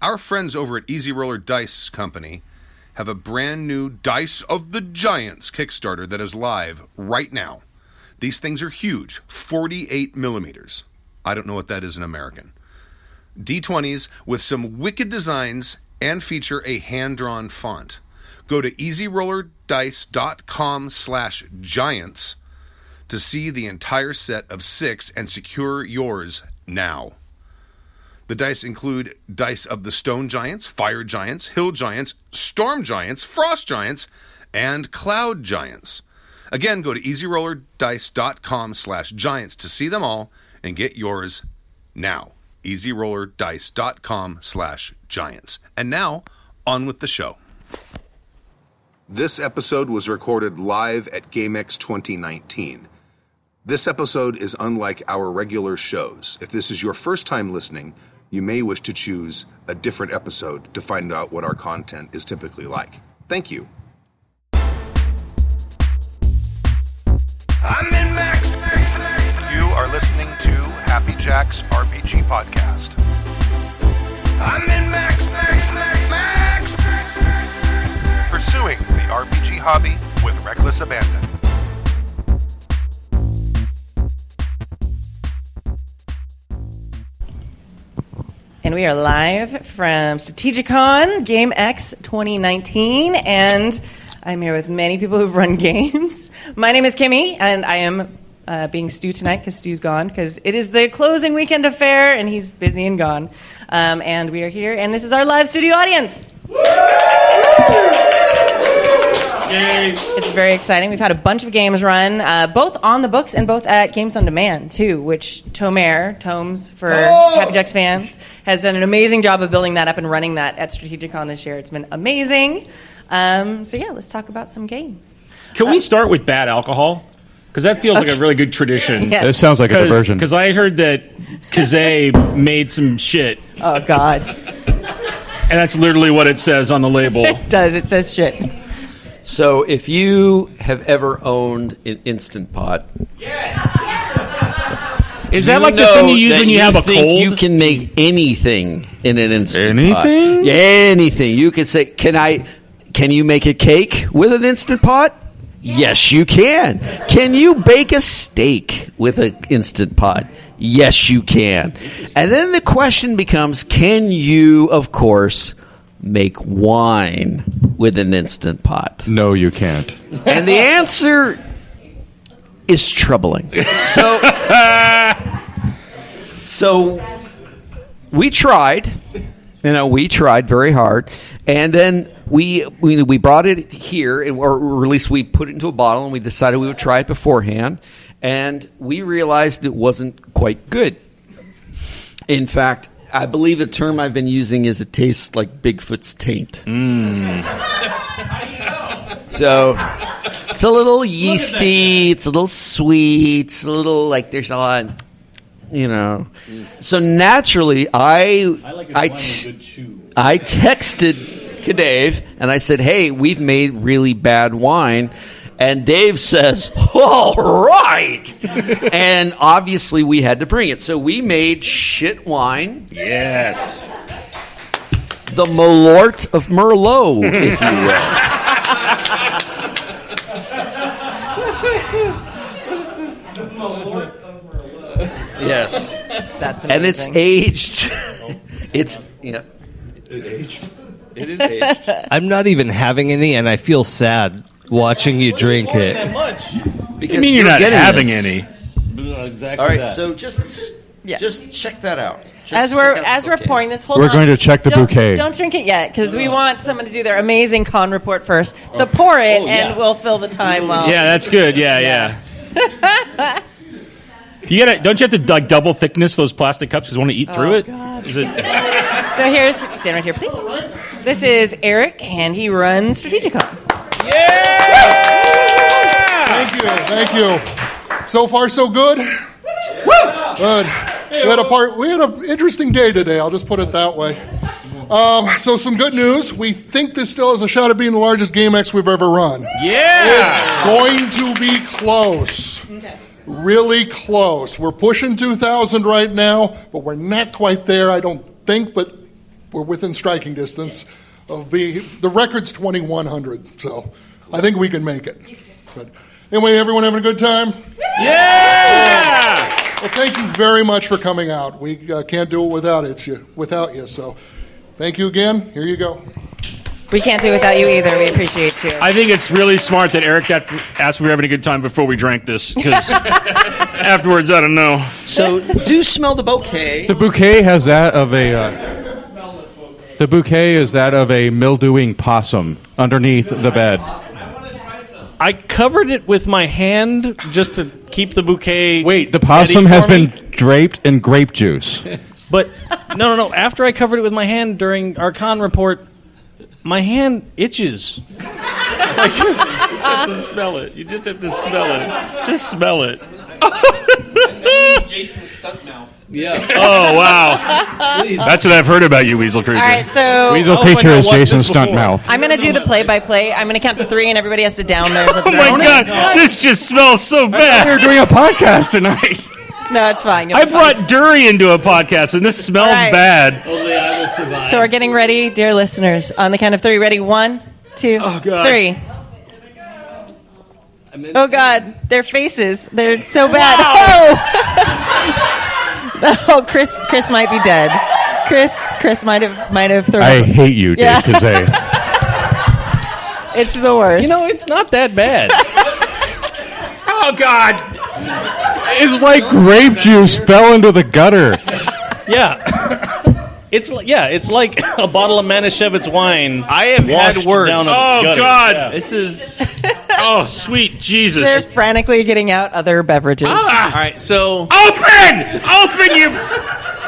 Our friends over at Easy Roller Dice Company have a brand new Dice of the Giants Kickstarter that is live right now. These things are huge, 48 millimeters. I don't know what that is in American. D20s with some wicked designs and feature a hand-drawn font. Go to easyrollerdice.com slash giants to see the entire set of six and secure yours now. The dice include dice of the stone giants, fire giants, hill giants, storm giants, frost giants, and cloud giants. Again, go to easyrollerdice.com slash giants to see them all and get yours now. easyrollerdice.com slash giants. And now, on with the show. This episode was recorded live at GameX 2019. This episode is unlike our regular shows. If this is your first time listening, you may wish to choose a different episode to find out what our content is typically like. Thank you. I'm in Max. You are listening to Happy Jack's RPG Podcast. I'm in Max, Max, Max, Max. Pursuing the RPG hobby with reckless abandon. And we are live from Strategicon Game X 2019. And I'm here with many people who've run games. My name is Kimmy, and I am uh, being Stu tonight because Stu's gone because it is the closing weekend affair and he's busy and gone. Um, and we are here, and this is our live studio audience. It's very exciting. We've had a bunch of games run, uh, both on the books and both at Games on Demand, too, which Tomer, Tomes for Happy Jacks fans, has done an amazing job of building that up and running that at Strategicon this year. It's been amazing. Um, so, yeah, let's talk about some games. Can we start with bad alcohol? Because that feels like a really good tradition. Yeah. It sounds like a diversion. Because I heard that Kazay made some shit, Oh, God. and that's literally what it says on the label. It does. It says shit. So, if you have ever owned an Instant Pot, Is that like the thing you use when you, have a think cold? You can make anything in an Instant Pot. Anything? Yeah, anything. You can say, "Can I? Can you make a cake with an Instant Pot?" Yes, you can. Can you bake a steak with an Instant Pot? Yes, you can. And then the question becomes, can you, of course, make wine with an Instant Pot? No, you can't. And the answer is troubling. So, so we tried. You know, we tried very hard, and then we we, we brought it here, and or at least we put it into a bottle, and we decided we would try it beforehand, and we realized it wasn't quite good. In fact, I believe the term I've been using is it tastes like Bigfoot's taint. So it's a little yeasty. It's a little sweet. It's a little like there's a lot, you know. So naturally, I I, t- I texted Dave and I said, "Hey, we've made really bad wine." And Dave says, "All right." and obviously, we had to bring it. So we made shit wine, yes. the Malort of Merlot, if you will. Yes, That's amazing. and it's aged. it's yeah. It aged. It is aged. I'm not even having any, and I feel sad watching you drink it. Because I mean, you're not getting having this. any. Exactly. All right, so just Yeah. just check that out. Just as we're out the as we're bouquet. pouring this, hold We're on. going to check the Don't- bouquet. Don't drink it yet because we oh. want someone to do their amazing con report first. So oh. pour it, oh, and we'll fill the time while. Yeah, that's good. Yeah, yeah. You gotta don't you have to like double thickness those plastic cups because you want to eat through Oh, it? God. Is it? So here's stand right here, please. This is Eric, and he runs Strategicon. Thank you, thank you. So far, so good. Good. We had a part. We had an interesting day today. I'll just put it that way. Um, so, some good news. We think this still has a shot at being the largest GameX we've ever run. Yeah. It's going to be close. Really close. We're pushing 2,000 right now, but we're not quite there, I don't think, but we're within striking distance of being the record's 2100. So I think we can make it. But anyway, everyone having a good time? Yeah! Well, thank you very much for coming out. We uh, can't do it without it, you, without you. So thank you again. Here you go. We can't do without you either. We appreciate you. I think it's really smart that Eric got, asked if we were having a good time before we drank this, because afterwards, I don't know. So do smell the bouquet. The bouquet has that of a. Uh, the bouquet is that of a mildewing possum underneath the bed. I covered it with my hand just to keep the bouquet. Wait, the possum has me. been draped in grape juice. But no, no, no. After I covered it with my hand during our con report, my hand itches. like, you have to smell it. You just have to smell it. Just smell it. Jason's Jason Stuntmouth. Yeah. Oh, wow. That's what I've heard about you, Weasel Creature. All right, so Weasel Oh Creature God, is watch Jason this before. Stuntmouth. I'm going to do the play-by-play. I'm going to count to three, and everybody has to down theirs at the Oh, my same time. God. This just smells so bad. We're doing a podcast tonight. No, it's fine. You'll I be fine. brought durian to a podcast, and this smells All right. bad. Only I will survive. So we're getting ready, dear listeners. On the count of three, ready? One, two, Oh, God. three. Oh God, their faces—they're so bad. Oh! oh, Chris, Chris might be dead. Chris, Chris might have might have thrown. I hate you, Dave Yeah. Kazay. It's the worst. You know, it's not that bad. Oh, God. It's like grape juice fell into the gutter. yeah. It's like, yeah, it's like a bottle of Manischewitz wine. I have had washed worse. Down a Oh, gutter. God. Yeah. This is Oh, sweet Jesus. they're frantically getting out other beverages. Ah. all right. So Open! Open your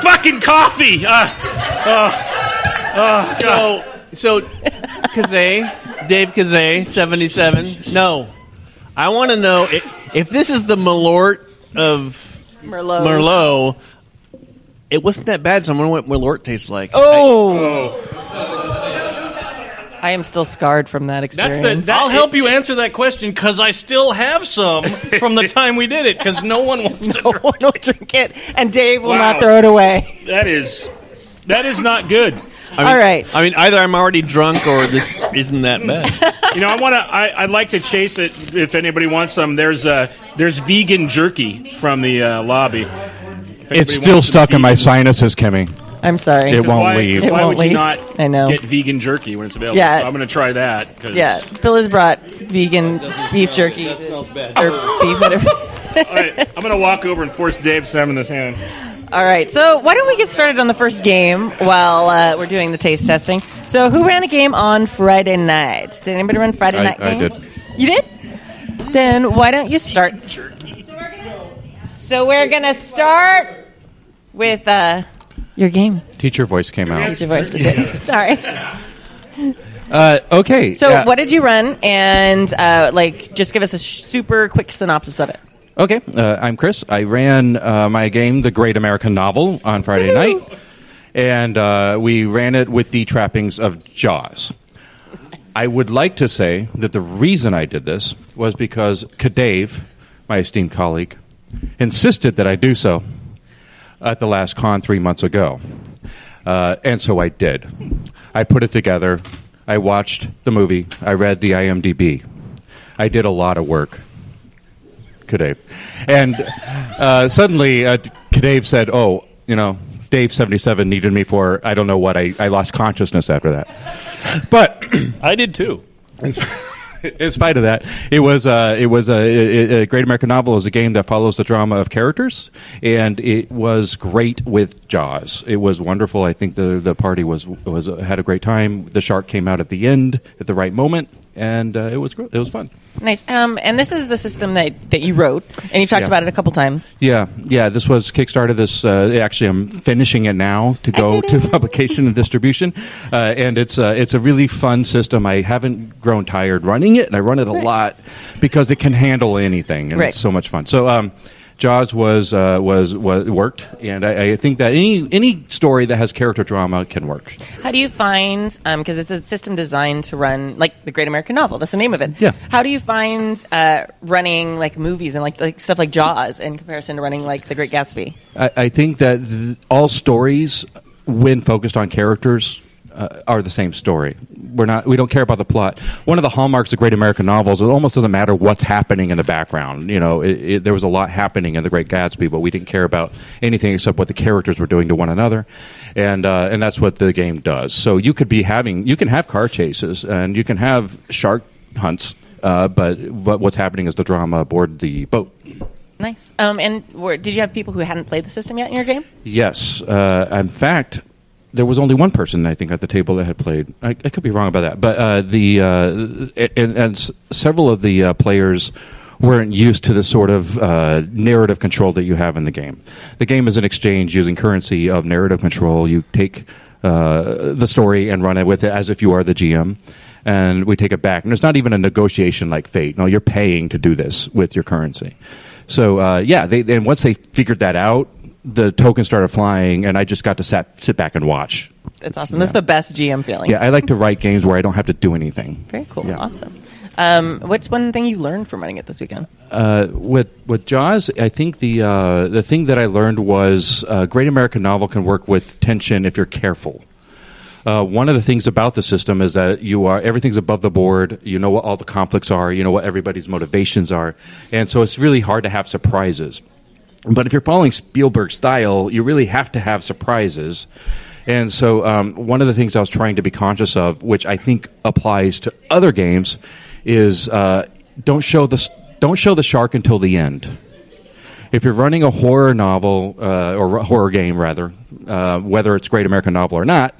fucking coffee! Uh, oh, so so Kazay, Dave Kazay, seventy seven. No, I want to know if, if this is the Malort of Merlot. Merlot. It wasn't that bad, so I'm wondering what Malort tastes like. Oh. I am still scarred from that experience. that's experience. the. That, I'll help you answer that question because I still have some from the time we did it because no one wants to. no one will drink it, and Dave will Wow. not throw it away. That is. That is not good. I mean, All right. I mean, either I'm already drunk or this isn't that bad. You know, I want to. I, I'd like to chase it. If anybody wants some, there's uh, there's vegan jerky from the uh, lobby. If It's still stuck in my vegan- sinuses, Kimmy. I'm sorry. It won't why, leave. It Why won't would you leave. not I know. get vegan jerky when it's available? Yeah. So I'm going to try that. 'cause- Yeah, Bill has brought vegan beef jerky That smells bad. or beef whatever. All right, I'm going to walk over and force Dave some in this hand. All right, so why don't we get started on the first game while uh, we're doing the taste testing? So, who ran a game on Friday night? Did anybody run Friday I- night I games? did. You did? Then why don't you start? So we're gonna start with uh, your game. Teacher voice came out. Your voice. It did. Sorry. Uh, okay. So, yeah. what did you run? And uh, like, just give us a sh- super quick synopsis of it. Okay, uh, I'm Chris. I ran uh, my game, The Great American Novel, on Friday night, and uh, we ran it with the trappings of Jaws. I would like to say that the reason I did this was because Kadave, my esteemed colleague, insisted that I do so at the last con three months ago. Uh, and so I did. I put it together. I watched the movie. I read the IMDb. I did a lot of work. Kadave. And uh, suddenly, uh, Kadave said, Oh, you know, Dave 77 needed me for, I don't know what, I, I lost consciousness after that. But I did too. in spite of that, it was uh, it was a, a, Great American Novel is a game that follows the drama of characters, and it was great with Jaws. It was wonderful. I think the the party was was had a great time. The shark came out at the end at the right moment, and uh, it was gr- it was fun. Nice. Um, and this is the system that, that you wrote, and you've talked Yeah. about it a couple times. Yeah, yeah. This was Kickstarter. This uh, actually, I'm finishing it now to go to publication and distribution, uh, and it's uh, it's a really fun system. I haven't grown tired running it, and I run it a lot because it can handle anything, and Right. it's so much fun. So. Um, Jaws was uh, was was worked, and I, I think that any any story that has character drama can work. How do you find, because it's a system designed to run, like the Great American Novel, that's the name of it. Yeah. How do you find uh, running like movies and like, like stuff like Jaws in comparison to running like The Great Gatsby? I, I think that th- all stories when focused on characters, uh, are the same story. We're not. We don't care about the plot. One of the hallmarks of great American novels. It almost doesn't matter what's happening in the background. You know, it, it, there was a lot happening in The Great Gatsby, but we didn't care about anything except what the characters were doing to one another, and uh, and that's what the game does. So you could be having, you can have car chases, and you can have shark hunts, uh, but but what's happening is the drama aboard the boat. Nice. Um, and were, did you have people who hadn't played the system yet in your game? Yes. Uh, in fact, there was only one person I think at the table that had played. I, I could be wrong about that, but uh, the uh, and, and several of the uh, players weren't used to the sort of uh, narrative control that you have in the game. The game is an exchange using currency of narrative control. You take uh, the story and run it with it as if you are the GM. And we take it back. And it's not even a negotiation like fate. No, you're paying to do this with your currency. So uh, yeah, they and once they figured that out, the token started flying, and I just got to sat, sit back and watch. That's awesome. That's the best GM feeling. Yeah, I like to write games where I don't have to do anything. Very cool. Yeah. Awesome. Um, what's one thing you learned from running it this weekend? Uh, with with Jaws, I think the uh, the thing that I learned was uh, great American novel can work with tension if you're careful. Uh, one of the things about the system is that you are everything's above the board. You know what all the conflicts are. You know what everybody's motivations are, and so it's really hard to have surprises. But if you're following Spielberg style, you really have to have surprises. And so, um, one of the things I was trying to be conscious of, which I think applies to other games, is uh, don't show the don't show the shark until the end. If you're running a horror novel uh, or horror game, rather, uh, whether it's Great American Novel or not,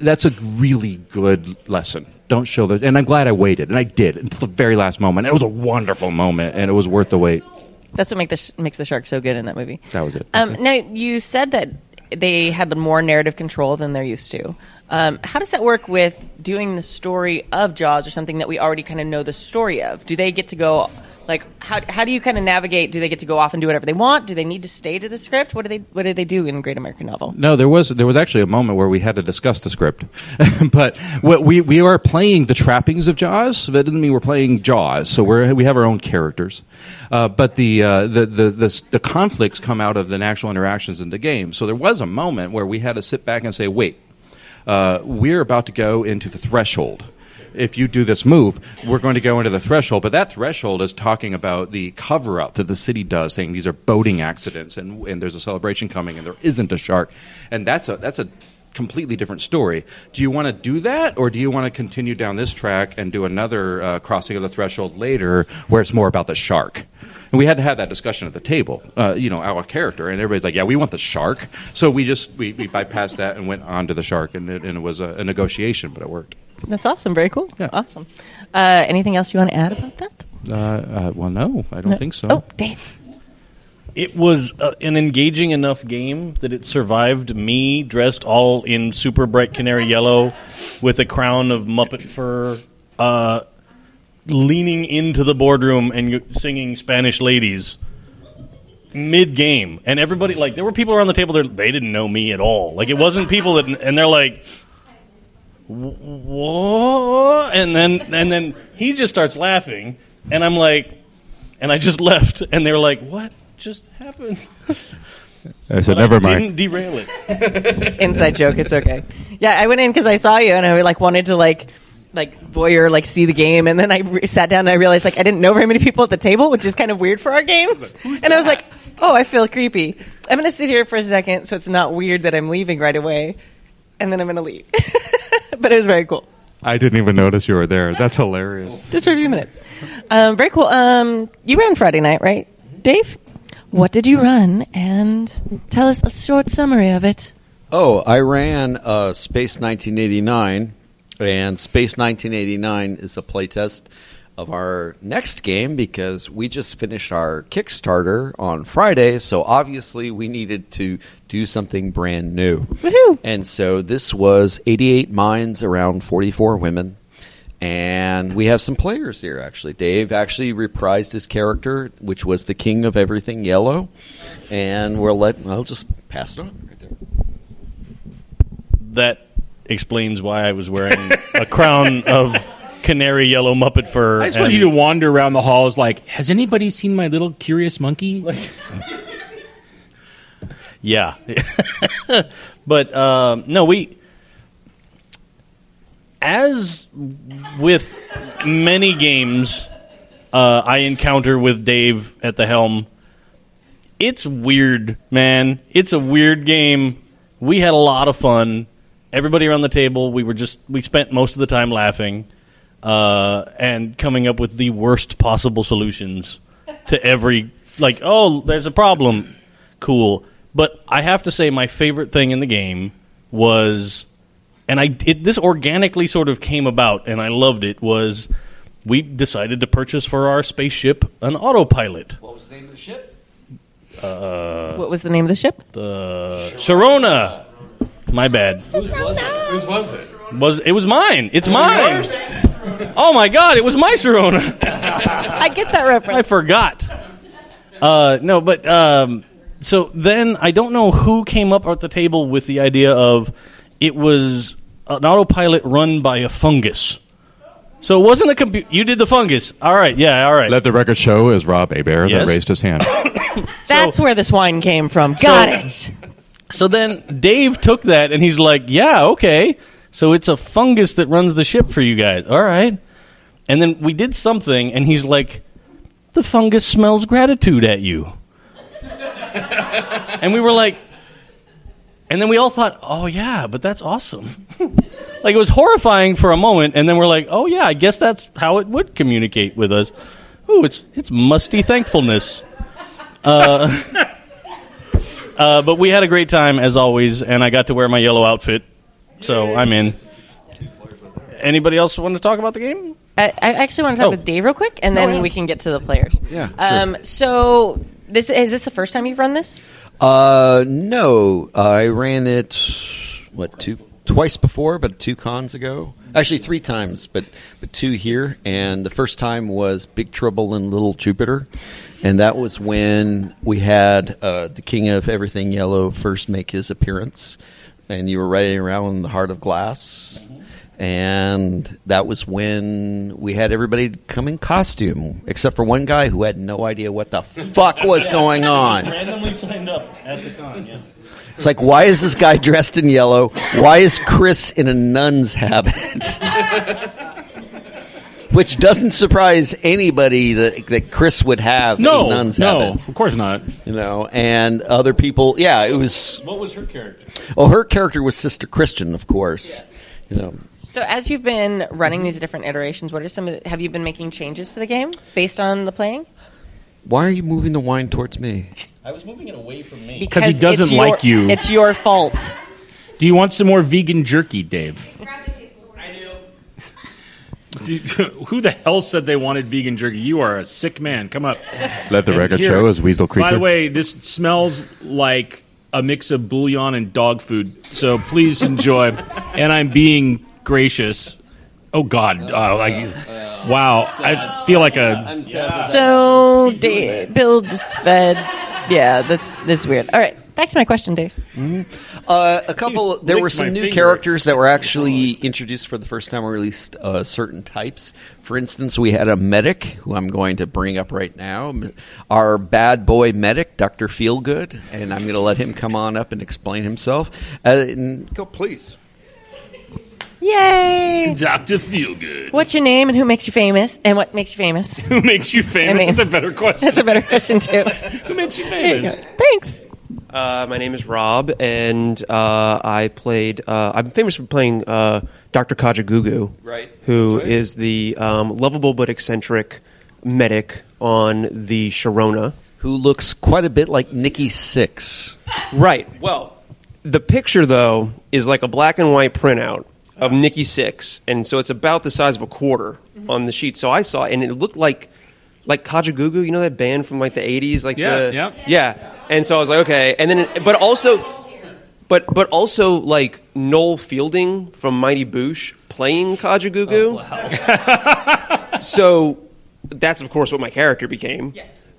that's a really good lesson. Don't show the, and I'm glad I waited, and I did until the very last moment. It was a wonderful moment, and it was worth the wait. That's what make the sh- makes the shark so good in that movie. That was it. Um, now you said that they had more narrative control than they're used to. Um, how does that work with doing the story of Jaws or something that we already kind of know the story of? Do they get to go like how how do you kind of navigate? Do they get to go off and do whatever they want? Do they need to stay to the script? What do they what do they do in Great American Novel? No, there was there was actually a moment where we had to discuss the script, but what we we are playing the trappings of Jaws. That doesn't mean we're playing Jaws. So we're we have our own characters, uh, but the, uh, the the the the conflicts come out of the natural interactions in the game. So there was a moment where we had to sit back and say, wait, uh, we're about to go into the threshold. If you do this move, we're going to go into the threshold. But that threshold is talking about the cover up that the city does, saying these are boating accidents and, and there's a celebration coming and there isn't a shark. And that's a, that's a completely different story. Do you want to do that, or do you want to continue down this track and do another uh, crossing of the threshold later where it's more about the shark? And we had to have that discussion at the table, uh, you know, our character, and everybody's like, "Yeah, we want the shark." So we just we, we bypassed that and went on to the shark, and it, and it was a, a negotiation, but it worked. That's awesome. Very cool. Yeah. Awesome. Uh, anything else you want to add about that? Uh, uh, well, no, I don't No. think so. Oh, Dave. It was uh, an engaging enough game that it survived me dressed all in super bright canary yellow with a crown of Muppet fur, uh, leaning into the boardroom and singing Spanish ladies mid game. And everybody, like, there were people around the table there, they didn't know me at all. Like, it wasn't people that, and they're like, what? And then, and then he just starts laughing, and I'm like, and I just left, and they were like, what just happened? I said, But "Never Didn't mind." derail it. Inside joke. It's okay. Yeah, I went in because I saw you and I like wanted to like like voyeur like see the game and then I re- sat down and I realized like I didn't know very many people at the table, which is kind of weird for our games. and I was like, oh, I feel creepy. I'm gonna sit here for a second so it's not weird that I'm leaving right away, and then I'm gonna leave. but it was very cool. I didn't even notice you were there. That's hilarious. Just for a few minutes. Um, very cool. Um, you ran Friday night, right, Dave? What did you run? And tell us a short summary of it. Oh, I ran uh, Space 1989, and Space 1989 is a playtest of our next game because we just finished our Kickstarter on Friday, so obviously we needed to do something brand new. Woohoo! And so this was 88 minds around 44 women. And we have some players here, actually. Dave actually reprised his character, which was the king of everything yellow. And we'll let, I'll just pass it on. Right there. That explains why I was wearing a crown of canary yellow Muppet fur. I just want and- you to wander around the halls like, has anybody seen my little curious monkey? Yeah. But um, no, we as with many games uh, I encounter with Dave at the helm. It's weird, man. It's a weird game. We had a lot of fun. Everybody around the table, we were just we spent most of the time laughing uh, and coming up with the worst possible solutions to every like. Oh, there's a problem. Cool, but I have to say my favorite thing in the game was, and I it, this organically sort of came about, and I loved it. Was we decided to purchase for our spaceship an autopilot. What was the name of the ship? Uh, What was the name of the ship? the Sharona. My bad. Whose was it? Was it was mine? It's mine. Oh my god! It was my Sharona. I get that reference. I forgot. Uh, no, but um, so then I don't know who came up at the table with the idea of it was an autopilot run by a fungus. So it wasn't a computer. You did the fungus. All right. Yeah. All right. Let the record show as Rob Abear Yes. that raised his hand. That's where this wine came from. Got So- it. So then Dave took that and he's like, "Yeah, okay. So it's a fungus that runs the ship for you guys. All right." And then we did something and he's like, "The fungus smells gratitude at you." and we were like and then we all thought, "Oh yeah, but that's awesome." like it was horrifying for a moment and then we're like, "Oh yeah, I guess that's how it would communicate with us." Ooh, it's it's musty thankfulness. Uh Uh, but we had a great time as always, and I got to wear my yellow outfit, so I'm in. Anybody else want to talk about the game? I, I actually want to talk Oh. with Dave real quick, and then Oh, yeah. we can get to the players. Yeah, Um, so this is this the first time you've run this? Uh, no, I ran it what two twice before, but two cons ago. Actually, three times, but but two here. And the first time was Big Trouble in Little Jupiter, and that was when we had uh, the King of Everything Yellow first make his appearance, and you were riding around in the Heart of Glass. And that was when we had everybody come in costume, except for one guy who had no idea what the fuck was going on. Randomly signed up at the con. Yeah. It's like, why is this guy dressed in yellow? Why is Chris in a nun's habit? Which doesn't surprise anybody that, that Chris would have No, a nun's no, habit. of course not. You know, and other people, yeah, it was. What was her character? Oh, her character was Sister Christian, of course. You know, So as you've been running these different iterations, what are some? Of the, have you been making changes to the game based on the playing? why are you moving the wine towards me? I was moving it away from me. Because he doesn't your- like you. It's your fault. Do you want some more vegan jerky, Dave? Dude, Who the hell said they wanted vegan jerky? You are a sick man. Come up. Let the And record here- show as Weasel Creature. By the way, this smells like a mix of bouillon and dog food. So please enjoy. and I'm being gracious. Oh God! Uh, like, wow! I feel like a. So Dave, Bill just fed. Yeah, that's that's weird. All right, back to my question, Dave. Uh, a couple. There were some new finger. characters that were actually introduced for the first time. We released uh, certain types. For instance, we had a medic who I'm going to bring up right now. Our bad boy medic, Doctor Feelgood, and I'm going to let him come on up and explain himself. Uh, and go, please. Yay! Doctor Feelgood. What's your name and who makes you famous? And what makes you famous? Who makes you famous? I mean- That's a better question. That's a better question too. Who makes you There you famous? Thanks. Uh, my name is Rob, and uh, I played. Uh, I'm famous for playing uh, Dr. Kajagoogoo, Right. Who is the um, lovable but eccentric medic on the Sharona. Who looks quite a bit like Nikki Sixx. Right. Well, the picture though is like a black and white printout of Nikki Sixx, and so it's about the size of a quarter on the sheet. So I saw, it, and it looked like like Kajagoogoo. You know that band from like the '80s, like Yeah, the, yeah. yeah. And so I was like, okay, and then, but also, but but also like Noel Fielding from Mighty Boosh playing Kajagoogoo. so that's of course what my character became.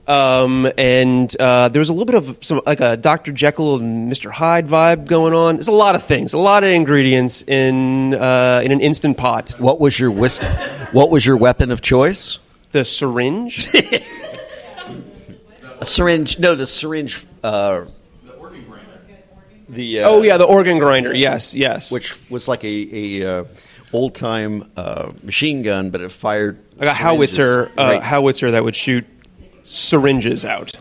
Um, and uh, there was a little bit of some like a Dr. Jekyll and Mr. Hyde vibe going on. There's a lot of things, a lot of ingredients in uh, in an instant pot. What was your whis- What was your weapon of choice? The syringe. A syringe. No, the syringe. Uh, The uh, oh yeah, the organ grinder. Yes, yes. which was like a, a uh, old time uh, machine gun, but it fired like a syringes. howitzer, uh, Right. howitzer that would shoot syringes out.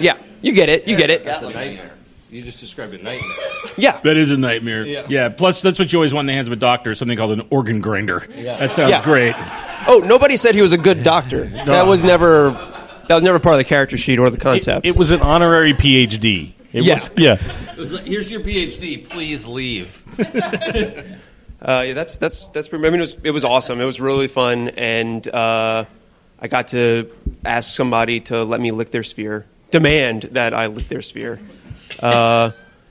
Yeah, you get it. You get it. That's a nightmare. You just described a nightmare. Yeah. That is a nightmare. Yeah. yeah. Plus, that's what you always want in the hands of a doctor. Something called an organ grinder. Yeah. That sounds Yeah. great. Oh, nobody said he was a good doctor. That was never. That was never part of the character sheet or the concept. It was an honorary PhD. It Yeah. was, yeah. Here's your PhD. Please leave. Uh, yeah, that's that's that's. pretty- I mean, it was it was awesome. It was really fun, and uh, I got to ask somebody to let me lick their sphere, demand that I lick their sphere, uh,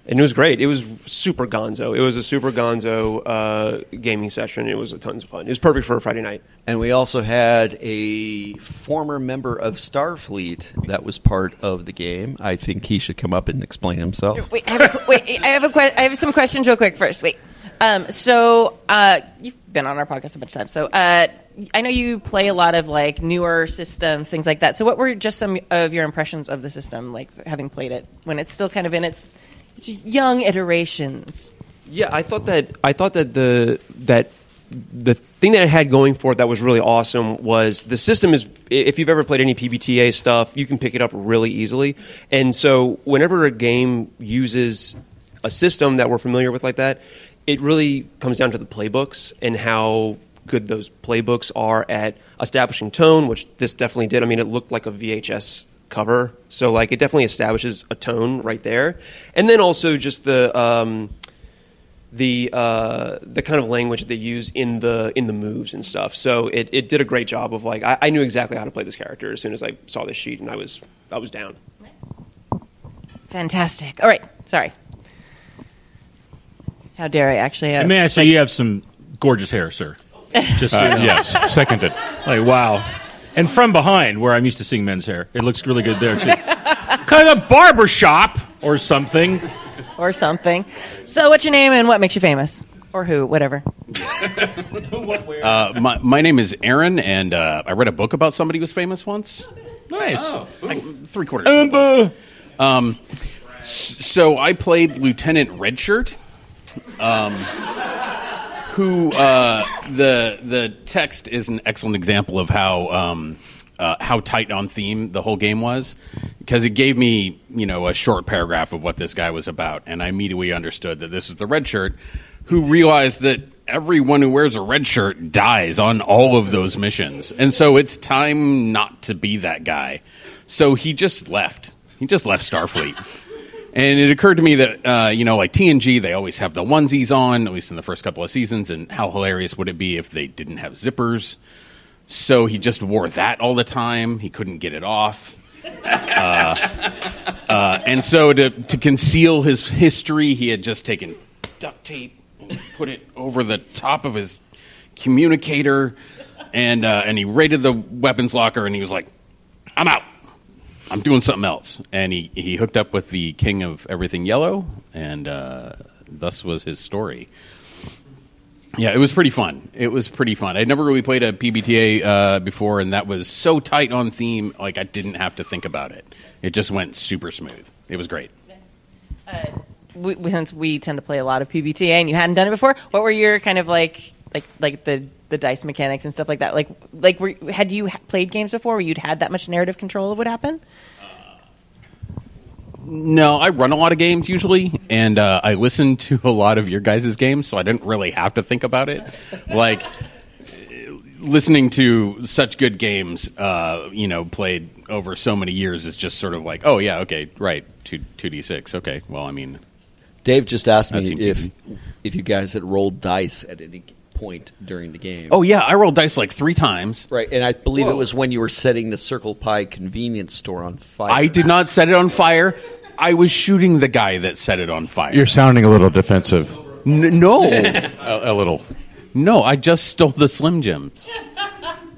and it was great. It was super gonzo. It was a super gonzo uh, gaming session. It was a tons of fun. It was perfect for a Friday night. And we also had a former member of Starfleet that was part of the game. I think he should come up and explain himself. Wait, I have, a, wait, I have a que- I have some questions real quick first. Wait. Um, so uh, you've been on our podcast a bunch of times. So uh, I know you play a lot of like newer systems, things like that. So what were just some of your impressions of the system, like having played it when it's still kind of in its young iterations? Yeah, I thought that I thought that the that the thing that it had going for it that was really awesome was the system is if you've ever played any PBTA stuff, you can pick it up really easily. And so whenever a game uses a system that we're familiar with like that, it really comes down to the playbooks and how good those playbooks are at establishing tone, which this definitely did. I mean, it looked like a VHS cover, so like it definitely establishes a tone right there. And then also just the um, the uh, the kind of language they use in the in the moves and stuff. So it, it did a great job of like I, I knew exactly how to play this character as soon as I saw this sheet, and I was I was down. Fantastic. All right. Sorry. How dare I actually? Uh, And may I say, you have some gorgeous hair, sir. Just so Uh, you know. yes, seconded. Like wow. And from behind, where I'm used to seeing men's hair, it looks really good there too. kind of barber shop or something. or something. So, what's your name and what makes you famous? Or who? Whatever. Uh, my, my name is Aaron, and uh, I read a book about somebody who was famous once. Nice. Like three quarters. of the book. Um, s- so I played Lieutenant Redshirt, um, who uh, the the text is an excellent example of how um, uh, how tight on theme the whole game was, because it gave me you know a short paragraph of what this guy was about, and I immediately understood that this is the red shirt, who realized that everyone who wears a red shirt dies on all of those missions, and so it's time not to be that guy. So he just left. He just left Starfleet. And it occurred to me that, uh, you know, like TNG, they always have the onesies on, at least in the first couple of seasons, and how hilarious would it be if they didn't have zippers? So he just wore that all the time. He couldn't get it off. Uh, uh, and so to, to conceal his history, he had just taken duct tape and put it over the top of his communicator, and, uh, and he raided the weapons locker, and he was like, I'm out. I'm doing something else. And he, he hooked up with the king of everything yellow, and uh, thus was his story. Yeah, it was pretty fun. It was pretty fun. I'd never really played a PBTA uh, before, and that was so tight on theme, like I didn't have to think about it. It just went super smooth. It was great. we, we- since we tend to play a lot of PBTA and you hadn't done it before, what were your kind of like like like the the dice mechanics and stuff like that? Like like were, had you played games before where you'd had that much narrative control of what happened? No, I run a lot of games usually, and uh, I listen to a lot of your guys' games, so I didn't really have to think about it. Like listening to such good games, uh, you know, played over so many years is just sort of like, oh yeah, okay, right, two two d six, okay. Well, I mean, Dave just asked me if easy. if you guys had rolled dice at any point during the game. oh yeah, I rolled dice like three times. right, and I believe it was when you were setting the Circle Pie convenience store on fire. I did not set it on fire. I was shooting the guy that set it on fire. You're sounding a little defensive. N- no, A, a little. no, I just stole the Slim Jims.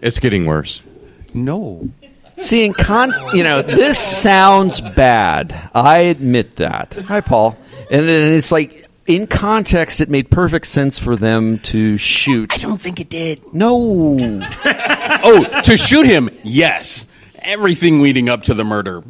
It's getting worse. No. See, in con, you know, this sounds bad. I admit that. Hi, Paul. And then it's like in context, it made perfect sense for them to shoot. I don't think it did. No. oh, to shoot him, yes. Everything leading up to the murder.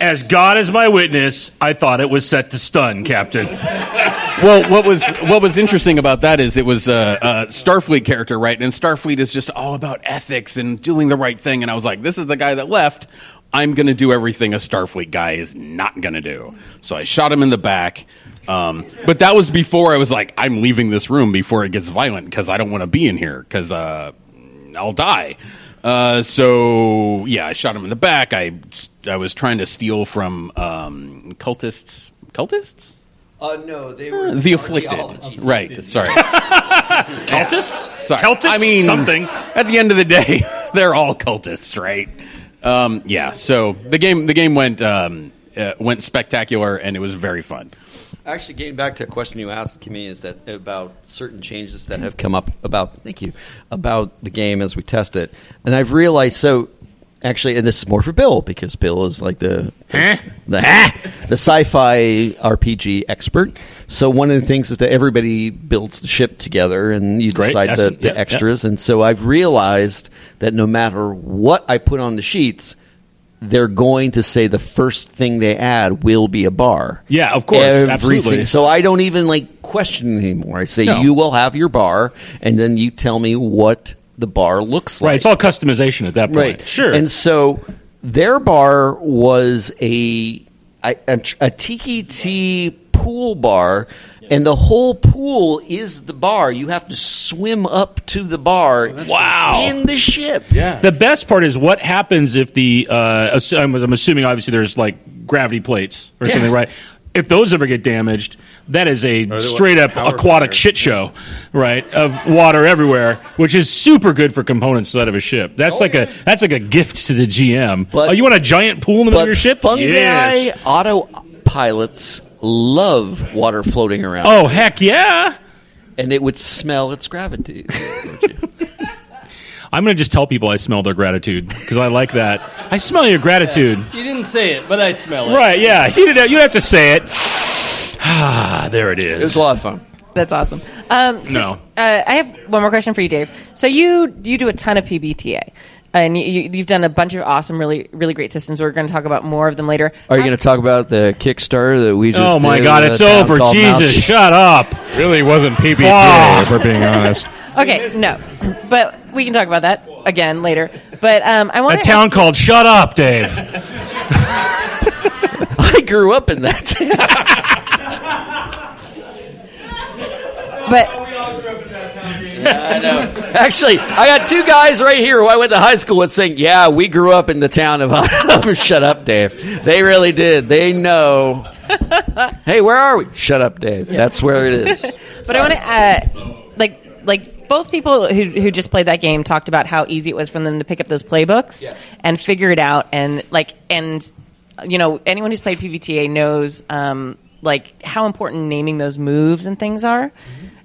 As God is my witness, I thought it was set to stun, Captain. well, what was what was interesting about that is it was a, a Starfleet character, right? And Starfleet is just all about ethics and doing the right thing. And I was like, this is the guy that left. I'm going to do everything a Starfleet guy is not going to do. So I shot him in the back. Um, but that was before I was like, I'm leaving this room before it gets violent because I don't want to be in here because uh, I'll die. Uh, so yeah, I shot him in the back. I I was trying to steal from um, cultists. Cultists? Uh, no, they were The afflicted, archaeology. right? Sorry, Cultists? Sorry. Celtics? I mean, Something. At the end of the day, they're all cultists, right? Um, yeah. So the game, the game went um, uh, went spectacular, and it was very fun. Actually, getting back to a question you asked, Kimmy, is that about certain changes that have come up about thank you about the game as we test it, and I've realized so. Actually, and this is more for Bill because Bill is like the Huh? the the sci-fi RPG expert. So one of the things is that everybody builds the ship together, and you Great. decide the, the Yep, extras. And so I've realized that no matter what I put on the sheets, they're going to say the first thing they add will be a bar. Yeah, of course, Every absolutely. single- so I don't even like question anymore. I say No. you will have your bar, and then you tell me what the bar looks like. Right, it's all customization at that point. Right. Sure. And so their bar was a a, a, a tiki tea pool bar. And the whole pool is the bar. You have to swim up to the bar. Wow. In the ship. Yeah. The best part is what happens if the uh, I'm, I'm assuming obviously there's like gravity plates or something, right? If those ever get damaged, that is a straight up power aquatic shit show, right? Of water everywhere, which is super good for components out of a ship. That's oh, like a that's like a gift to the GM. But- oh, you want a giant pool in the middle of But your ship? fungi Yes. autopilots love water floating around. Oh heck yeah! And it would smell its gravity. I'm gonna just tell people I smell their gratitude because I like that. I smell your gratitude. You didn't say it, but I smell it. Right? Yeah. You didn't. You have to say it. Ah, there it is. It was a lot of fun. That's awesome. Um, so, No. uh, I have one more question for you, Dave. So you you do a ton of PBTA, and you, you, you've done a bunch of awesome, really really great systems. We're going to talk about more of them later. Are you going to talk about the Kickstarter that we just Oh my did God! It's over. Jesus, Mount- shut up. Really wasn't PBTA, Fuck. if we're being honest. Okay, no, but we can talk about that again later. But um, I A want a town called Shut Up, Dave. I grew up in that. Town. but yeah, I know. Actually, I got two guys right here who I went to high school with saying, "Yeah, we grew up in the town of." Shut up, Dave. They really did. They know. hey, where are we? Shut up, Dave. That's where it is. but I want to uh, like both people who who just played that game talked about how easy it was for them to pick up those playbooks and figure it out and like and you know anyone who's played PBTA knows um, like how important naming those moves and things are.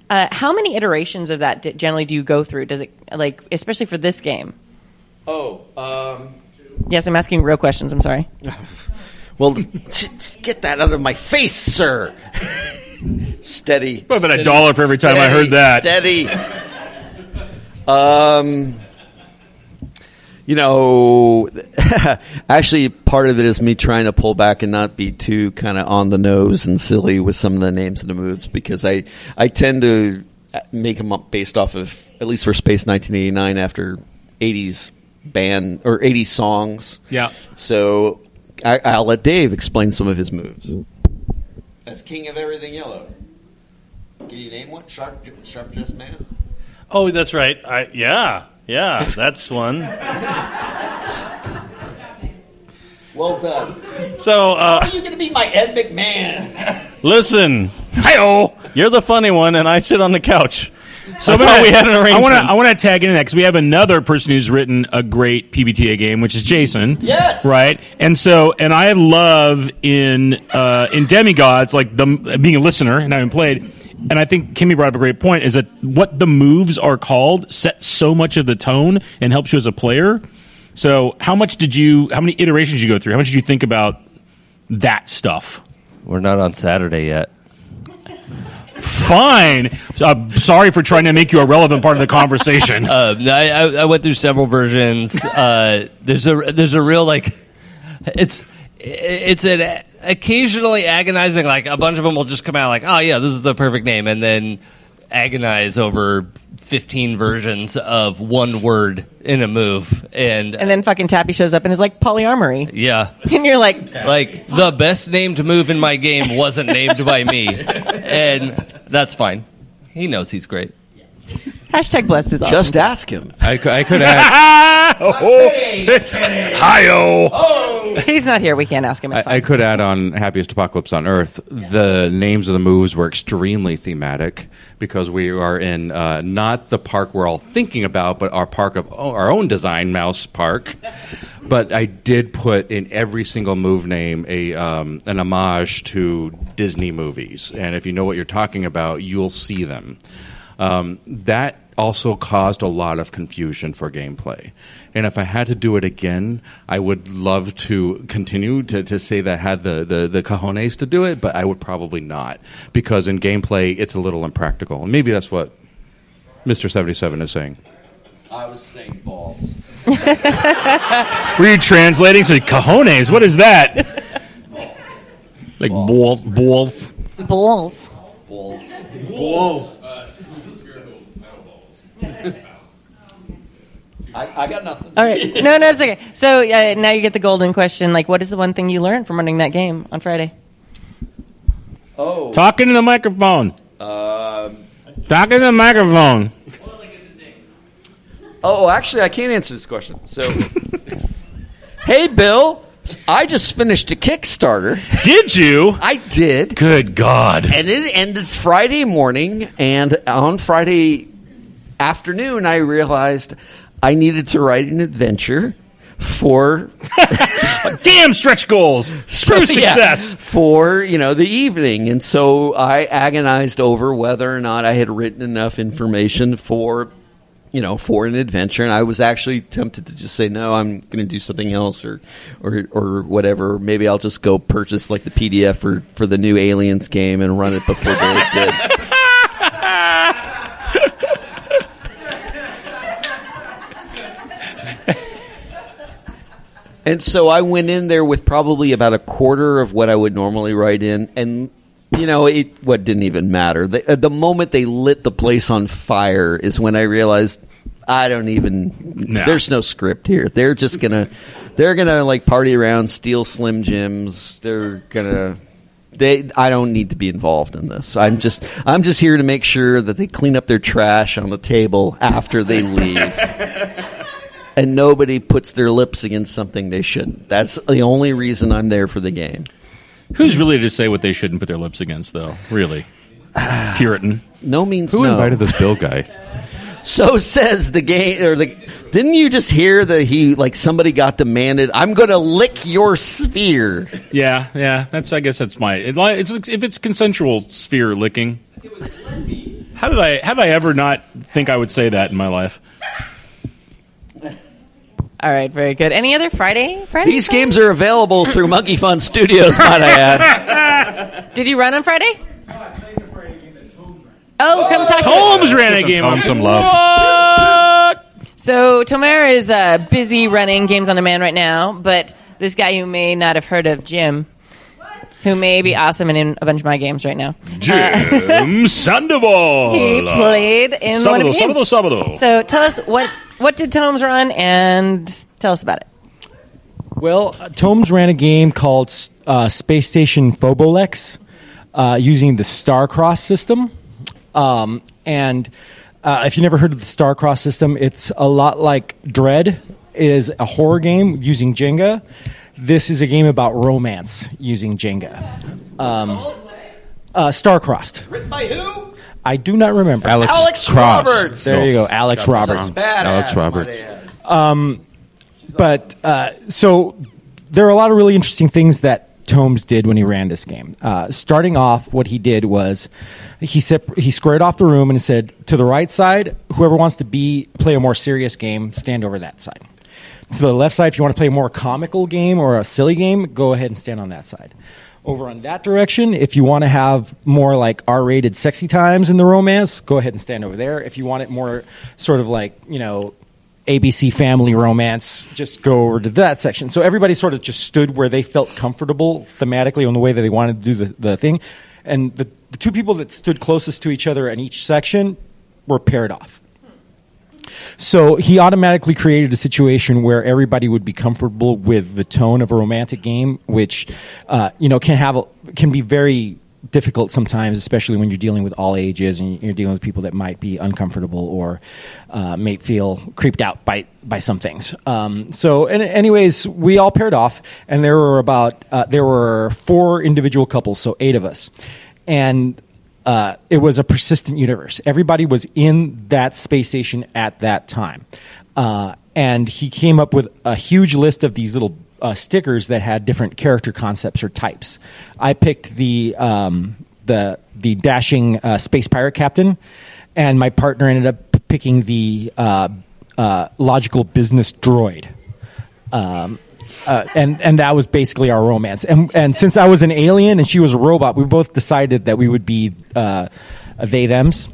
Uh, how many iterations of that d- generally do you go through? Does it like especially for this game? Oh, um, Yes, I'm asking real questions. I'm sorry. well, t- t- get that out of my face, sir. Steady. What about a dollar for every time I heard that? Steady. Um, you know, actually, part of it is me trying to pull back and not be too kind of on the nose and silly with some of the names of the moves because I I tend to make them up based off of at least for Space 1989 after 80s band or 80s songs. Yeah. So I, I'll let Dave explain some of his moves. As king of everything yellow. Can you name one? Sharp, sharp dressed man. Oh, that's right. I, yeah, yeah, that's one. Well done. So, uh, Are you going to be my Ed McMahon? listen, hi You're the funny one, and I sit on the couch. So I gonna- we had an I arrangement. want to I want to tag in that because we have another person who's written a great PBTA game, which is Jason. Yes. Right. And so, and I love in uh, in Demigods, like the being a listener and having played. And I think Kimmy brought up a great point: is that what the moves are called sets so much of the tone and helps you as a player. So, how much did you? How many iterations did you go through? How much did you think about that stuff? We're not on Saturday yet. Fine. Uh, sorry for trying to make you a relevant part of the conversation. Uh, I, I I went through several versions. Uh, there's a there's a real like it's it's an occasionally agonizing. Like a bunch of them will just come out like, "Oh yeah, this is the perfect name," and then agonize over fifteen versions of one word in a move, and And then fucking Tappy shows up and is like polyarmory yeah, And you're like, like the best named move in my game wasn't named by me, and that's fine. He knows he's great. Hashtag blessed is awesome. Just ask him. I, cou- I could add. Hi-yo. He's not here. We can't ask him. It's I, I could add on Happiest Apocalypse on Earth. The names of the moves were extremely thematic because we are in uh, not the park we're all thinking about, but our park of oh, our own design, Mouse Park. But I did put in every single move name a um, an homage to Disney movies, and if you know what you're talking about, you'll see them. Um, that also caused a lot of confusion for gameplay. And if I had to do it again, I would love to continue to, to say that I had the, the, the cojones to do it, but I would probably not. Because in gameplay, it's a little impractical. And maybe that's what Mr. 77 is saying. I was saying balls. Were you translating? So cojones. What is that? Like balls. Balls. balls. Balls. Balls. I, I got nothing. All right. No, no, it's okay. So uh, now you get the golden question. Like, what is the one thing you learned from running that game on Friday? Oh. Talking to the microphone. Um, Talking to the microphone. oh, actually, I can't answer this question. So, hey, Bill, I just finished a Kickstarter. Did you? I did. Good God. And it ended Friday morning, and on Friday afternoon, I realized I needed to write an adventure for Damn stretch goals. True Yeah, success. for you know the evening, and so I agonized over whether or not I had written enough information for you know for an adventure, and I was actually tempted to just say no, I'm going to do something else or or or whatever. Maybe I'll just go purchase like the PDF for for the new Aliens game and run it before they did. And so I went in there with probably about a quarter of what I would normally write in, and you know, it what didn't even matter. The, uh, the moment they lit the place on fire is when I realized I don't even. No. There's no script here. They're just gonna, they're gonna like party around, steal Slim Jims. They're gonna. They, I don't need to be involved in this. I'm just, I'm just here to make sure that they clean up their trash on the table after they leave and nobody puts their lips against something they shouldn't. That's the only reason I'm there for the game. Who's really to say what they shouldn't put their lips against, though? Really? Puritan. No means Who no. invited this Bill guy? So says the game. Or the didn't you just hear that he like somebody got demanded? I'm going to lick your sphere. Yeah, yeah. That's. I guess that's my. It, li- it's if it's consensual sphere licking. How did I? How did I ever not think I would say that in my life? All right, very good. Any other Friday? Friday. These games are available through Monkey Fun Studios. Might I add? Did you run on Friday? Oh, come talk to Holmes ran a game on some love. So Tomer is uh, busy running Games on Demand right now, but this guy you may not have heard of, Jim, who may be awesome and in a bunch of my games right now. Jim Sandoval. He played in one of the Sábado, games. sábado, sábado. So tell us what what did Tomes run and tell us about it. Well, uh, Tomes ran a game called uh, Space Station Phobolex uh, using the Starcross system. Um, and uh, if you never heard of the Starcross system, it's a lot like Dread is a horror game using Jenga. This is a game about romance using Jenga. Um, uh, Starcrossed. Written by who? I do not remember. Alex, Alex Cross. Roberts. There you go, Alex Roberts. Badass, Alex Roberts. might I add. Um, but uh, so there are a lot of really interesting things that Tomes did when he ran this game. Uh, starting off, what he did was he sep- he squared off the room and said, "To the right side, whoever wants to be play a more serious game, stand over that side. To the left side, if you want to play a more comical game or a silly game, go ahead and stand on that side." Over on that direction, if you want to have more like R-rated sexy times in the romance, go ahead and stand over there. If you want it more sort of like you know ABC family romance, just go over to that section. So everybody sort of just stood where they felt comfortable thematically on the way that they wanted to do the, the thing. And the, the two people that stood closest to each other in each section were paired off. So he automatically created a situation where everybody would be comfortable with the tone of a romantic game, which uh, you know can have a, can be very difficult sometimes, especially when you're dealing with all ages and you're dealing with people that might be uncomfortable or uh, may feel creeped out by by some things. Um, so, and anyways, we all paired off, and there were about uh, there were four individual couples, so eight of us, and uh, it was a persistent universe. Everybody was in that space station at that time. Uh, and he came up with a huge list of these little uh, stickers that had different character concepts or types. I picked the um, the the dashing uh, space pirate captain, and my partner ended up picking the uh, uh, logical business droid. Um, uh, and and that was basically our romance. And and since I was an alien and she was a robot, we both decided that we would be uh, they them's.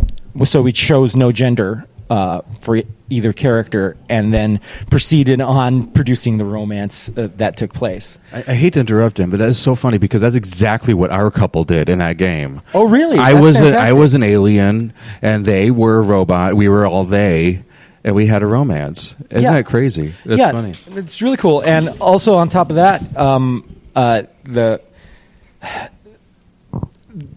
So we chose no gender uh, for either character, and then proceeded on producing the romance uh, that took place. I, I hate to interrupt him, but that is so funny because that's exactly what our couple did in that game. Oh, really? I That's was a, I was an alien, and they were a robot. We were all they, and we had a romance. Isn't Yeah. that crazy? That's yeah, funny. It's really cool. And also on top of that, um, uh, the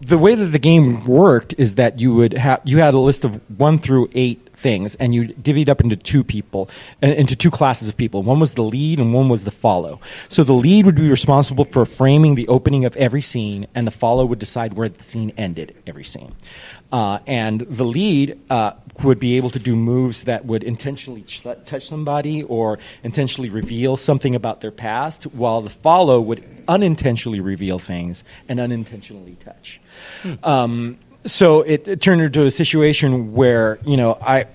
the way that the game worked is that you would have you had a list of one through eight things, and you divvied up into two people, uh, into two classes of people. One was the lead, and one was the follow. So the lead would be responsible for framing the opening of every scene, and the follow would decide where the scene ended every scene. Uh, and the lead uh, would be able to do moves that would intentionally ch- touch somebody or intentionally reveal something about their past, while the follow would unintentionally reveal things and unintentionally touch. Um, so it, it turned into a situation where you know I.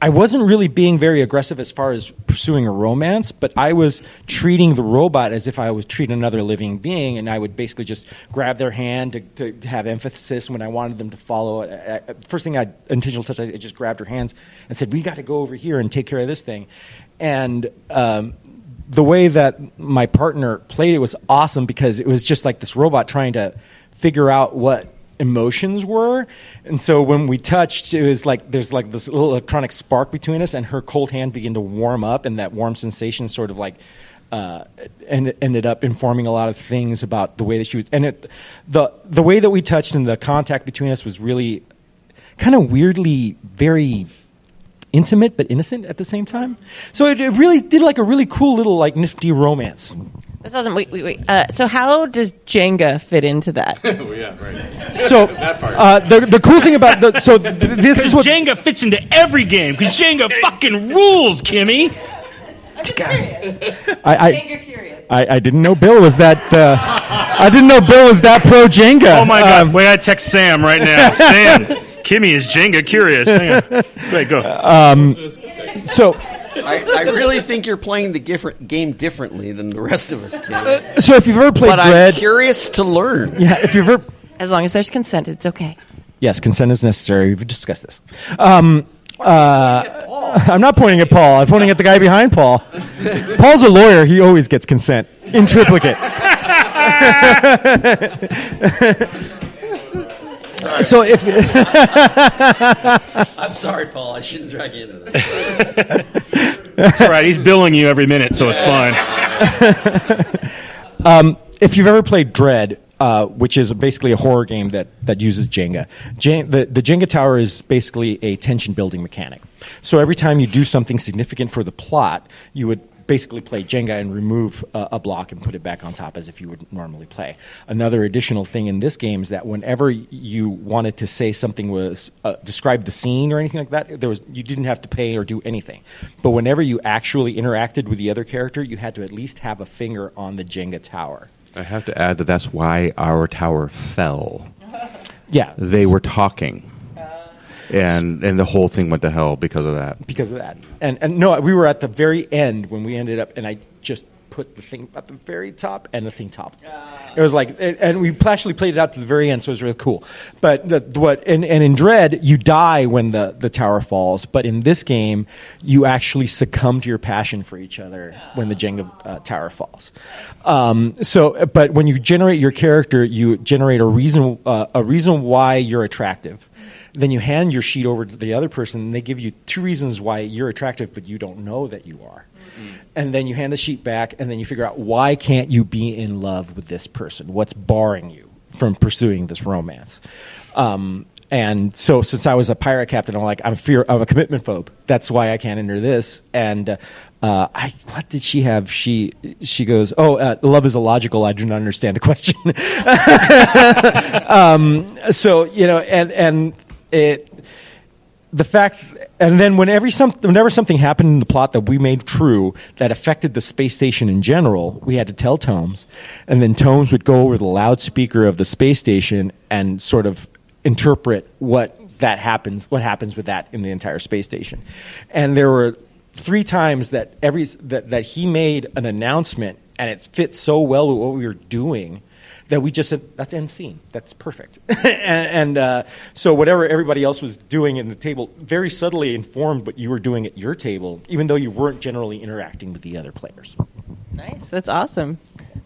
I wasn't really being very aggressive as far as pursuing a romance, but I was treating the robot as if I was treating another living being, and I would basically just grab their hand to, to, to have emphasis when I wanted them to follow. I, I, first thing I intentional touch, I just grabbed her hands and said, "We got to go over here and take care of this thing," and um, the way that my partner played it was awesome because it was just like this robot trying to figure out what emotions were. And so when we touched it was like there's like this little electronic spark between us and her cold hand began to warm up and that warm sensation sort of like uh, and ended up informing a lot of things about the way that she was and it the the way that we touched and the contact between us was really kind of weirdly very intimate but innocent at the same time. So it, it really did like a really cool little like nifty romance That doesn't. Wait, wait, wait. Uh, so how does Jenga fit into that? oh yeah, right. so uh, the the cool thing about the so th- this is what Jenga fits into every game because Jenga fucking rules, Kimmy. I'm curious. I, I, I didn't know Bill was that. Uh, I didn't know Bill was that pro Jenga. Oh my god! Um, Wait, I text Sam right now. Sam, Kimmy is Jenga curious. Hang on. Wait, go. Um, so I, I really think you're playing the different game differently than the rest of us can. so if you've ever played but Dread, I'm curious to learn. yeah, if you've ever As long as there's consent, it's okay. yes, consent is necessary. We've discussed this. Um, uh, I'm not pointing at Paul. I'm pointing at the guy behind Paul. Paul's a lawyer. He always gets consent in triplicate. so if I'm sorry, Paul. I shouldn't drag you into this. It's all right. He's billing you every minute, so it's fine. um, if you've ever played Dread, uh, which is basically a horror game that, that uses Jenga, Jen- the, the Jenga tower is basically a tension building mechanic. So every time you do something significant for the plot, you would basically play Jenga and remove uh, a block and put it back on top as if you would normally play. Another additional thing in this game is that whenever you wanted to say something was uh, describe the scene or anything like that, there was you didn't have to pay or do anything. But whenever you actually interacted with the other character, you had to at least have a finger on the Jenga tower. I have to add that that's why our tower fell. Yeah. They were talking. And and the whole thing went to hell because of that. because of that. And and no, we were at the very end when we ended up, and I just put the thing at the very top and the thing top. It was like, it, and we actually played it out to the very end, so it was really cool. But the, what and, and in Dread, you die when the the tower falls, but in this game, you actually succumb to your passion for each other when the Jenga uh, tower falls. Um, so, but when you generate your character, you generate a reason uh, a reason why you're attractive. Then you hand your sheet over to the other person, and they give you two reasons why you're attractive, but you don't know that you are and then you hand the sheet back, and then you figure out why can't you be in love with this person? What's barring you from pursuing this romance? Um, and so, since I was a pirate captain, I'm like, I'm fear, I'm a commitment phobe. That's why I can't enter this. And uh, uh, I, what did she have? She she goes, oh, uh, love is illogical. I do not understand the question. um, so you know, and and it the fact, and then whenever, some, whenever something happened in the plot that we made true that affected the space station in general, we had to tell Tomes, and then Tomes would go over the loudspeaker of the space station and sort of interpret what that happens, what happens with that in the entire space station. And there were three times that every that, that he made an announcement, and it fit so well with what we were doing that we just said that's end scene. That's perfect. and and uh, so whatever everybody else was doing in the table very subtly informed what you were doing at your table, even though you weren't generally interacting with the other players. Nice. That's awesome.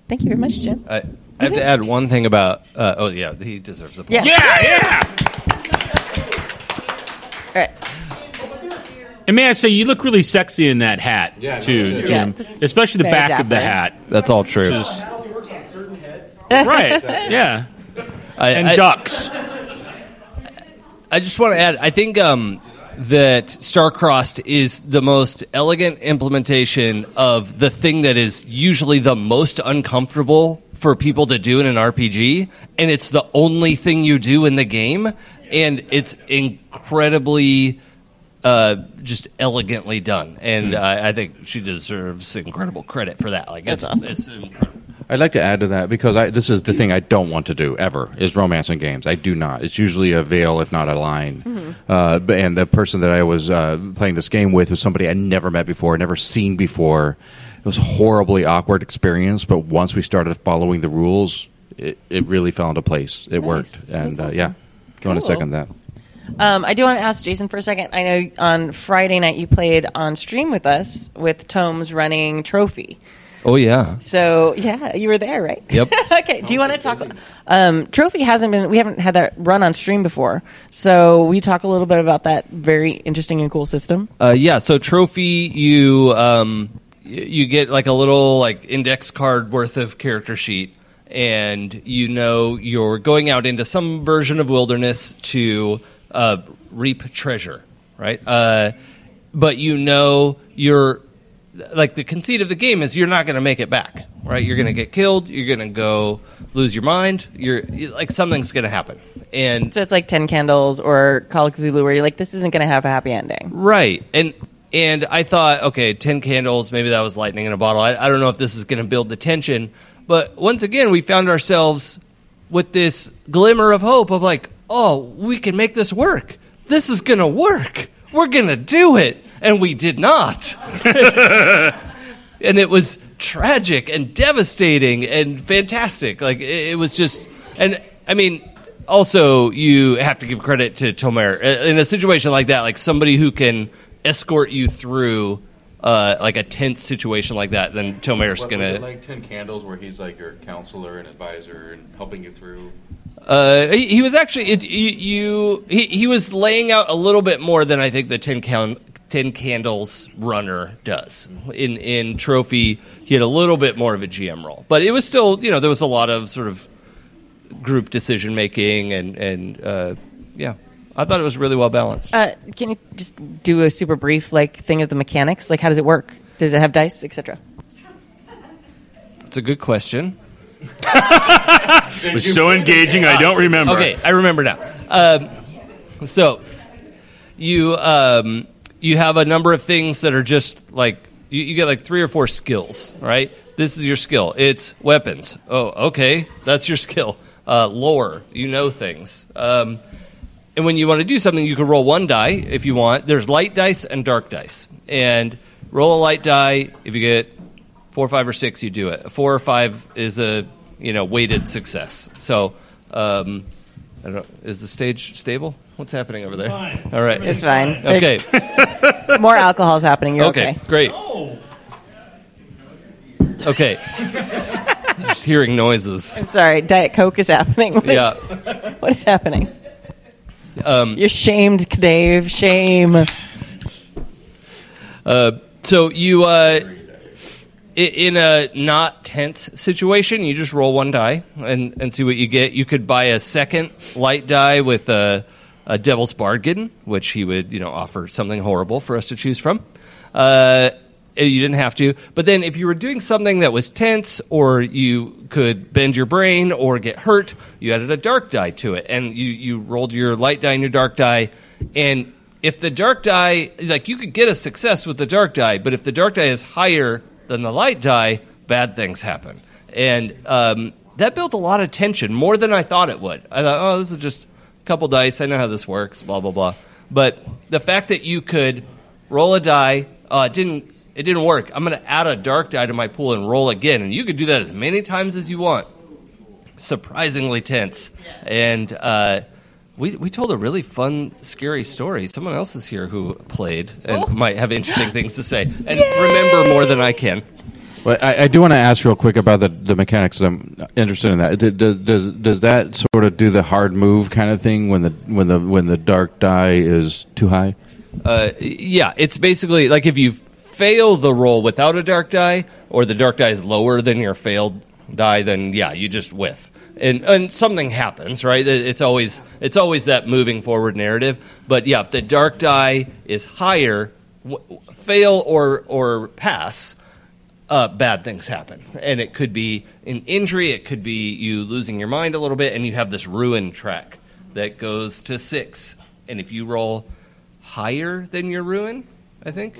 Thank you very much, Jim. I, I have to add one thing about. Uh, oh yeah, he deserves a Yeah. Yeah, yeah! All right. And may I say, you look really sexy in that hat, too, Jim. that's Especially the very back of the dapper. hat. That's all true. Which is- right. Yeah. I, and I- ducks. I just want to add. I think um, that Starcrossed is the most elegant implementation of the thing that is usually the most uncomfortable for people to do in an RPG, and it's the only thing you do in the game, and it's incredibly. Uh, just elegantly done, and uh, I think she deserves incredible credit for that. Like, That's it's, awesome. It's incredible. I'd like to add to that because I, this is the thing I don't want to do ever is romance in games. I do not. It's usually a veil, if not a line. Mhm. Uh, and the person that I was uh, playing this game with was somebody I never met before, never seen before. It was a horribly awkward experience, but once we started following the rules, it, it really fell into place. It worked, and That's uh, yeah, awesome. going to second that. Um, I do want to ask Jason for a second. I know on Friday night you played on stream with us with Tomes running Trophy. Oh yeah. So yeah, you were there, right? Yep. okay. Do you want to talk? Um, Trophy hasn't been. We haven't had that run on stream before. So we talk a little bit about that very interesting and cool system. Uh, yeah, so trophy, you um, you get like a little like index card worth of character sheet, and you know you're going out into some version of wilderness to uh, reap treasure, right? Uh, but you know you're like the conceit of the game is you're not going to make it back, right? You're going to get killed. You're going to go lose your mind. You're like something's going to happen, and So it's like Ten Candles or Call of Cthulhu, where you're like, this isn't going to have a happy ending. Right. And and I thought, okay, ten candles, maybe that was lightning in a bottle. I, I don't know if this is going to build the tension, but once again, we found ourselves with this glimmer of hope of like, oh, we can make this work. This is going to work. We're going to do it, and we did not. and it was tragic and devastating and fantastic. Like it, it was just, and I mean, also you have to give credit to Tomer Uh, in a situation like that, like somebody who can escort you through. Uh, like a tense situation like that, then Tomer's gonna. like Ten Candles, where he's like your counselor and advisor and helping you through. Uh, he, he was actually it, you, you he, he was laying out a little bit more than I think the ten count ten candles runner does. In in trophy, he had a little bit more of a GM role, but it was still you know there was a lot of sort of group decision making and and uh, yeah, I thought it was really well balanced. Uh, can you just do a super brief like thing of the mechanics? Like, how does it work? Does it have dice, etc.? That's a good question. It was so engaging, I don't remember. Okay, I remember now. Um, so you um, you have a number of things that are just like you, you get like three or four skills, right? This is your skill. It's weapons. Oh, okay, that's your skill. Uh, lore, you know things. Um, and when you want to do something, you can roll one die if you want. There's light dice and dark dice, and roll a light die. If you get four, five, or six, you do it. Four or five is a you know weighted success. So, um, I don't know. Is the stage stable? What's happening over there? Fine. All right, It's fine. Okay, More alcohol's happening. You're okay. okay, great. Okay, just hearing noises. I'm sorry. Diet Coke is happening. What is- Yeah. what is happening? Um, You're shamed, Dave. Shame. Uh, so you, uh, i- in a not tense situation, you just roll one die and, and see what you get. You could buy a second light die with a, a Devil's Bargain, which he would, you know, offer something horrible for us to choose from. Uh, you didn't have to, but then if you were doing something that was tense, or you could bend your brain or get hurt, you added a dark die to it, and you you rolled your light die and your dark die, and if the dark die, like you could get a success with the dark die, but if the dark die is higher than the light die, bad things happen. And um, that built a lot of tension, more than I thought it would. I thought, oh, this is just couple dice. I know how this works, blah, blah, blah. But the fact that you could roll a die, uh, it didn't. It didn't work. I'm going to add a dark die to my pool and roll again, and you could do that as many times as you want. Surprisingly tense, and uh, we we told a really fun, scary story. Someone else is here who played and might have interesting things to say and remember more than I can. Well, I, I do want to ask real quick about the, the mechanics. I'm interested in that. D- d- Does does that sort of do the hard move kind of thing when the when the when the dark die is too high? Uh, yeah, it's basically like if you fail the roll without a dark die, or the dark die is lower than your failed die, then yeah, you just whiff. And, and something happens, right? It's always it's always that moving forward narrative. But yeah, if the dark die is higher, w- fail or or pass, uh, bad things happen. And it could be an injury, it could be you losing your mind a little bit, and you have this ruin track that goes to six. And if you roll higher than your ruin, I think?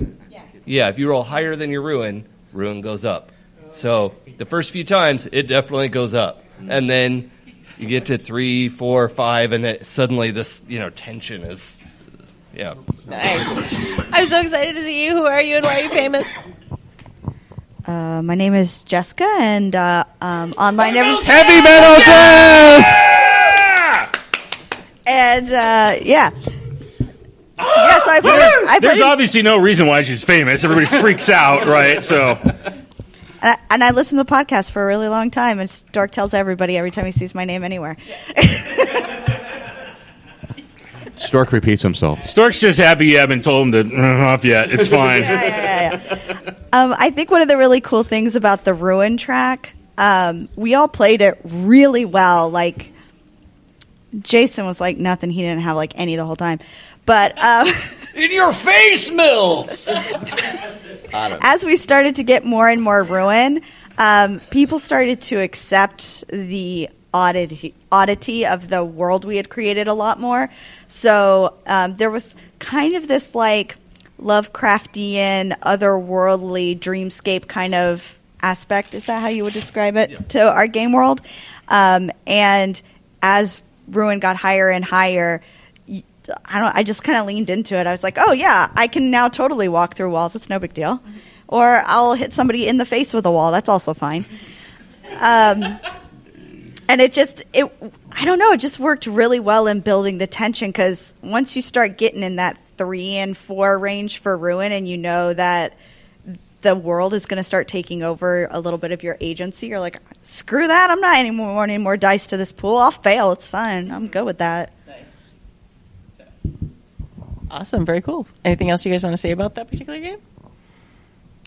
Yeah, if you roll higher than your ruin, ruin goes up. So the first few times, it definitely goes up. And then you get to three, four, five, and then suddenly this, you know, tension is, yeah. Nice. I'm so excited to see you. Who are you and why are you famous? Uh, my name is Jessica, and uh, um, online every Heavy metal jazz! and uh, yeah. Yes, I put, I put There's obviously no reason why she's famous. Everybody freaks out, right? So and I, and I listened to the podcast for a really long time, and Stork tells everybody every time he sees my name anywhere. Stork repeats himself. Stork's just happy you haven't told him to uh, off yet. It's fine. Yeah, yeah, yeah. Um, I think one of the really cool things about the Ruin track, um, we all played it really well. Like Jason was like nothing; he didn't have like any the whole time. But um, In your face, Mills. as we started to get more and more ruin, um, people started to accept the oddity, oddity of the world we had created a lot more. So um, there was kind of this like Lovecraftian, otherworldly dreamscape kind of aspect. Is that how you would describe it to our game world? Um, and as ruin got higher and higher. I don't. I just kind of leaned into it. I was like, "Oh yeah, I can now totally walk through walls. It's no big deal." Or I'll hit somebody in the face with a wall. That's also fine. Um, and it just it. I don't know. It just worked really well in building the tension because once you start getting in that three and four range for ruin, and you know that the world is going to start taking over a little bit of your agency, you're like, "Screw that! I'm not any more any more dice to this pool. I'll fail. It's fine. I'm good with that." Nice. Awesome. Very cool. Anything else you guys want to say about that particular game?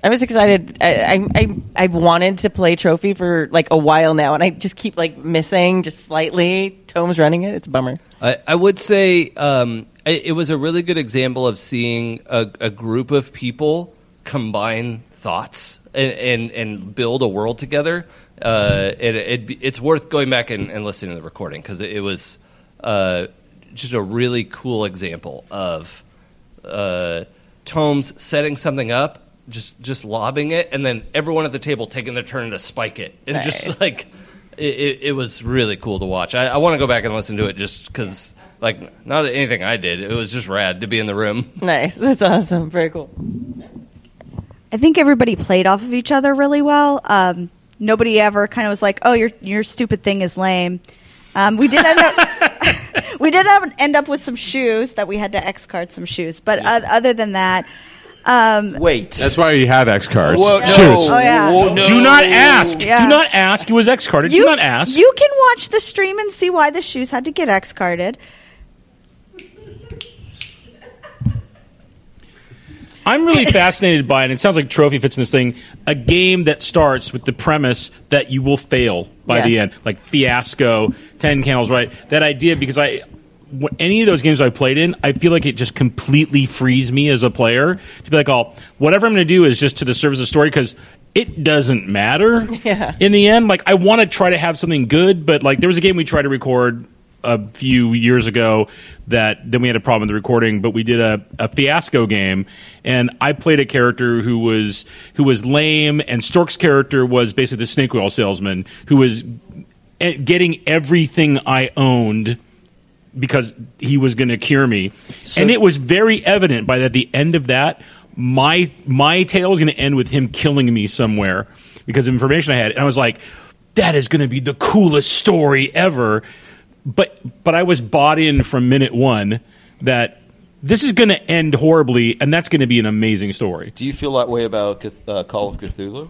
I was excited. I, I, I wanted to play Trophy for like a while now, and I just keep like missing just slightly. Tome's running it. It's a bummer. I, I would say um, it, it was a really good example of seeing a, a group of people combine thoughts and, and, and build a world together. Uh, it, it, it's worth going back and, and listening to the recording because it, it was uh, just a really cool example of uh, Tomes setting something up, just just lobbing it, and then everyone at the table taking their turn to spike it, and Nice. just like it, it, it was really cool to watch. I, I want to go back and listen to it just because, like, not anything I did. It was just rad to be in the room. Nice. That's awesome. Very cool. I think everybody played off of each other really well. Um, nobody ever kind of was like, "Oh, your your stupid thing is lame." Um, we did end up we did end up with some shoes that we had to X card some shoes, but uh, other than that, um, Wait. That's why you have X cards. Whoa, no. Shoes. Oh, yeah. Whoa, no. Do not ask. Yeah. Do not ask. It was X carded. you Do not ask. You can watch the stream and see why the shoes had to get X carded. I'm really fascinated by, it it sounds like Trophy fits in this thing, a game that starts with the premise that you will fail by Yeah. the end, like Fiasco, Ten Candles, right? That idea, because I, wh- any of those games I played in, I feel like it just completely frees me as a player to be like, oh, whatever I'm going to do is just to the service of the story because it doesn't matter Yeah. in the end. Like, I want to try to have something good, but like, there was a game we tried to record a few years ago that then we had a problem with the recording, but we did a, a fiasco game, and I played a character who was who was lame, and Stork's character was basically the snake oil salesman who was eh, getting everything I owned because he was going to cure me, So- and it was very evident by that the end of that my my tale was going to end with him killing me somewhere because of information I had, and I was like, that is going to be the coolest story ever. But but I was bought in from minute one that this is going to end horribly, and that's going to be an amazing story. Do you feel that way about uh, Call of Cthulhu?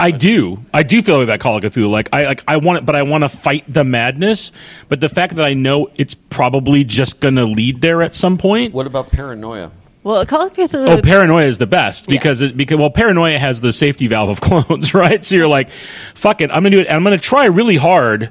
I do. I do feel about Call of Cthulhu. Like I like I want it, but I want to fight the madness. But the fact that I know it's probably just going to lead there at some point. What about paranoia? Well, Call of Cthulhu. Oh, paranoia is the best Yeah. because it, because well, paranoia has the safety valve of clones, right? So you're like, fuck it, I'm gonna do it. And I'm gonna try really hard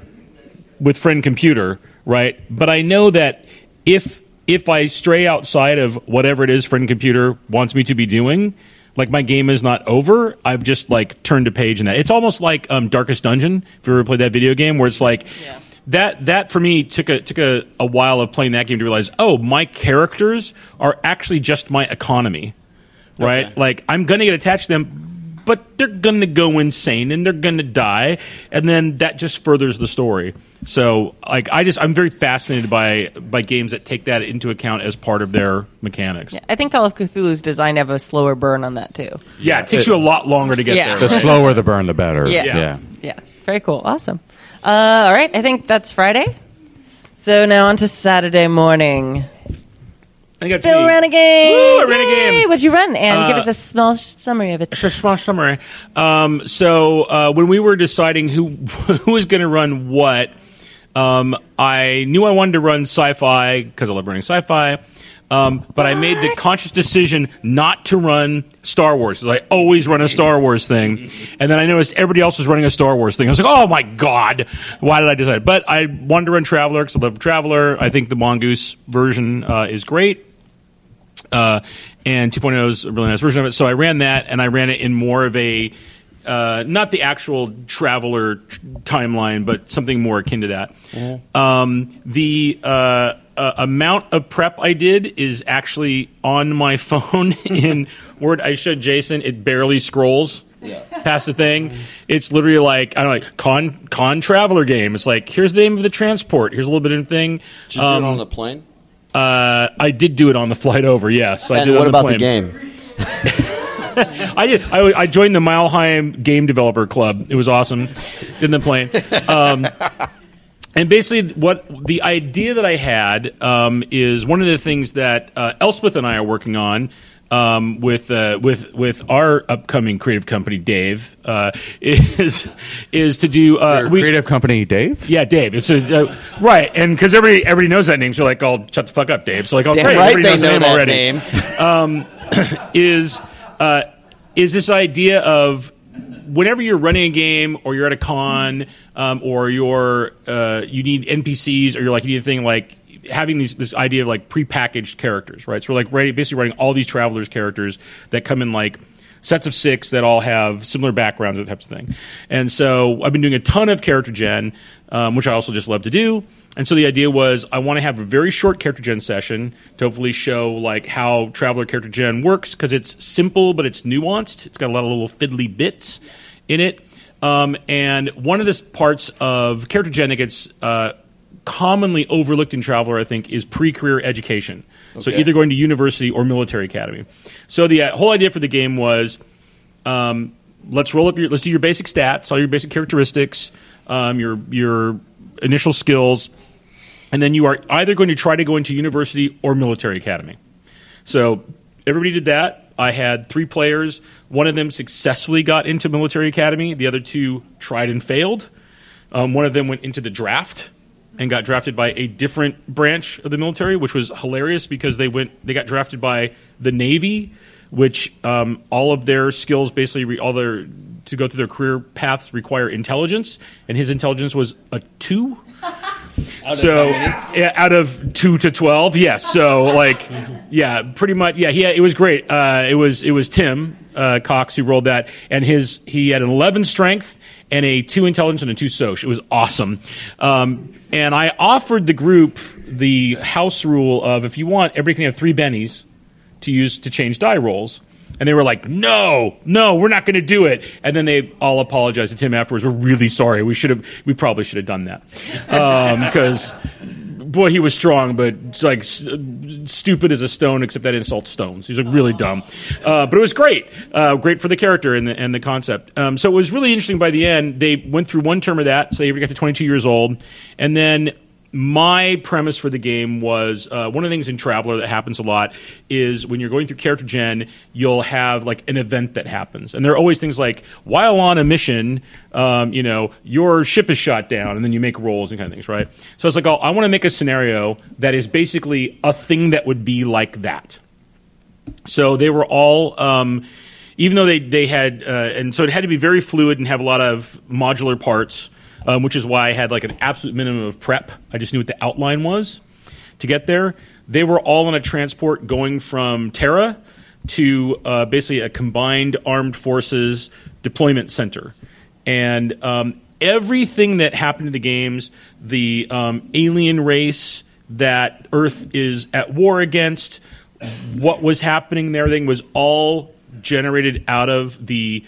with friend computer, right? But I know that if if I stray outside of whatever it is friend computer wants me to be doing, like my game is not over. I've just like turned a page in that. It's almost like um, Darkest Dungeon. If you ever played that video game, where it's like. That that for me took a took a, a while of playing that game to realize, oh, my characters are actually just my economy right? Like I'm gonna get attached to them, but they're gonna go insane and they're gonna die, and then that just furthers the story. So, like, I just I'm very fascinated by by games that take that into account as part of their mechanics. Yeah, I think Call of Cthulhu's designed to have a slower burn on that too. Yeah, it takes you a lot longer to get Yeah. there. The slower the burn, the better. Yeah. yeah. Yeah. Very cool. Awesome. Uh, all right. I think that's Friday. So now on to Saturday morning. I think that's me. ran. Woo, I ran a Yay! What'd you run? And give Uh, us a small sh- summary of it. A small summary. Um, so uh, when we were deciding who who was going to run what, um, I knew I wanted to run sci-fi because I love running sci-fi. Um, but I made the conscious decision not to run Star Wars. I always run a Star Wars thing, and then I noticed everybody else was running a Star Wars thing. I was like, "Oh my god, why did I decide?" But I wanted to run Traveler because I love Traveler. I think the Mongoose version uh, is great uh, and 2.0 is a really nice version of it. So I ran that, and I ran it in more of a uh, not the actual traveler tr- timeline, but something more akin to that. Um, the uh, uh, amount of prep I did is actually on my phone in Word. I showed Jason; it barely scrolls. Past the thing, it's literally like I don't know, like con con traveler game. It's like here's the name of the transport. Here's a little bit of thing. Did you do it on the plane? Uh, I did do it on the flight over. Yes, I and did what on about plane. the game? I did. I, I joined the Mile High Game Developer Club. It was awesome. In the plane. Um, and basically, what the idea that I had um, is one of the things that uh, Elspeth and I are working on. Um, with uh, with with our upcoming creative company, Dave, uh, is is to do uh, we- creative company, Dave. yeah, Dave. It's a, uh, right, and because everybody everybody knows that name, so like, "Oh, shut the fuck up, Dave." So like, "Oh, Damn great, right everybody they knows the know name that already." name. Um, is uh, is this idea of whenever you're running a game or you're at a con um, or you're uh, you need NPCs or you're like you need a thing like having these this idea of like prepackaged characters, right? So we're like basically writing all these travelers characters that come in like sets of six that all have similar backgrounds, that types of thing. And so I've been doing a ton of character gen, um, which I also just love to do. And so the idea was I want to have a very short character gen session to hopefully show like how traveler character gen works because it's simple but it's nuanced. It's got a lot of little fiddly bits in it. Um, and one of the parts of character gen that gets uh, commonly overlooked in Traveler, I think, is pre-career education. So either going to university or military academy. So the uh, whole idea for the game was um, let's roll up your let's do your basic stats, all your basic characteristics, um, your your initial skills, and then you are either going to try to go into university or military academy. So everybody did that. I had three players. One of them successfully got into military academy. The other two tried and failed. Um, one of them went into the draft and got drafted by a different branch of the military, which was hilarious because they went they got drafted by the Navy, which um, all of their skills basically re, all their to go through their career paths require intelligence, and his intelligence was a two. so yeah, out of two to twelve, yes. So like, yeah, pretty much. Yeah, he had, it was great. Uh, it was it was Tim uh, Cox who rolled that, and his he had an eleven strength and a two intelligence and a two soch. It was awesome. Um, and I offered the group the house rule of if you want, everybody can have three bennies to use to change die rolls. And they were like, no, no, we're not going to do it. And then they all apologized to Tim afterwards. We're really sorry. We should have, we probably should have done that. Um, because, boy, he was strong, but like st- stupid as a stone, except that insults stones. He's like really dumb. Uh, but it was great. Uh, great for the character and the, and the concept. Um, so it was really interesting by the end. They went through one term of that. So they got to 22 years old. And then my premise for the game was uh, one of the things in Traveler that happens a lot is when you're going through character gen, you'll have like an event that happens, and there are always things like while on a mission, um, you know, your ship is shot down, and then you make rolls and kind of things, right? So it's like, oh, I want to make a scenario that is basically a thing that would be like that. So they were all. Um, even though they, they had, uh, and so it had to be very fluid and have a lot of modular parts um, which is why I had like an absolute minimum of prep. I just knew what the outline was to get there. They were all on a transport going from Terra to uh, basically a combined armed forces deployment center. And um, everything that happened in the games, the um, alien race that Earth is at war against, what was happening there, everything was all generated out of the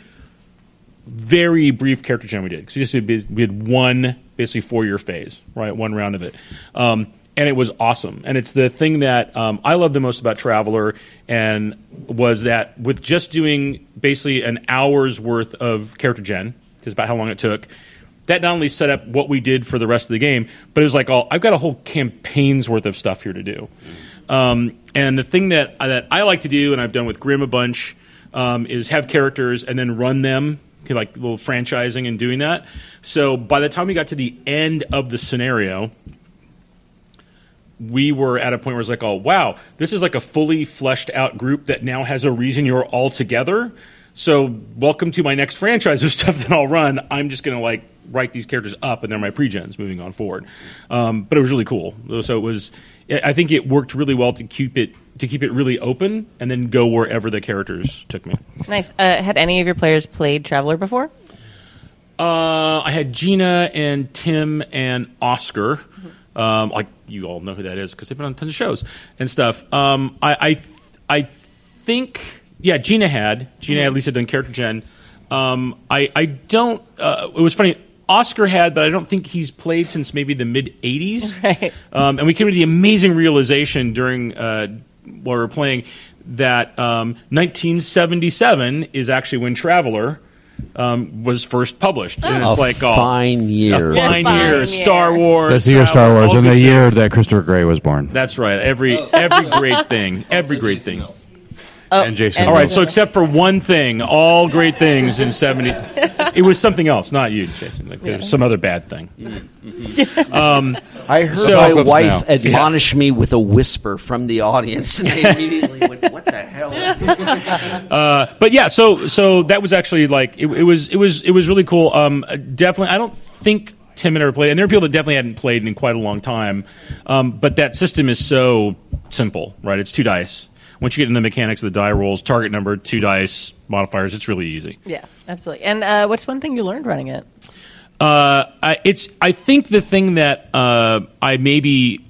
very brief character gen we did because we just did, we had one basically four year phase, right? One round of it. Um, and it was awesome. And it's the thing that um, I love the most about Traveler, and was that with just doing basically an hour's worth of character gen, is about how long it took. That not only set up what we did for the rest of the game, but it was like, oh, I've got a whole campaign's worth of stuff here to do. Um, and the thing that that I like to do, and I've done with Grim a bunch, um, is have characters and then run them like little franchising and doing that. So by the time we got to the end of the scenario, we were at a point where it's like, oh wow, this is like a fully fleshed out group that now has a reason you're all together. So welcome to my next franchise of stuff that I'll run. I'm just gonna like write these characters up, and they're my pre-gens moving on forward. Um, but it was really cool. So it was. I think it worked really well to keep it to keep it really open and then go wherever the characters took me. Nice. Uh, had any of your players played Traveler before? Uh, I had Gina and Tim and Oscar. Um, like you all know who that is because they've been on tons of shows and stuff. Um, I, I, I think yeah, Gina had Gina at least had done character gen. Um, I I don't. Uh, it was funny. Oscar had, but I don't think he's played since maybe the mid '80s. Right. Um, and we came to the amazing realization during uh, while we were playing that um, 1977 is actually when Traveler um, was first published, and it's A like oh, fine year. a fine, A fine year, year. Star Wars. That's the year Star Wars, and the year things. that Christopher Gray was born. That's right. Every every great thing, every great thing. Oh, and Jason. All right, so except for one thing, all great things in '70. It was something else, not you, Jason. Like there's some other bad thing. Um, I heard so- my wife Now. admonish me with a whisper from the audience, and I immediately went, "What the hell?" uh, but yeah, so so that was actually like it, it was it was it was really cool. Um, definitely, I don't think Tim had ever played, and there are people that definitely hadn't played in quite a long time. Um, but that system is so simple, right? It's two dice. Once you get in the mechanics of the die rolls, target number, two dice, modifiers, it's really easy. Yeah, absolutely. And uh, what's one thing you learned running it? Uh, I, it's. I think the thing that uh, I maybe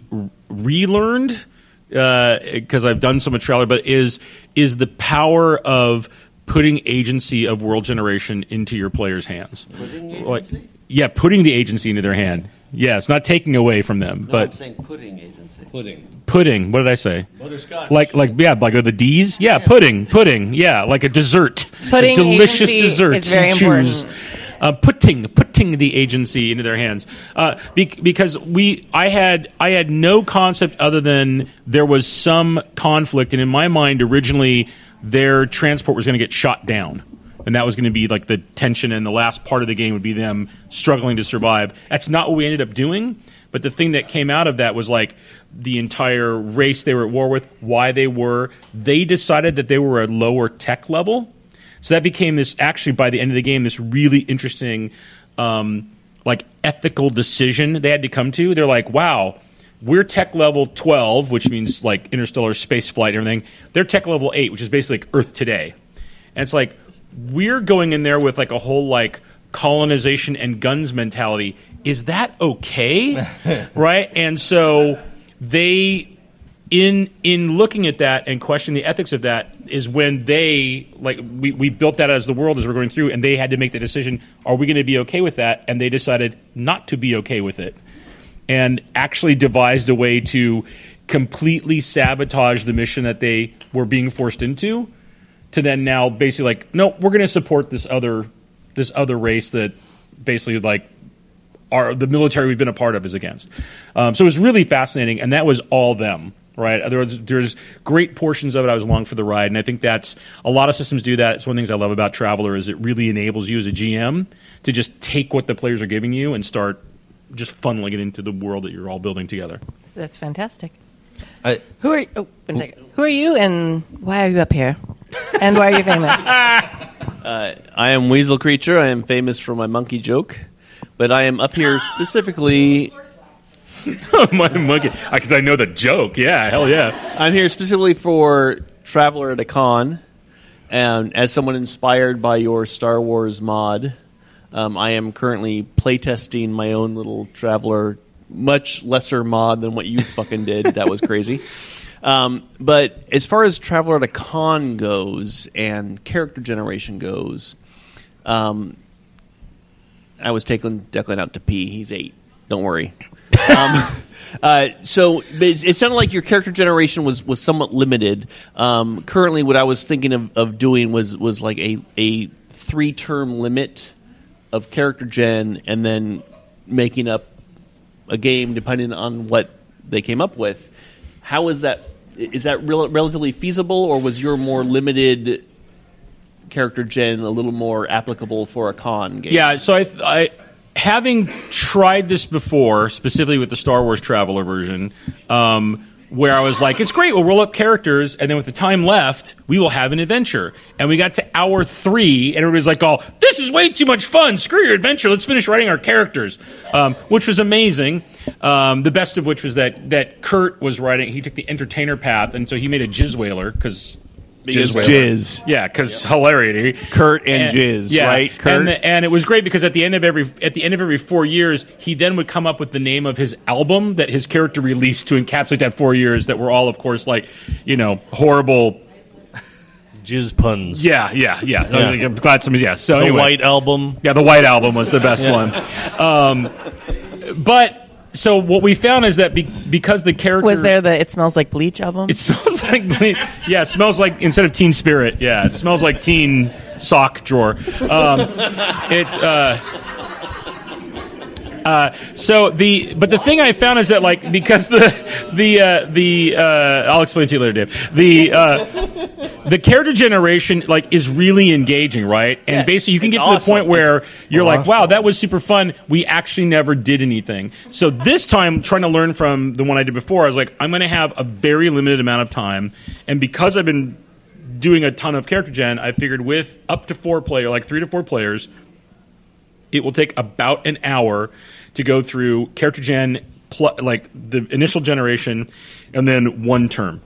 relearned because I've done so much trailer, but is is the power of putting agency of world generation into your players' hands. Putting Like- yeah, putting the agency into their hand. Yes, not taking away from them, No, I'm but saying pudding agency. Pudding. pudding. What did I say? Butterscotch. Like like yeah, like with the D's. Yeah, pudding, pudding. Yeah, like a dessert. Putting delicious agency desserts is very and choose. important. Uh, putting putting the agency into their hands uh, be- because we I had I had no concept other than there was some conflict and in my mind originally their transport was going to get shot down and that was going to be like the tension and the last part of the game would be them struggling to survive that's not what we ended up doing but the thing that came out of that was like the entire race they were at war with why they were they decided that they were a lower tech level so that became this actually by the end of the game this really interesting um, like ethical decision they had to come to. They're like, wow, we're tech level 12, which means like interstellar space flight and everything. They're tech level 8, which is basically like Earth today. And it's like we're going in there with like a whole like colonization and guns mentality. Is that okay? right? And so they in in looking at that and questioning the ethics of that is when they like we, we built that as the world as we're going through and they had to make the decision are we going to be okay with that and they decided not to be okay with it and actually devised a way to completely sabotage the mission that they were being forced into to then now basically like no we're going to support this other this other race that basically like our the military we've been a part of is against um, so it was really fascinating and that was all them right there was, there's great portions of it i was along for the ride and i think that's a lot of systems do that it's one of the things i love about traveler is it really enables you as a gm to just take what the players are giving you and start just funneling it into the world that you're all building together That's fantastic. I, Who are oh, one second. Who are you and why are you up here? And why are you famous? Uh, I am Weasel Creature. I am famous for my monkey joke, but I am up here specifically. my monkey, because I know the joke. Yeah, hell yeah. I'm here specifically for Traveler at a Con, and as someone inspired by your Star Wars mod, um, I am currently playtesting my own little Traveler, much lesser mod than what you fucking did. That was crazy. Um, but as far as Traveler at a Con goes and character generation goes, um, I was taking Declan out to pee. He's eight. Don't worry. um, uh, so it sounded like your character generation was, was somewhat limited. Um, currently, what I was thinking of, of doing was was like a a three term limit of character gen, and then making up a game depending on what they came up with. How is that? Is that rel- relatively feasible, or was your more limited character gen a little more applicable for a con game? Yeah, so I, I having tried this before, specifically with the Star Wars Traveler version, um, where I was like, "It's great, we'll roll up characters, and then with the time left, we will have an adventure." And we got to hour three, and everybody's like, "Oh, this is way too much fun! Screw your adventure! Let's finish writing our characters," um, which was amazing. Um, the best of which was that that Kurt was writing. He took the entertainer path, and so he made a jizz whaler because. Because jizz. yeah, because hilarity. Kurt and Jizz, right? Kurt? And, the- and it was great because at the end of every at the end of every four years, he then would come up with the name of his album that his character released to encapsulate that four years. That were all, of course, like you know, horrible. Jizz puns. Yeah, yeah, yeah. Yeah. I'm glad somebody. Yeah. So The anyway. White Album. Yeah, the White Album was the best Yeah. one. Um, but so what we found is that be, because the character Was there the It Smells Like Bleach album? it smells like yeah, it smells like instead of Teen Spirit, yeah, it smells like Teen Sock Drawer. Um, it. Uh, uh, so the but the thing I found is that like because the the uh, the uh, I'll explain to you later, Dave. The uh, the character generation like is really engaging, right? And Yeah, basically you can get to the point where It's you're like, wow, that was super fun. We actually never did anything. So this time, trying to learn from the one I did before, I was like, I'm going to have a very limited amount of time, and because I've been doing a ton of character gen, I figured with up to four player, like three to four players, it will take about an hour to go through character gen, pl- like the initial generation, and then one term.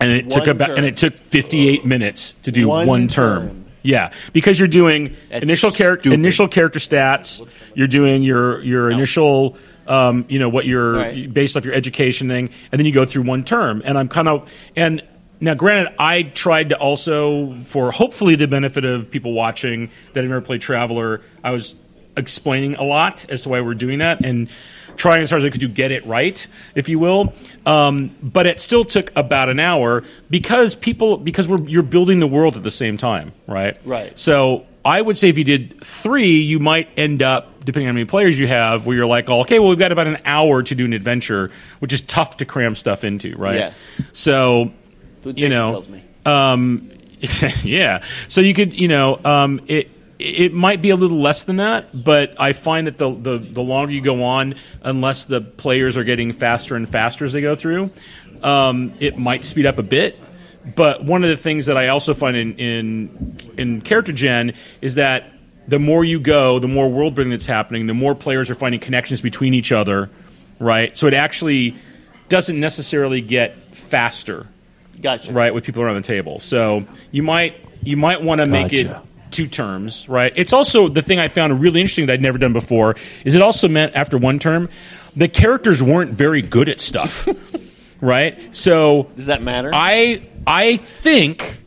And it took about term. and it took 58 minutes to do One one, term. term. Yeah, because you're doing That's initial character initial character stats. You're doing your your initial, um, you know, what your Right. based off your education thing, and then you go through one term. And I'm kind of and now, granted, I tried to also for hopefully the benefit of people watching that have never played Traveler. I was explaining a lot as to why we're doing that, and trying as hard as I could to get it right, if you will. Um, but it still took about an hour because people because we're you're building the world at the same time, right? Right. So I would say if you did three, you might end up, depending on how many players you have, where you're like, oh, okay, well, we've got about an hour to do an adventure, which is tough to cram stuff into, right? Yeah. So, you know, tells me. Um, yeah. So you could, you know, um, it it might be a little less than that, but I find that the, the the longer you go on, unless the players are getting faster and faster as they go through, um, it might speed up a bit. But one of the things that I also find in in, in character gen is that the more you go, the more world building that's happening, the more players are finding connections between each other, right? So it actually doesn't necessarily get faster Gotcha. right with people around the table so you might you might want to make it Gotcha. two terms right it's also the thing i found really interesting that i'd never done before is it also meant after one term the characters weren't very good at stuff right so Does that matter? i i think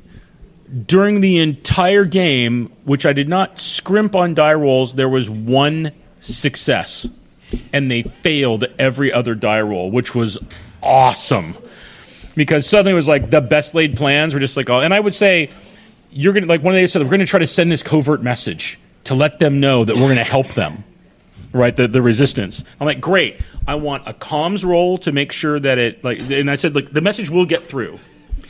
during the entire game which i did not scrimp on die rolls there was one success and they failed every other die roll which was awesome because suddenly it was like the best laid plans were just like, oh, and I would say you're gonna like one of they said we're gonna try to send this covert message to let them know that we're gonna help them, right? The the resistance. I'm like, great. I want a comms role to make sure that it like, and I said like the message will get through.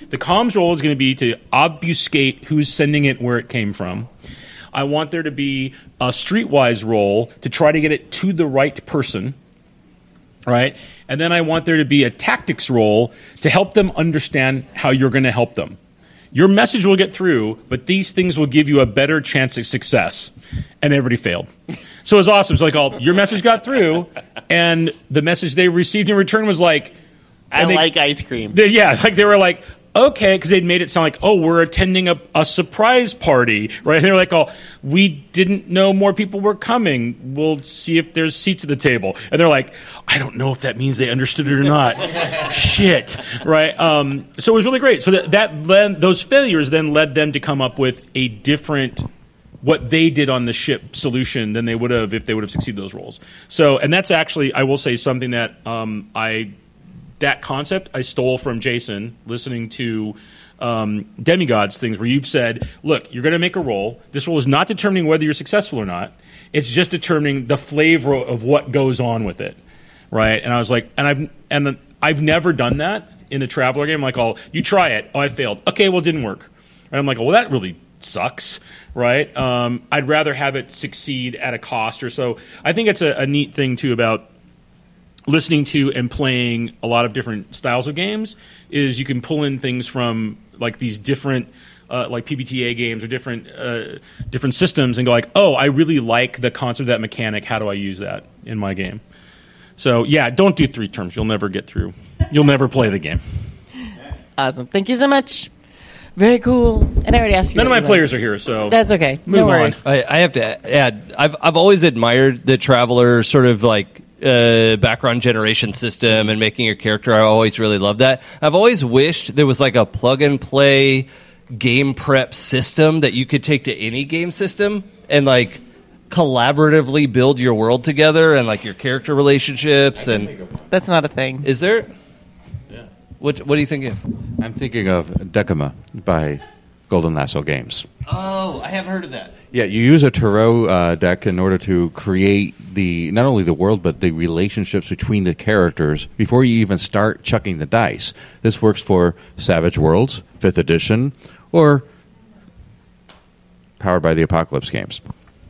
The comms role is going to be to obfuscate who's sending it where it came from. I want there to be a streetwise role to try to get it to the right person right? And then I want there to be a tactics role to help them understand how you're going to help them. Your message will get through, but these things will give you a better chance of success. And everybody failed. So it was awesome. It's like, all your message got through, and the message they received in return was like, I they- like ice cream. they- yeah, like they were like, okay, because they'd made it sound like, oh, we're attending a, a surprise party, right? And they were like, oh, we didn't know more people were coming. We'll see if there's seats at the table. And they're like, I don't know if that means they understood it or not. Shit, right? Um, so it was really great. So that, that led, those failures then led them to come up with a different what they did on the ship solution than they would have if they would have succeeded those roles. So, and that's actually, I will say, something that um, I that concept I stole from Jason listening to um, demigods things where you've said, look, you're going to make a roll. This roll is not determining whether you're successful or not. It's just determining the flavor of what goes on with it, right? And I was like, and I've and I've never done that in a traveler game. Like, oh, you try it. Oh, I failed. Okay, well, it didn't work. And I'm like, well, that really sucks, right? Um, I'd rather have it succeed at a cost or so. I think it's a, a neat thing too about listening to and playing a lot of different styles of games is you can pull in things from like these different uh, like PBTA games or different uh, different systems and go like, oh, I really like the concept of that mechanic. How do I use that in my game? So yeah, don't do three terms. You'll never get through. You'll never play the game. Awesome. Thank you so much. Very cool. And I already asked you. None of my you players are here, so That's okay. Move no on. I, I have to add, I've I've always admired the Traveler sort of like uh, background generation system and making your character. I always really loved that. I've always wished there was like a plug and play game prep system that you could take to any game system and like collaboratively build your world together and like your character relationships and That's not a thing. is there? What What are you thinking of? I'm thinking of Decima by Golden Lasso Games. Oh, I haven't heard of that. Yeah, you use a tarot uh, deck in order to create the not only the world but the relationships between the characters before you even start chucking the dice. This works for Savage Worlds, Fifth Edition, or Powered by the Apocalypse games,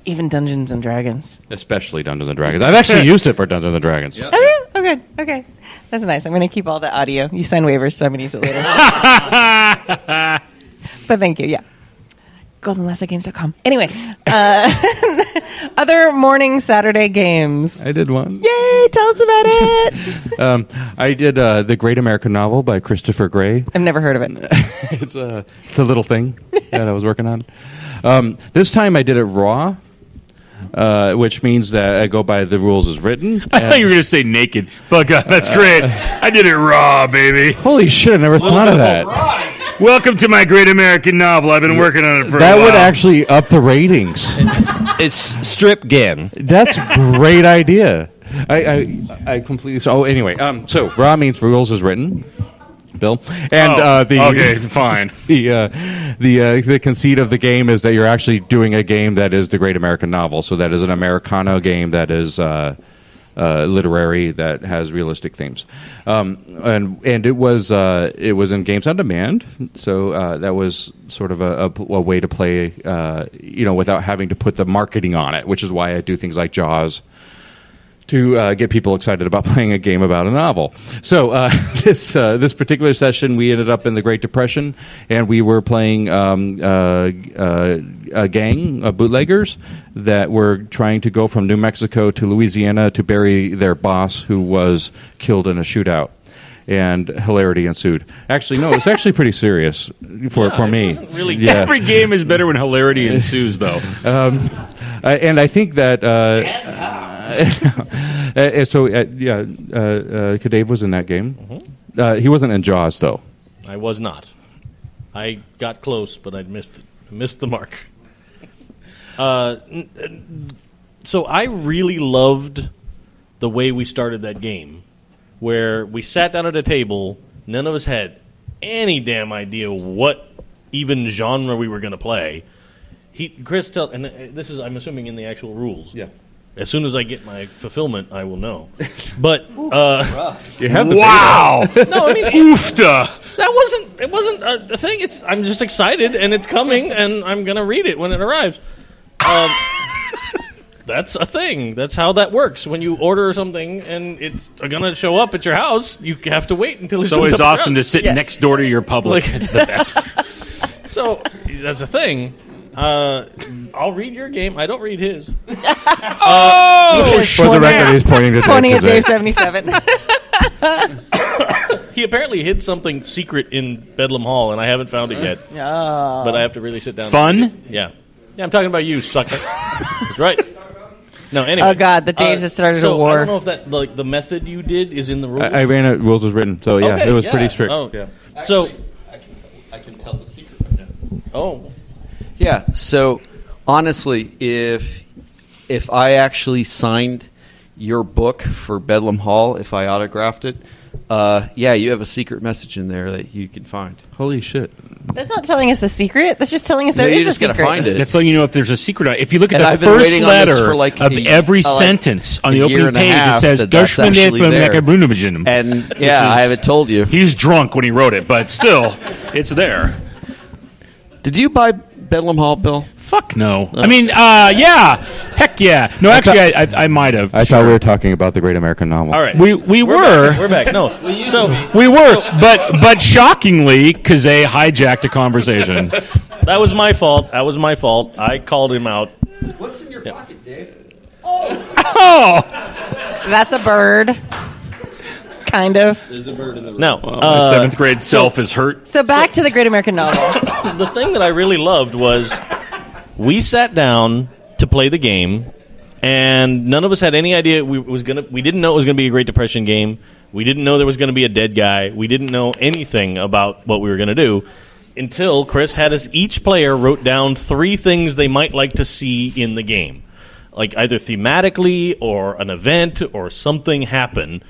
Even Dungeons and Dragons. especially Dungeons and Dragons. I've actually used it for Dungeons and Dragons. Okay, okay, okay. That's nice. I'm going to keep all the audio. You sign waivers, so I'm going to use it later. but thank you. Yeah. GoldenLassoGames.com. Anyway, uh, other morning Saturday games. I did one. Yay! Tell us about it. Um, I did uh, the Great American Novel by Christopher Gray. I've never heard of it. it's a it's a little thing that I was working on. Um, this time I did it raw, uh, which means that I go by the rules as written. I thought you were going to say naked, but God, that's great. I did it raw, baby. Holy shit! I never thought of that. Welcome to my great American novel. I've been working on it for That a while. would actually up the ratings. It's strip gan. That's a great idea. I, I I completely. So oh, anyway, um, so raw means rules is written. Bill and Oh, uh, the okay, fine. The uh, the uh, the conceit of the game is that you're actually doing a game that is the Great American Novel. So that is an Americana game that is. Uh, literary that has realistic themes, um, and and it was uh, it was in Games on Demand, so uh, that was sort of a, a, a way to play, uh, you know, without having to put the marketing on it, which is why I do things like Jaws to uh, get people excited about playing a game about a novel. So uh, this uh, this particular session, we ended up in the Great Depression, and we were playing um, uh, uh, a gang of bootleggers that were trying to go from New Mexico to Louisiana to bury their boss, who was killed in a shootout. And hilarity ensued. Actually, no, it's actually pretty serious for for me. Really, Yeah. every game is better when hilarity ensues, though. Um, uh, and I think that. Uh, uh, so uh, yeah, uh, uh, was in that game. Mm-hmm. Uh, he wasn't in Jaws though. I was not. I got close, but I missed it. I missed the mark. Uh, n- n- so I really loved the way we started that game, where we sat down at a table. None of us had any damn idea what even genre we were going to play. He, Chris, tell, and this is, I'm assuming, in the actual rules. Yeah. As soon as I get my fulfillment, I will know. But uh, You have the Wow. no, I mean, Oofta. that wasn't it wasn't a, the thing. It's I'm just excited and it's coming and I'm gonna read it when it arrives. Um, that's a thing. That's how that works. When you order something and it's gonna show up at your house, you have to wait until it It's shows always up at your awesome to house. sit Yes. next door to your public. Like- it's the best. So that's a thing. Uh, I'll read your game. I don't read his. Oh, For the record, he's pointing to Dave. Pointing at Dave seventy seven. He apparently hid something secret in Bedlam Hall, and I haven't found it yet. Oh. But I have to really sit down. Fun? and. Yeah. Yeah, I'm talking about you, sucker. That's right. No, anyway. Oh, God, the Daves have started a so I don't know if that like the method you did is in the rules. I, I ran it. Rules was written, so yeah, Okay, it was yeah. pretty strict. Oh, yeah. So, I can tell the secret right now. oh, Yeah. So honestly, if if I actually signed your book for Bedlam Hall, if I autographed it, uh, yeah, you have a secret message in there that you can find. Holy shit! That's not telling us the secret. That's just telling us there No, is you a just gotta secret. find it. That's letting you know if there's a secret. If you look at And the I've first waiting on this letter like of a- every uh, sentence on the opening page, it says that Gershman actually from there. Nekabrunovision. And Which yeah, I haven't told you. He's drunk when he wrote it, but still, it's there. Did you buy Bedlam Hall, Bill? Fuck no. I mean, uh, yeah, heck yeah. No, actually, I, I, I might have. I thought we were talking about the Great American Novel. all right. We we We're were. back. We're back. No. So We were, but but shockingly, Kazay hijacked a conversation. that was my fault. That was my fault. I called him out. What's in your pocket, Dave? Oh, That's a bird. Kind of. There's a bird in the room. Now, my uh, seventh grade self is hurt. So back to the Great American Novel. the thing that I really loved was we sat down to play the game, and none of us had any idea we was gonna. We didn't know it was gonna be a Great Depression game. We didn't know there was gonna be a dead guy. We didn't know anything about what we were gonna do until Chris had us. Each player wrote down three things they might like to see in the game, like either thematically or an event or something happen.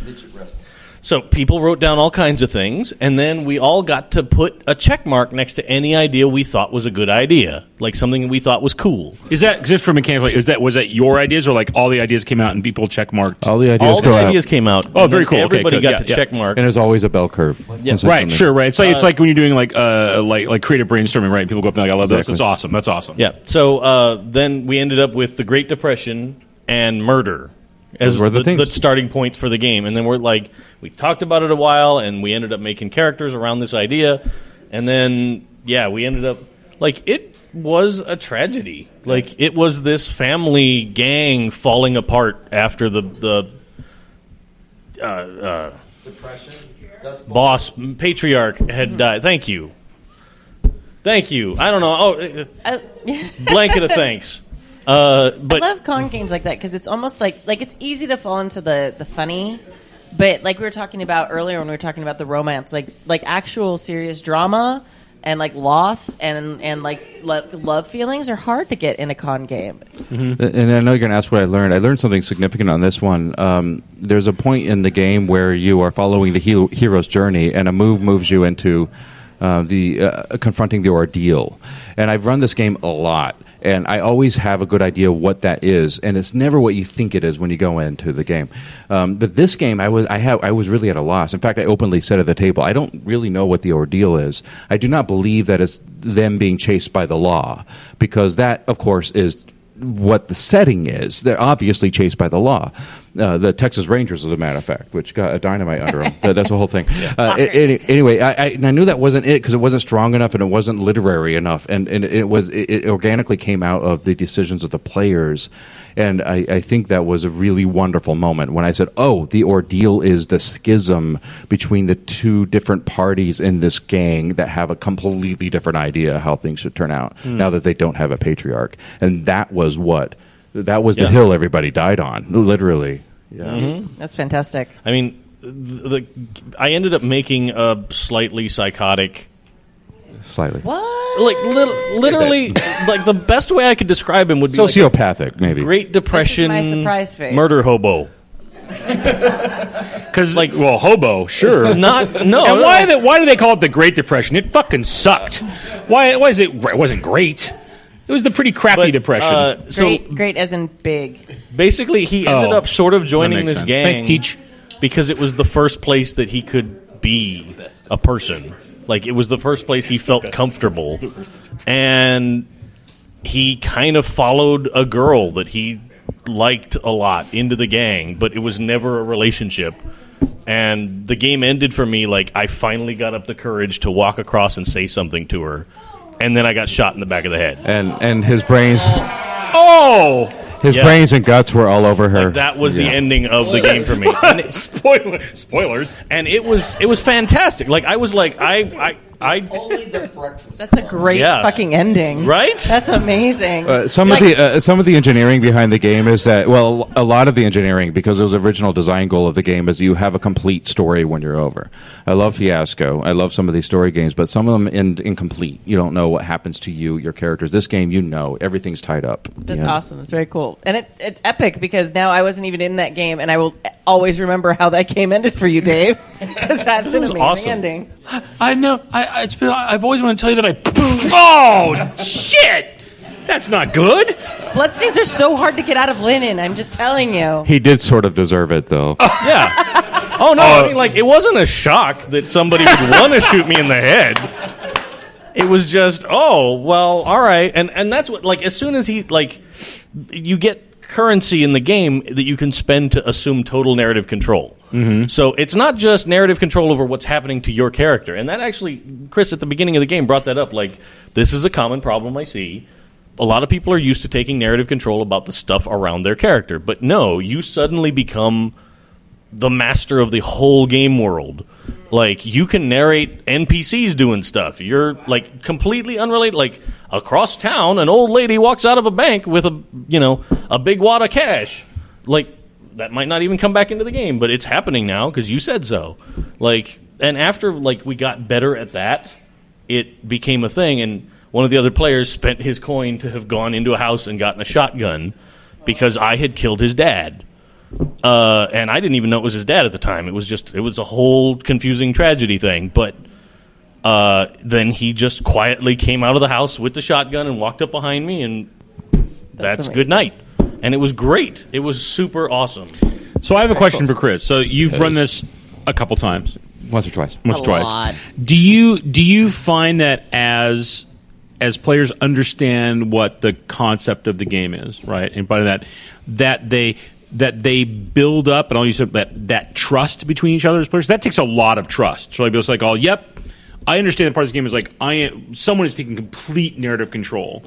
So people wrote down all kinds of things, and then we all got to put a check mark next to any idea we thought was a good idea, like something we thought was cool. Is that just for mechanical? Is that was that your ideas or like all the ideas came out and people check marked? All the ideas all the go out. came out. Oh, very cool. Everybody good. got Yeah, to yeah. check mark. And there's always a bell curve. Yeah. Right, consistently. sure, right. It's like it's Uh, like when you're doing like uh like like creative brainstorming, right? People go up and like, I love this. Exactly. That's awesome. That's awesome. Yeah. So uh, then we ended up with the Great Depression and murder as were the the, the starting points for the game, and then we're like, we talked about it a while, and we ended up making characters around this idea, and then yeah, we ended up like it was a tragedy. Like it was this family gang falling apart after the the uh, uh, boss patriarch had died. Thank you. Thank you. I don't know. Oh, Uh, blanket of thanks. Uh, but I love con games like that because it's almost like like it's easy to fall into the the funny, but like we were talking about earlier when we were talking about the romance, like like actual serious drama. and like loss and and like lo- love feelings are hard to get in a con game. And I know you're to ask what I learned. I learned something significant on this one. Um, there's a point in the game where you are following the hero, hero's journey, and a move moves you into uh, the uh, confronting the ordeal. And I've run this game a lot, and I always have a good idea what that is, and it's never what you think it is when you go into the game. Um, but this game, I was I have I was really at a loss. In fact, I openly said at the table, I don't really know what the ordeal is. I do not believe that it's them being chased by the law, because that, of course, is what the setting is. They're obviously chased by the law. Uh, the Texas Rangers, as a matter of fact, which got a dynamite under them. That- that's the whole thing. Uh, any- anyway, I, I, and I knew that wasn't it because it wasn't strong enough and it wasn't literary enough, and, and it was it, it organically came out of the decisions of the players. And I, I think that was a really wonderful moment when I said, "Oh, the ordeal is the schism between the two different parties in this gang that have a completely different idea how things should turn out Hmm. now that they don't have a patriarch." And that was what that was the Yeah. hill everybody died on, literally. Yeah. Mhm. That's fantastic. I mean, the, the I ended up making a slightly psychotic. Slightly. What? Like lit- literally, like the best way I could describe him would be like a Sociopathic, maybe. Great Depression, my surprise face. murder hobo. Because like, well, hobo, sure. Not- no, And no. why? The, why do they call it the Great Depression? It fucking sucked. Why? Why is it? It wasn't great. It was the pretty crappy depression. uh, so great, great as in big. basically, he ended Oh, up sort of joining makes this sense. gang. Thanks, Teach. Because it was the first place that he could be a person. Like it was the first place he felt comfortable, and he kind of followed a girl that he liked a lot into the gang, but it was never a relationship. And the game ended for me like I finally got up the courage to walk across and say something to her, and then I got shot in the back of the head. And and his brains, Oh, his Yeah. brains and guts were all over her. Like, that was the ending of the game for me. And it, Spoiler, spoilers. and it was it was fantastic. Like I was like I I I Only the breakfast. That's a great Yeah. fucking ending. Right? That's amazing. Uh, some Like- of the uh, some of the engineering behind the game is that well a lot of the engineering because it was the original design goal of the game is you have a complete story when you're over. I love Fiasco. I love some of these story games, but some of them end incomplete. You don't know what happens to you, your characters. This game, you know, everything's tied up. That's you know? awesome. That's very cool. And it, it's epic because now I wasn't even in that game, and I will always remember how that game ended for you, Dave, because that's an amazing awesome. ending. I know. I, I- it's been. I've always wanted to tell you that I. oh shit! That's not good. Bloodstains are so hard to get out of linen. I'm just telling you. He did sort of deserve it though. yeah. Oh no! I mean, like it wasn't a shock that somebody would want to shoot me in the head. It was just, oh well, all right, and and that's what like as soon as he like, you get currency in the game that you can spend to assume total narrative control. Mm-hmm. So it's not just narrative control over what's happening to your character, and that actually, Chris, at the beginning of the game brought that up. Like, this is a common problem I see. A lot of people are used to taking narrative control about the stuff around their character, but no, you suddenly become the master of the whole game world. Like you can narrate NPCs doing stuff. You're like completely unrelated. Like across town, an old lady walks out of a bank with a you know a big wad of cash. Like that might not even come back into the game, but it's happening now because you said so. Like and after like we got better at that, it became a thing. And one of the other players spent his coin to have gone into a house and gotten a shotgun because I had killed his dad. Uh, and I didn't even know it was his dad at the time. It was just it was a whole confusing tragedy thing. But uh, then he just quietly came out of the house with the shotgun and walked up behind me, and that's, amazing. good night. And it was great. It was super awesome. So I have a question for Chris. So you've run this a couple times, once or twice, once or twice. lot. Do you do you find that as as players understand what the concept of the game is, right? And by that, that they that they build up, and I'll use it, that that trust between each other as players. That takes a lot of trust. So like, it's like, oh, yep, I understand that part of this game is like I am someone is taking complete narrative control,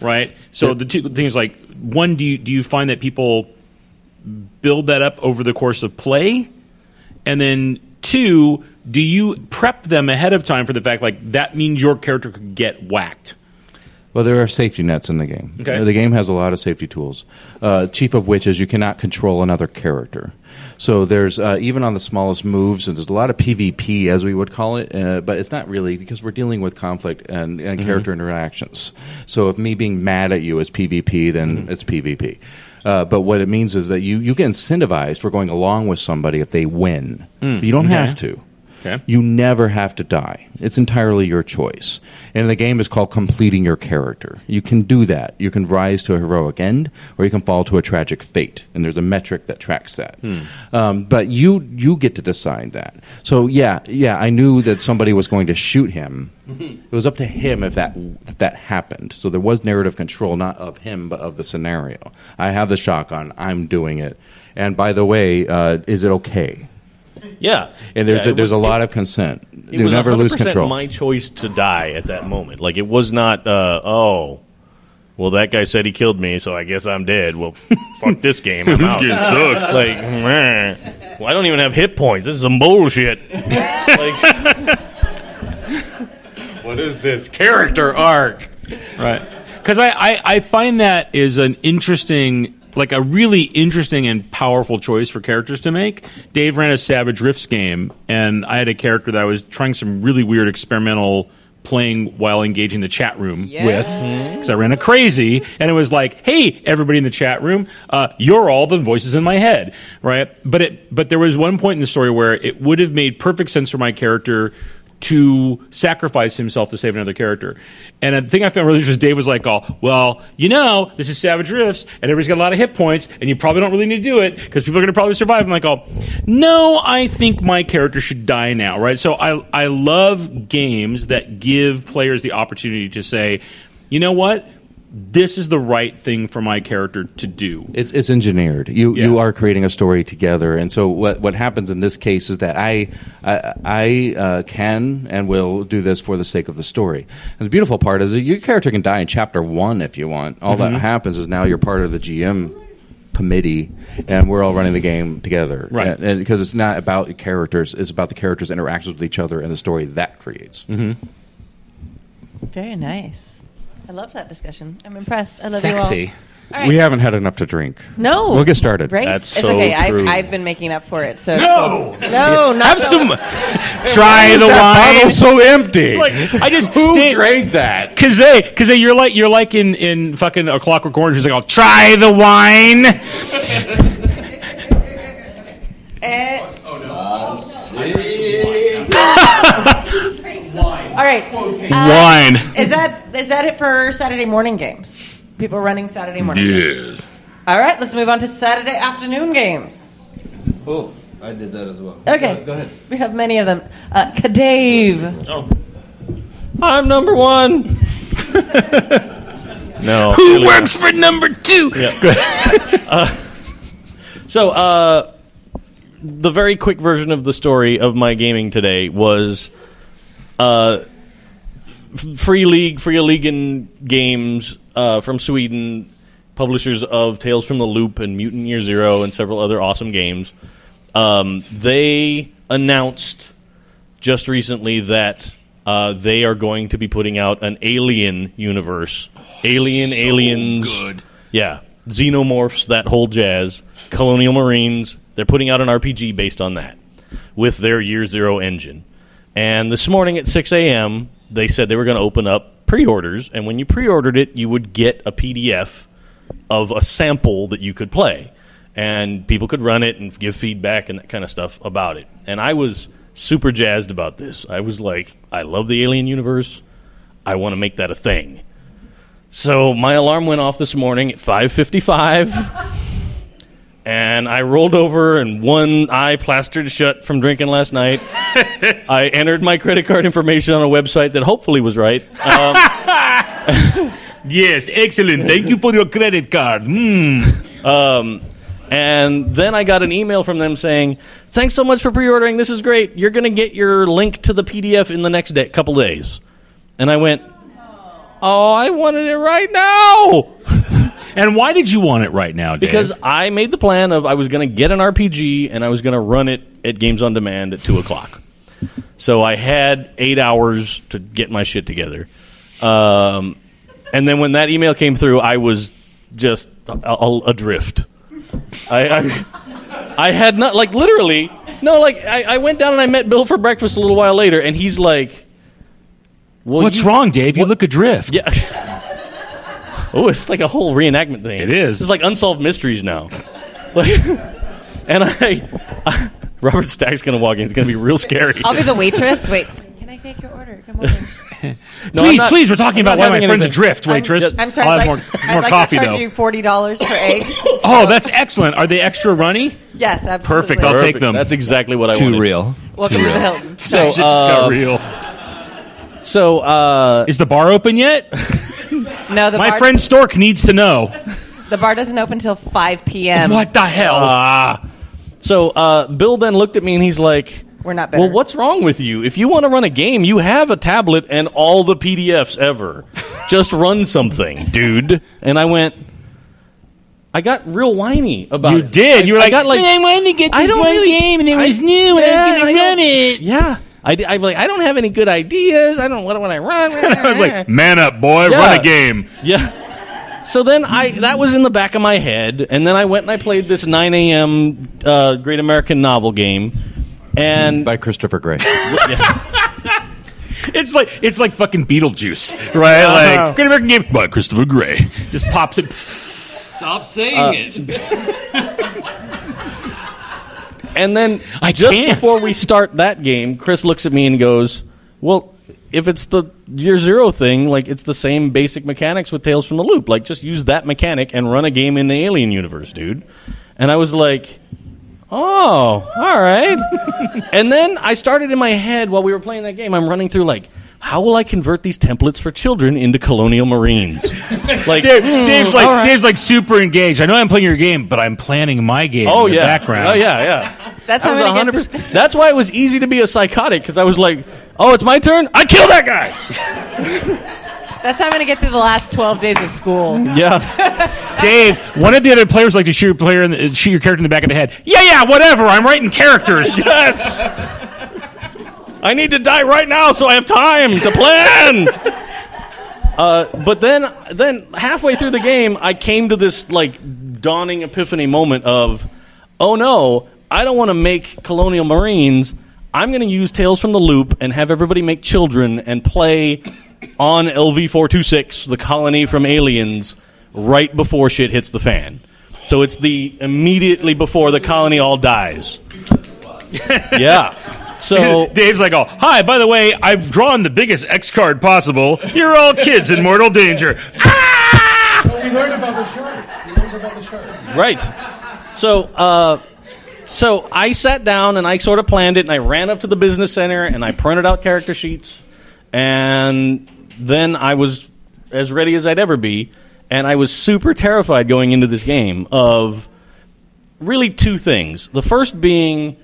right? So Yeah. the two things like one, do you do you find that people build that up over the course of play? And then two, do you prep them ahead of time for the fact like that means your character could get whacked? Well, there are safety nets in the game. Okay. The game has a lot of safety tools. Uh, chief of which is you cannot control another character. So there's uh, even on the smallest moves, and there's a lot of PvP as we would call it, uh, but it's not really because we're dealing with conflict and, and Mhm. character interactions. So if me being mad at you is PvP, then it's PvP. Uh, but what it means is that you, you get incentivized for going along with somebody if they win. Mm, You don't okay. have to. Okay. You never have to die. It's entirely your choice. And the game is called completing your character. You can do that. You can rise to a heroic end, or you can fall to a tragic fate. And there's a metric that tracks that. Hmm. Um, but you you get to decide that. So yeah, yeah, I knew that somebody was going to shoot him. It was up to him if that if that happened. So there was narrative control, not of him, but of the scenario. I have the shotgun. I'm doing it. And by the way, uh, is it okay? Yeah, And there's Yeah, a, there's was- a lot it- of consent. You never lose 100% control. my choice to die at that moment. Like it was not. Uh, oh, well, that guy said he killed me, so I guess I'm dead. Well, fuck this game. I'm This out. game sucks. Like, meh. well, I don't even have hit points. This is some bullshit. like, what is this character arc? Right. Because I, I, I find that is an interesting, like a really interesting and powerful choice for characters to make. Dave ran a Savage Rifts game, and I had a character that I was trying some really weird experimental playing while engaging the chat room with because I ran a crazy and it was like hey everybody in the chat room uh, you're all the voices in my head right? But it but there was one point in the story where it would have made perfect sense for my character to sacrifice himself to save another character. And the thing I found really interesting is Dave was like, oh, well, you know, this is Savage Rifts, and everybody's got a lot of hit points, and you probably don't really need to do it because people are going to probably survive. I'm like, oh, no, I think my character should die now, right? So I, I love games that give players the opportunity to say, you know what? This is the right thing for my character to do. It's it's engineered. You you are creating a story together, and so what what happens in this case is that I I, I uh, can and will do this for the sake of the story. And the beautiful part is that your character can die in chapter one if you want. All Mhm. that happens is now you're part of the GM committee, and we're all running the game together. Right. And, and because it's not about the characters, it's about the characters' interactions with each other and the story that creates. Mm-hmm. Very nice. I love that discussion. I'm impressed. I love you all. Sexy. All right. We haven't had enough to drink. No, we'll get started. Right? it's okay. I've, I've been making up for it. So No! no, not Have so- some. Try the that wine. bottle so empty? Like, I just Who did- drank that? Cause they, cause they, you're like, you're like in, in fucking a Clockwork Orange. Who's like, "I'll try the wine." Eh. No! All right. Uh, Wine. Is that is that it for Saturday morning games? People running Saturday morning games. Yes. All right, let's move on to Saturday afternoon games. Oh, I did that as well. Okay. Go, go ahead. We have many of them. Uh, Kadave. Oh. I'm number one. no. Who really works for number two? Yeah. uh, so, uh, the very quick version of the story of my gaming today was uh, f- Free League, Free League games uh, from Sweden, publishers of Tales from the Loop and Mutant Year Zero and several other awesome games. Um, they announced just recently that uh, they are going to be putting out an Alien universe. Alien, so aliens, good. yeah, xenomorphs, that whole jazz. Colonial Marines. They're putting out an RPG based on that with their Year Zero engine. And this morning at 6 a.m., they said they were going to open up pre-orders, and when you pre-ordered it, you would get a PDF of a sample that you could play, and people could run it and give feedback and that kind of stuff about it. And I was super jazzed about this. I was like, I love the Alien universe. I want to make that a thing. So my alarm went off this morning at 5:55. And I rolled over and one eye plastered shut from drinking last night. I entered my credit card information on a website that hopefully was right. Um, yes, excellent. Thank you for your credit card. Mm. Um, and then I got an email from them saying, "Thanks so much for pre-ordering. This is great. You're going to get your link to the PDF in the next day, couple days." And I went, "Oh, I wanted it right now." And why did you want it right now, Dave? Because I made the plan of I was going to get an RPG and I was going to run it at Games on Demand at two o'clock. So I had eight hours to get my shit together. Um, And then when that email came through, I was just a- a- adrift. I, I, I had not like literally no like I, I went down and I met Bill for breakfast a little while later, and he's like, well, What's you- wrong, Dave? You look adrift. Yeah. oh, it's like a whole reenactment thing. It is. It's like unsolved mysteries now. Like, and I, I Robert Stack's gonna walk in. It's gonna be real scary. I'll be the waitress. Wait, can I take your order? Come on. No, please, I'm not- please, we're talking I'm about not why my having friend's anything. adrift, waitress. I'm sorry. I'll I'd have like, more, I'd like coffee, to charge though. you forty dollars for eggs. Oh, that's excellent. Are they extra runny? yes, absolutely. Perfect. I'll take them. That's exactly what I Too wanted. real. Welcome Too to the. Hilton. So, That shit just got uh, real. So, uh, is the bar open yet? No, the My bar, friend Stork needs to know. The bar doesn't open until five p.m. What the hell? Ah. so uh, Bill then looked at me and he's like, We're not better. "Well, what's wrong with you? If you want to run a game, you have a tablet and all the PDFs ever. Just run something, dude." And I went. I got real whiny about You it. did. I- You were I like, got like I wanted to get I this don't one really- game and it I- was new and I yeah, was gonna run it." Yeah, I did, I'm like, I don't have any good ideas. I don't. What when I run? I was like, man up, boy. Yeah. Run a game. Yeah. So then I that was in the back of my head, and then I went and I played this 9 a.m. Uh, Great American Novel game, and by Christopher Gray. It's like it's like fucking Beetlejuice, right? Uh-huh. Like Great American Game by Christopher Gray. Just pops it. Stop saying Uh, it. and then I just can't. before we start that game, Chris looks at me and goes, "Well, if it's the year zero thing, like it's the same basic mechanics with Tales from the Loop. Like just use that mechanic and run a game in the Alien universe, dude." And I was like. Oh, all right. and then I started in my head while we were playing that game. I'm running through like, how will I convert these templates for children into Colonial Marines? like, Dave, hmm, Dave's like all right. Dave's like super engaged. I know I'm playing your game, but I'm planning my game Oh in the yeah, background. Oh yeah, yeah. That's how I'm get 100%. That's why it was easy to be a psychotic because I was like, "Oh, it's my turn. I kill that guy." That's how I'm going to get through the last twelve days of school. Yeah, Dave, one of the other players like to shoot your player in the, shoot your character in the back of the head. Yeah, yeah, whatever. I'm writing characters. yes. I need to die right now so I have time to plan. uh, but then, then halfway through the game, I came to this like dawning epiphany moment of, oh no, I don't want to make Colonial Marines. I'm going to use Tales from the Loop and have everybody make children and play on LV four two six, the colony from Aliens, right before shit hits the fan. So it's the immediately before the colony all dies. yeah. So Dave's like, oh, hi, by the way, I've drawn the biggest X card possible. You're all kids in mortal danger. You learned about the shark. You learned about the shark. Right. So, uh, so I sat down and I sort of planned it, and I ran up to the business center and I printed out character sheets, and then I was as ready as I'd ever be, and I was super terrified going into this game of really two things. The first being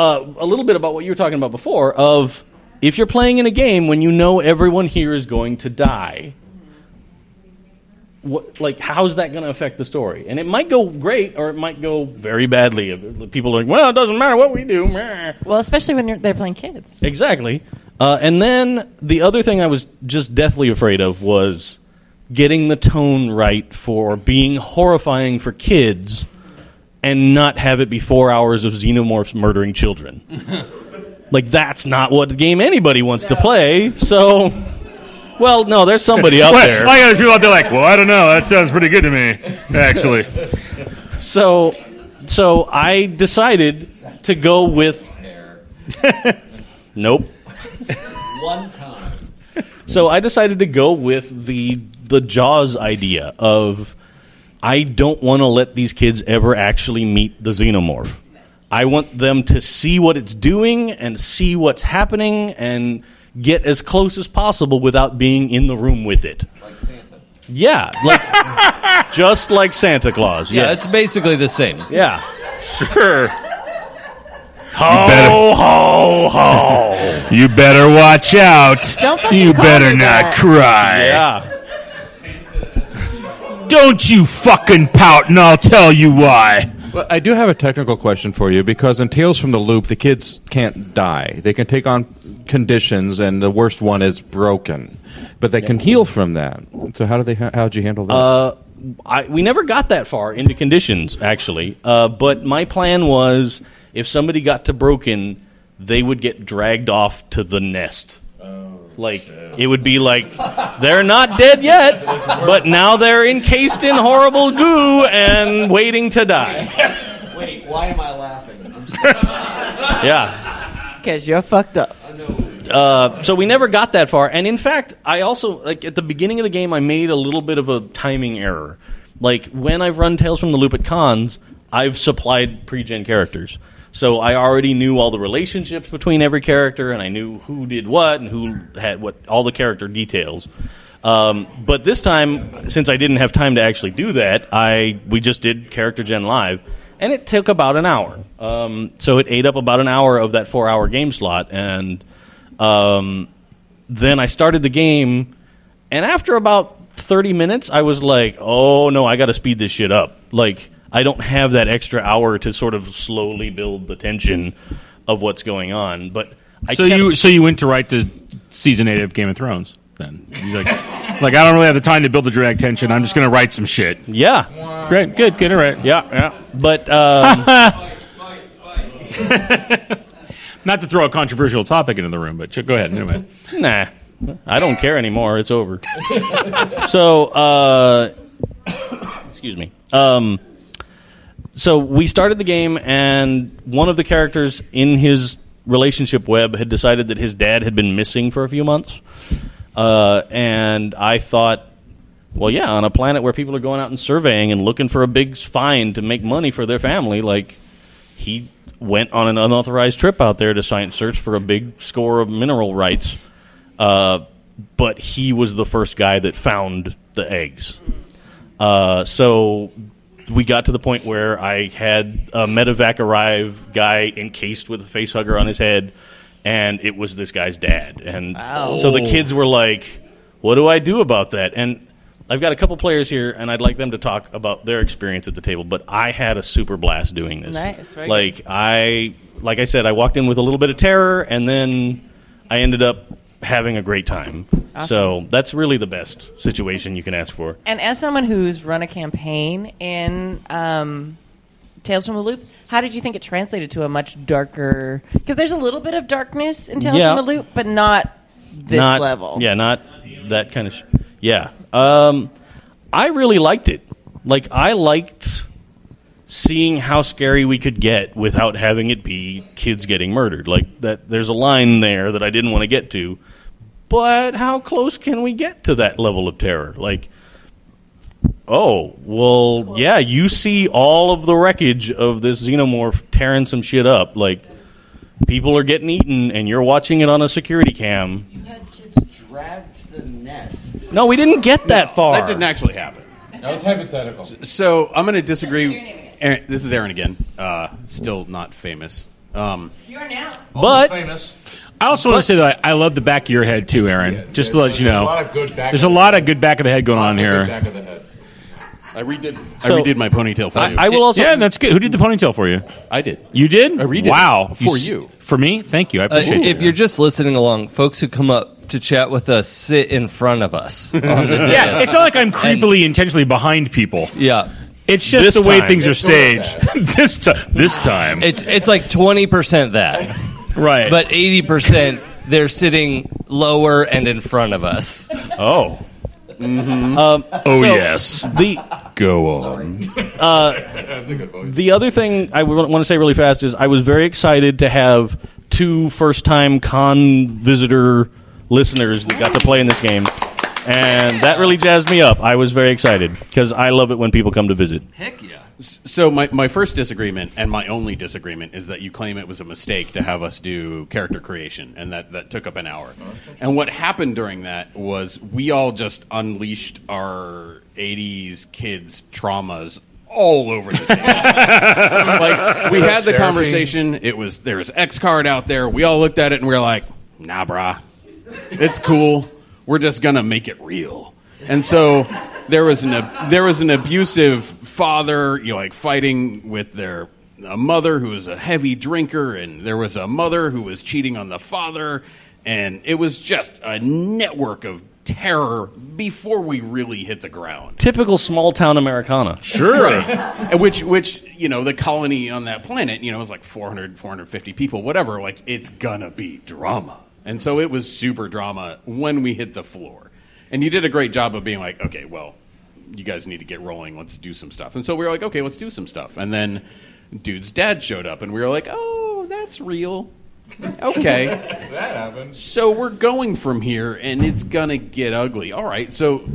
uh, a little bit about what you were talking about before of if you're playing in a game when you know everyone here is going to die what, like how's that going to affect the story? And it might go great or it might go very badly. People are like well it doesn't matter what we do. Well, especially when you're, they're playing kids. exactly. Uh, and then the other thing i was just deathly afraid of was getting the tone right for being horrifying for kids and not have it be four hours of xenomorphs murdering children like that's not what the game anybody wants to play so well no there's somebody out Well, there I got people out there like, well, I don't know. That sounds pretty good to me, actually. So, so I decided to go with. nope. One time. So I decided to go with the the Jaws idea of I don't want to let these kids ever actually meet the xenomorph. I want them to see what it's doing and see what's happening and get as close as possible without being in the room with it. Like Santa. Yeah, like just like Santa Claus. Yeah, yes. it's basically the same. Yeah. Sure. Ho, ho, ho. You better watch out. Don't fucking You better not that. cry. Yeah. Don't you fucking pout and I'll tell you why. But I do have a technical question for you because in Tales from the Loop, the kids can't die. They can take on conditions, and the worst one is broken, but they can heal from that. So how do they? How would you handle that? Uh, I, we never got that far into conditions, actually. Uh, but my plan was if somebody got to broken, they would get dragged off to the nest. Like it would be like they're not dead yet, but now they're encased in horrible goo and waiting to die. Wait, why am I laughing? Yeah. Because you're fucked up. Uh, so we never got that far. And in fact, I also like at the beginning of the game, I made a little bit of a timing error. Like when I've run Tales from the Loop at cons, I've supplied pre-gen characters, so I already knew all the relationships between every character, and I knew who did what and who had what, all the character details. Um, but this time, since I didn't have time to actually do that, I we just did character gen live, and it took about an hour. Um, so it ate up about an hour of that four-hour game slot, and um, then I started the game, and after about 30 minutes, I was like, oh no, I got to speed this shit up. Like, I don't have that extra hour to sort of slowly build the tension of what's going on. But I so kept- you so you went to write to season eight of Game of Thrones. Then you like like I don't really have the time to build the drag tension. I'm just going to write some shit. Yeah. Great. Good. Good. All right. Yeah. Yeah. But um, not to throw a controversial topic into the room, but ch- go ahead. Anyway. Nah, I don't care anymore. It's over. so, uh, excuse me. Um, so we started the game, and one of the characters in his relationship web had decided that his dad had been missing for a few months. Uh, and I thought, well, yeah, on a planet where people are going out and surveying and looking for a big find to make money for their family, like he went on an unauthorized trip out there to science search for a big score of mineral rights. Uh, but he was the first guy that found the eggs. Uh, so we got to the point where I had a medevac arrive, guy encased with a face hugger on his head, and it was this guy's dad. And Wow. so the kids were like, "What do I do about that?" And I've got a couple players here, and I'd like them to talk about their experience at the table. But I had a super blast doing this. Nice, very like I, like I said, I walked in with a little bit of terror, and then I ended up having a great time. Awesome. So that's really the best situation you can ask for. And as someone who's run a campaign in um, Tales from the Loop, how did you think it translated to a much darker? Because there's a little bit of darkness in Tales Yeah. from the Loop, but not this not, level. Yeah, not that kind of. Sh- yeah, um, I really liked it. Like I liked seeing how scary we could get without having it be kids getting murdered. Like that, there's a line there that I didn't want to get to. But how close can we get to that level of terror? Like, oh, well, yeah, you see all of the wreckage of this xenomorph tearing some shit up. Like, people are getting eaten, and you're watching it on a security cam. You had kids dragged to the nest. No, we didn't get that far. That didn't actually happen. That was hypothetical. So I'm going to disagree. Aaron, this is Aaron again. Uh, still not famous. Um, You are now. But I also want to say that I, I love the back of your head too, Aaron. Just to let you there's know, a lot of good back there's of a lot of good back of the head going on here. I redid. So- I redid my ponytail for I- you. I will also- yeah, that's good. Who did the ponytail for you? I did. You did? I redid it Wow, for s- you. For me? Thank you. I Uh, appreciate if it. you're just listening along, folks who come up to chat with us sit in front of us. On the yeah, it's not like I'm creepily intentionally behind people. Yeah. It's just This the way time. things are It's sort of staged. this time, this time, It's it's like twenty percent that, right? But eighty percent they're sitting lower and in front of us. Oh. Mm-hmm. Um, Oh, so yes. The go on. Uh, the other thing I want to say really fast is I was very excited to have two first time con visitor listeners that got to play in this game. And that really jazzed me up. I was very excited because I love it when people come to visit. Heck yeah. So my, my first disagreement and my only disagreement is that you claim it was a mistake to have us do character creation and that, that took up an hour. And what happened during that was we all just unleashed our 80s kids traumas all over the table. like we had the conversation, it was there was X card out there. We all looked at it and we were like, "Nah, brah. It's cool. We're just going to make it real." And so there was an ab- there was an abusive father, you know, like fighting with their a mother who was a heavy drinker, and there was a mother who was cheating on the father, and it was just a network of terror before we really hit the ground. Typical small town Americana. Right. And which, which, you know, the colony on that planet, you know, is like 400, 450 people, whatever. Like, it's gonna be drama. And so it was super drama when we hit the floor. And you did a great job of being like, okay, well, you guys need to get rolling. Let's do some stuff. And so we were like, okay, let's do some stuff. And then dude's dad showed up, and we were like, oh, that's real. Okay. that happened. So we're going from here, and it's gonna get ugly. All right. So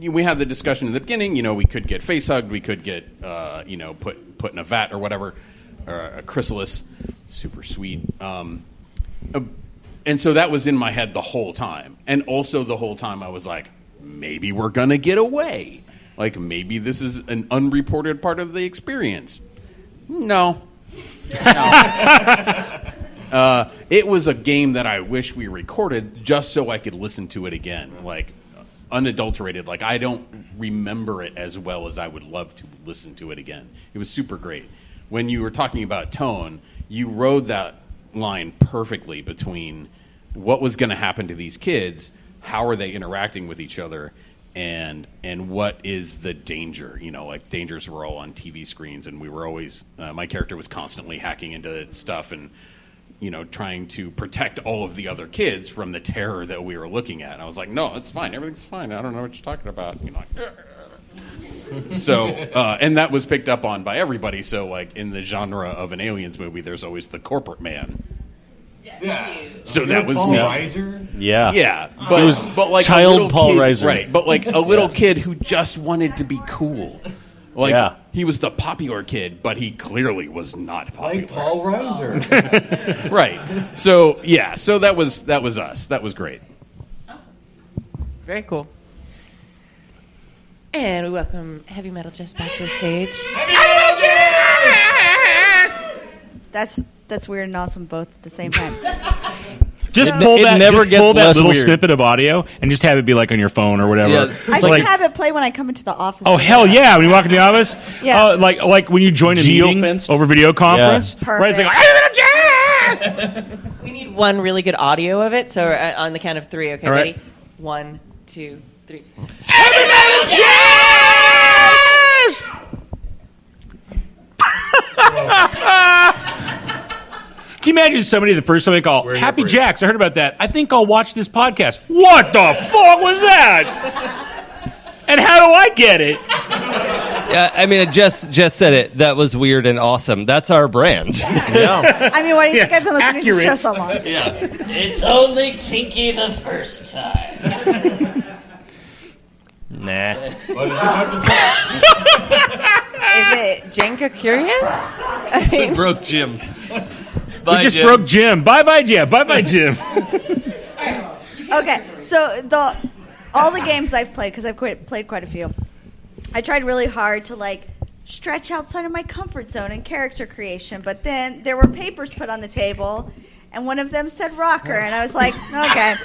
we had the discussion in the beginning. You know, we could get face hugged. We could get, uh, you know, put put in a vat or whatever, or a chrysalis. Super sweet. Um, uh, and so that was in my head the whole time, and also the whole time I was like, maybe we're gonna get away. Like maybe this is an unreported part of the experience. No. Uh, it was a game that I wish we recorded just so I could listen to it again, like unadulterated. Like I don't remember it as well as I would love to listen to it again. It was super great. When you were talking about tone, you rode that line perfectly between what was going to happen to these kids, how are they interacting with each other, and and what is the danger? You know, like dangers were all on TV screens, and we were always uh, my character was constantly hacking into stuff and you know, trying to protect all of the other kids from the terror that we were looking at. And I was like, no, it's fine. Everything's fine. I don't know what you're talking about. You know, like, so, uh, and that was picked up on by everybody. So, like in the genre of an aliens movie, there's always the corporate man. Yeah. So that was Paul me. Reiser? Yeah. yeah, but It was but like a child little Paul kid- Reiser. right? But like a little kid who just wanted to be cool. Like Yeah. he was the popular kid, but he clearly was not popular. Like Paul Reiser. right. So yeah, so that was that was us. That was great. Awesome. Very cool. And we welcome Heavy Metal Jess back to the stage. That's that's weird and awesome both at the same time. Just So- pull It that. never just gets pull that less little weird. snippet of audio and just have it be like on your phone or whatever. I Like- have it play when I come into the office. Oh hell yeah! When you walk into the office, Yeah. uh, like like when you join a meeting Geofenced? over video conference, Yeah. right? It's like We need one really good audio of it. So uh, on the count of three, okay, All right. ready? One, two, three. Can you imagine somebody the first time they call Happy Jacks? I heard about that. I think I'll watch this podcast. What the fuck was that? and how do I get it? Yeah, I mean, Jess Jess said it. That was weird and awesome. That's our brand. Yeah. I mean, why do you think I've been listening to the show so long? Yeah. It's only kinky the first time. Nah. Is it Jenka Curious? I mean, broke Jim. We just broke Jim. Bye bye, Jim. Bye bye, Jim. Okay, so the all the games I've played because I've quite, played quite a few. I tried really hard to like stretch outside of my comfort zone in character creation, but then there were papers put on the table, and one of them said rocker, and I was like, okay.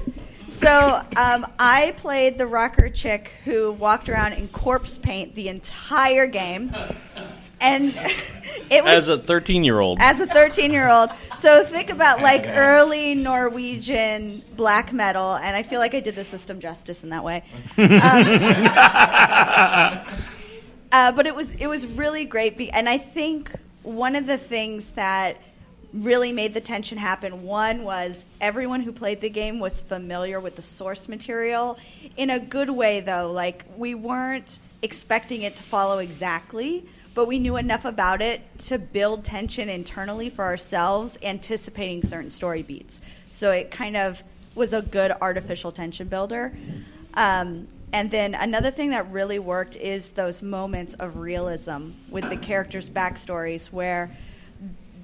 So um, I played the rocker chick who walked around in corpse paint the entire game, and it was As a 13 year old. as a 13 year old. So think about like early Norwegian black metal, and I feel like I did the system justice in that way. Um, uh, but it was it was really great, be- and I think one of the things that really made the tension happen one was everyone who played the game was familiar with the source material in a good way though like we weren't expecting it to follow exactly but we knew enough about it to build tension internally for ourselves anticipating certain story beats. So it kind of was a good artificial tension builder. Um, and then another thing that really worked is those moments of realism with the characters' backstories where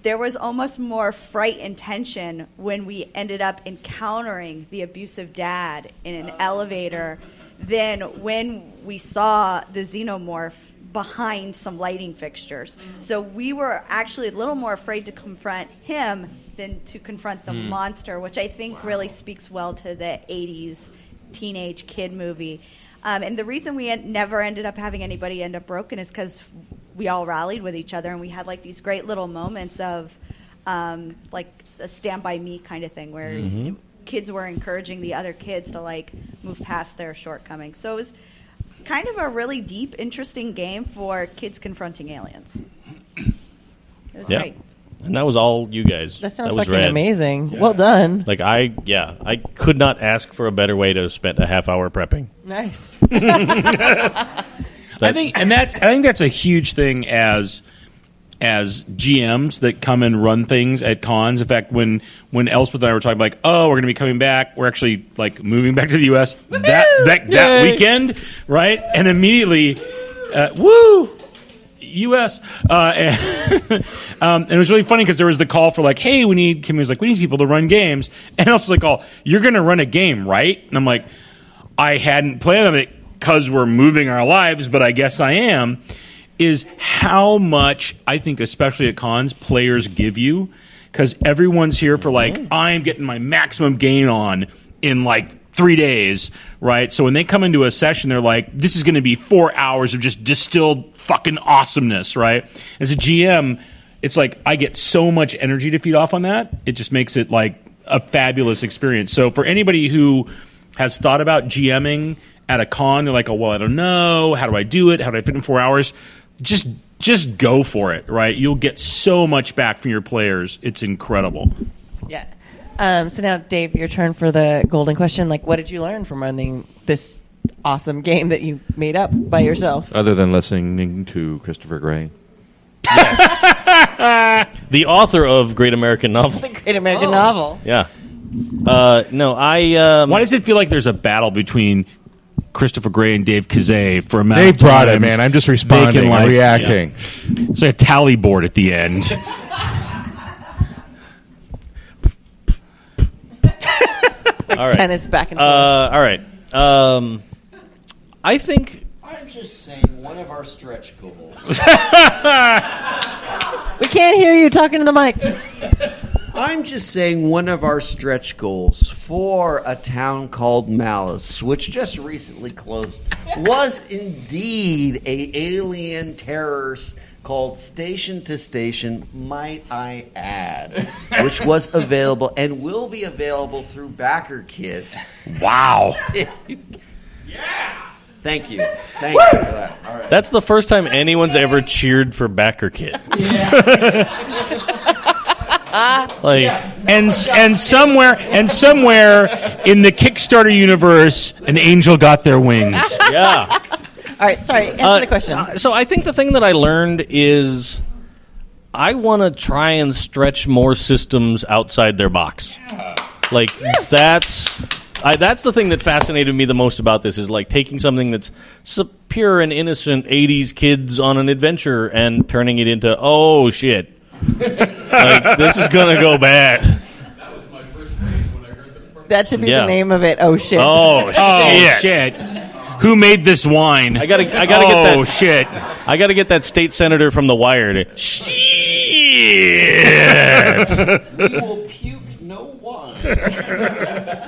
there was almost more fright and tension when we ended up encountering the abusive dad in an elevator than when we saw the xenomorph behind some lighting fixtures. So we were actually a little more afraid to confront him than to confront the Hmm. monster, which I think really speaks well to the 80s teenage kid movie. Um, and the reason we en- never ended up having anybody end up broken is because we all rallied with each other and we had like these great little moments of um, like a stand by me kind of thing where Mhm. kids were encouraging the other kids to like move past their shortcomings. So it was kind of a really deep, interesting game for kids confronting aliens. It was Yeah. great. And that was all you guys. That sounds was fucking rad. amazing. Well done. Like I, yeah, I could not ask for a better way to spend a half hour prepping. Nice. I think, and that's I think that's a huge thing as as GMs that come and run things at cons. In fact, when when Elspeth and I were talking, like, oh, we're going to be coming back. We're actually like moving back to the U.S. that that that Yay. weekend, right? And immediately, uh, woo. U.S. Uh, and, um, and it was really funny because there was the call for like, "Hey, we need." Kimmy was like, "We need people to run games," and I was like, "Oh, you're going to run a game, right?" And I'm like, "I hadn't planned on it because we're moving our lives, but I guess I am." Is how much I think, especially at cons, players give you because everyone's here for like, mm-hmm. I'm getting my maximum gain on in like three days, right? So when they come into a session, they're like, this is going to be four hours of just distilled fucking awesomeness, right? As a GM, it's like I get so much energy to feed off on that. It just makes it like a fabulous experience. So for anybody who has thought about GMing at a con, they're like, oh, well, I don't know. How do I do it? How do I fit in four hours? Just just go for it, right? You'll get so much back from your players. It's incredible. Yeah. Um, so now, Dave, your turn for the golden question. Like, what did you learn from running this awesome game that you made up by yourself? Other than listening to Christopher Gray. Yes. the author of Great American Novel. The Great American Novel. Yeah. Uh, no, I. Um, Why does it feel like there's a battle between Christopher Gray and Dave Kazay for a amount Dave of brought it, man. I'm just responding can, like- reacting. yeah. It's like a tally board at the end. Like All right. tennis back and Uh, all right. Um, I think I'm just saying one of our stretch goals. We can't hear you talking to the mic. I'm just saying one of our stretch goals for a town called Malice, which just recently closed, was indeed a alien terrorist called Station to Station, might I add, which was available and will be available through BackerKit. Wow. yeah. Thank you. Thank you for that. All right. that's the first time anyone's ever cheered for BackerKit. like, and and somewhere and somewhere in the Kickstarter universe, an angel got their wings. yeah. All right, sorry. Answer Uh, the question. uh, so I think the thing that I learned is I want to try and stretch more systems outside their box. Like that's I, that's the thing that fascinated me the most about this is like taking something that's so pure and innocent '80s kids on an adventure and turning it into oh shit, like this is gonna go bad. That should be Yeah. the name of it. Oh shit. Oh, Oh shit. shit! Who made this wine? I gotta, I gotta oh, get that. Oh shit! I gotta get that state senator from The Wire to. we will puke no wine.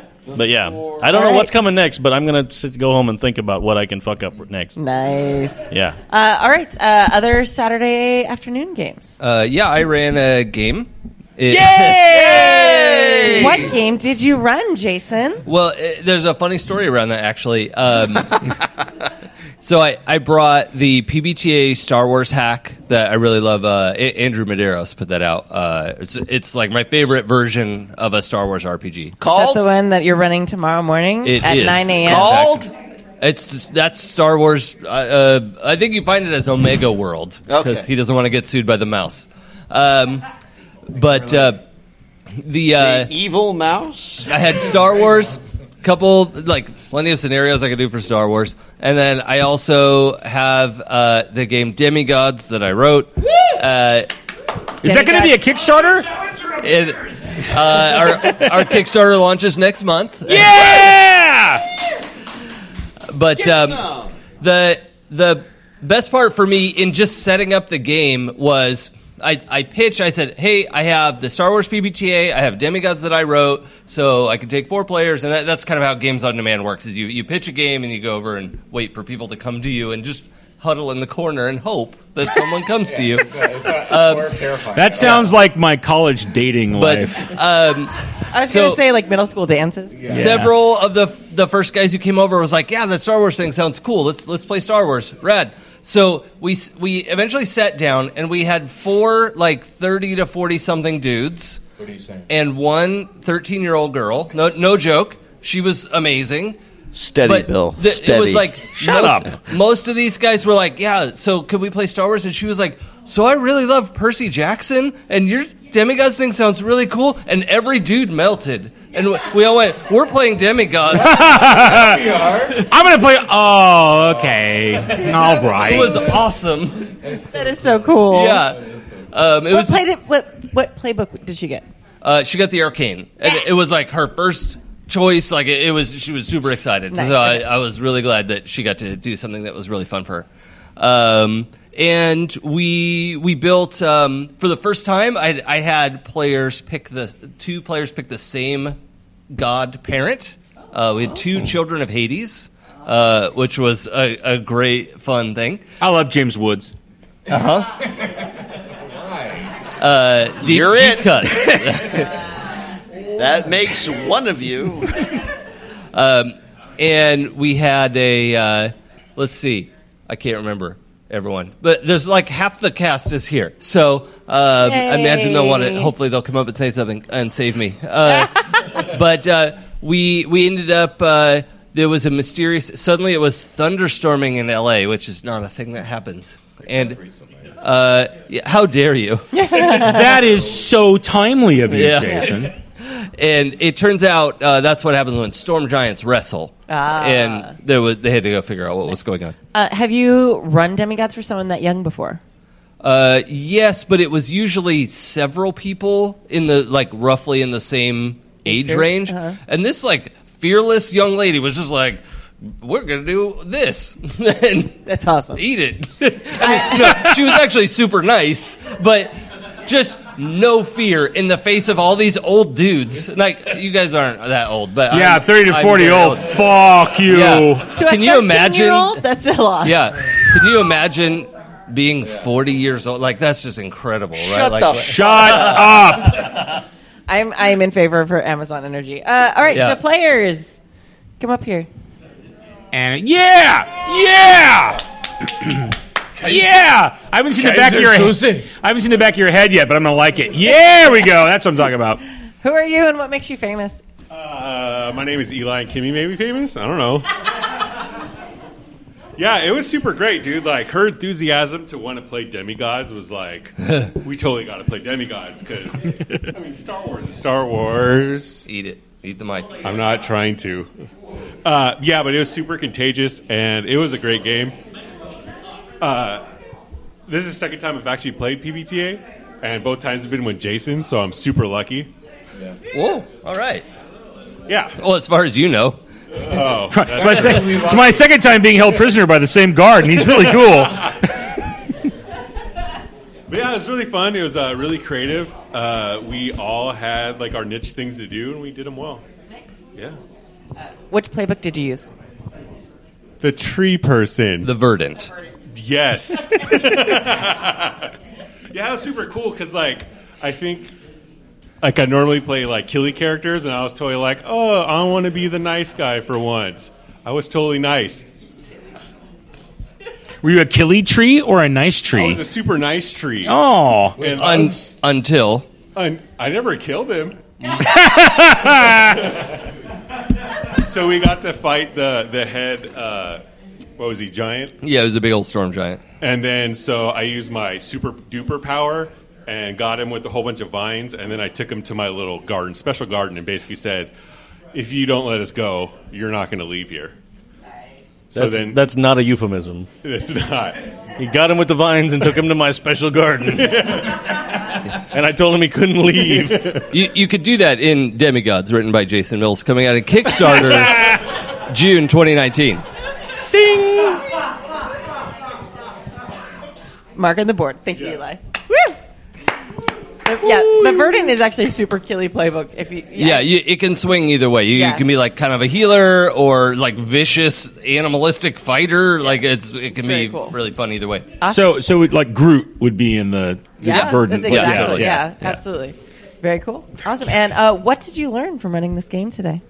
But yeah, I don't know All what's right. coming next, but I'm gonna sit, go home and think about what I can fuck up next. Nice. Yeah. Uh, all right. Uh, other Saturday afternoon games. Uh, yeah, I ran a game. It- Yay! What game did you run, Jason? Well, uh, there's a funny story around that actually. Um, so I, I brought the PBTA Star Wars hack that I really love. Uh, A- Andrew Medeiros put that out. Uh, it's it's like my favorite version of a Star Wars RPG. Is that the one that you're running tomorrow morning It at is. 9 a.m.? Called. It's just, that's Star Wars. Uh, uh, I think you find it as Omega World because Okay. he doesn't want to get sued by the mouse. Um, but uh, the uh, evil mouse. I had Star Wars, couple like plenty of scenarios I could do for Star Wars, and then I also have uh, the game Demigods that I wrote. Uh, Is that going to be a Kickstarter? it, uh, our, our Kickstarter launches next month. Yeah! But um, the the best part for me in just setting up the game was I, I pitched. I said, "Hey, I have the Star Wars PBTA. I have demigods that I wrote, so I can take four players." And that, that's kind of how Games on Demand works: is you you pitch a game and you go over and wait for people to come to you and just huddle in the corner and hope that someone comes to you. Um, That sounds like my college dating but life. um, I was so- going to say like middle school dances. Several of the the first guys who came over was like, "Yeah, the Star Wars thing sounds cool. Let's let's play Star Wars. Rad." So we we eventually sat down and we had four like 30 to 40 something dudes What are you saying? and one 13 year old girl. No no joke. She was amazing. Steady, But Bill. the- It was like Shut most, up. Most of these guys were like, "Yeah, so could we play Star Wars?" And she was like, "So I really love Percy Jackson, and your demigods thing sounds really cool." And every dude melted, and we- we all went, "We're playing demigods." I'm going to play. Oh, okay. All right. It was awesome. That is so cool. Yeah, um, it what was. play did, what what playbook did she get? Uh, she got the arcane, and it, it was like her first choice. Like it, it was, she was super excited. Nice. So I, I was really glad that she got to do something that was really fun for her. Um, and we we built um, for the first time. I, I had players pick the two players pick the same god parent. Uh, we had two children of Hades, uh, which was a, a great fun thing. I love James Woods. Uh huh. Uh, deep, You're deep it. cuts. that makes one of you. um, and we had a uh, let's see, I can't remember everyone, but there's like half the cast is here. So uh, I imagine they'll want to. Hopefully they'll come up and say something and save me. Uh, but uh, we we ended up. Uh, there was a mysterious. Suddenly, it was thunderstorming in L.A., which is not a thing that happens. And uh, yeah, how dare you? that is so timely of you, Yeah. Jason. and it turns out uh, that's what happens when storm giants wrestle. Ah. And there was they had to go figure out what was going on. Uh, have you run demigods for someone that young before? Uh, yes, but it was usually several people in the like roughly in the same age group? range. Uh-huh. And this like fearless young lady was just like, "We're gonna do this." and That's awesome. Eat it. I mean, no, she was actually super nice, but just no fear in the face of all these old dudes. Like you guys aren't that old, but Yeah, I'm- 30 to I'm 40 very old. Fuck you. Yeah. To a Can you imagine? 13-year-old? That's a lot. Yeah. Can you imagine being 40 years old? Like that's just incredible, right? Shut like, the Shut up. I'm I'm in favor of her Amazon energy. Uh, all right, Yeah. so players, come up here. And yeah, yeah, yeah. I haven't seen the back of your head. I haven't seen the back of your head yet, but I'm gonna like it. Yeah, we go. That's what I'm talking about. Who are you, and what makes you famous? Uh, my name is Eli and Kimmy. Maybe famous? I don't know. yeah, it was super great, dude. Like her enthusiasm to want to play demigods was like, we totally got to play demigods because I mean, Star Wars is Star Wars. Eat it. Eat the mic. I'm not trying to. Uh, yeah, but it was super contagious and it was a great game. Uh, this is the second time I've actually played PBTA, and both times have been with Jason, so I'm super lucky. Whoa! All right. Yeah. Well, as far as you know. Oh, It's my, sec- it's my second time being held prisoner by the same guard, and he's really cool. But yeah, it was really fun. It was uh, really creative. Uh, we all had like our niche things to do, and we did them well. Yeah. Which playbook did you use? The tree person. The verdant. Yes. yeah, it was super cool because like I think like I normally play like killy characters, and I was totally like, oh, I want to be the nice guy for once. I was totally nice. Were you a killy tree or a nice tree? I was a super nice tree. Oh. And Un- until. I, I never killed him. so we got to fight the the head. Uh, what was he? Giant. Yeah, it was a big old storm giant. And then so I used my super duper power and got him with a whole bunch of vines. And then I took him to my little garden, special garden, and basically said, "If you don't let us go, you're not going to leave here." Nice. So That's, then that's not a euphemism. it's not. He got him with the vines and took him to my special garden. and I told him he couldn't leave. You, you could do that in Demigods, written by Jason Mills, coming out in Kickstarter June 2019. Mark on the board. Thank you, Eli. Woo! super. Yeah, the Verdant is actually a super killy playbook. If you, Yeah, you, it can swing either way. You, you Yeah. can be like kind of a healer or like vicious animalistic fighter. Like it's it can very be cool. really fun either way. So, so it, like Groot would be in the, the yeah, verdant. that's exactly. Yeah, absolutely. Very cool. Awesome. And uh, what did you learn from running this game today?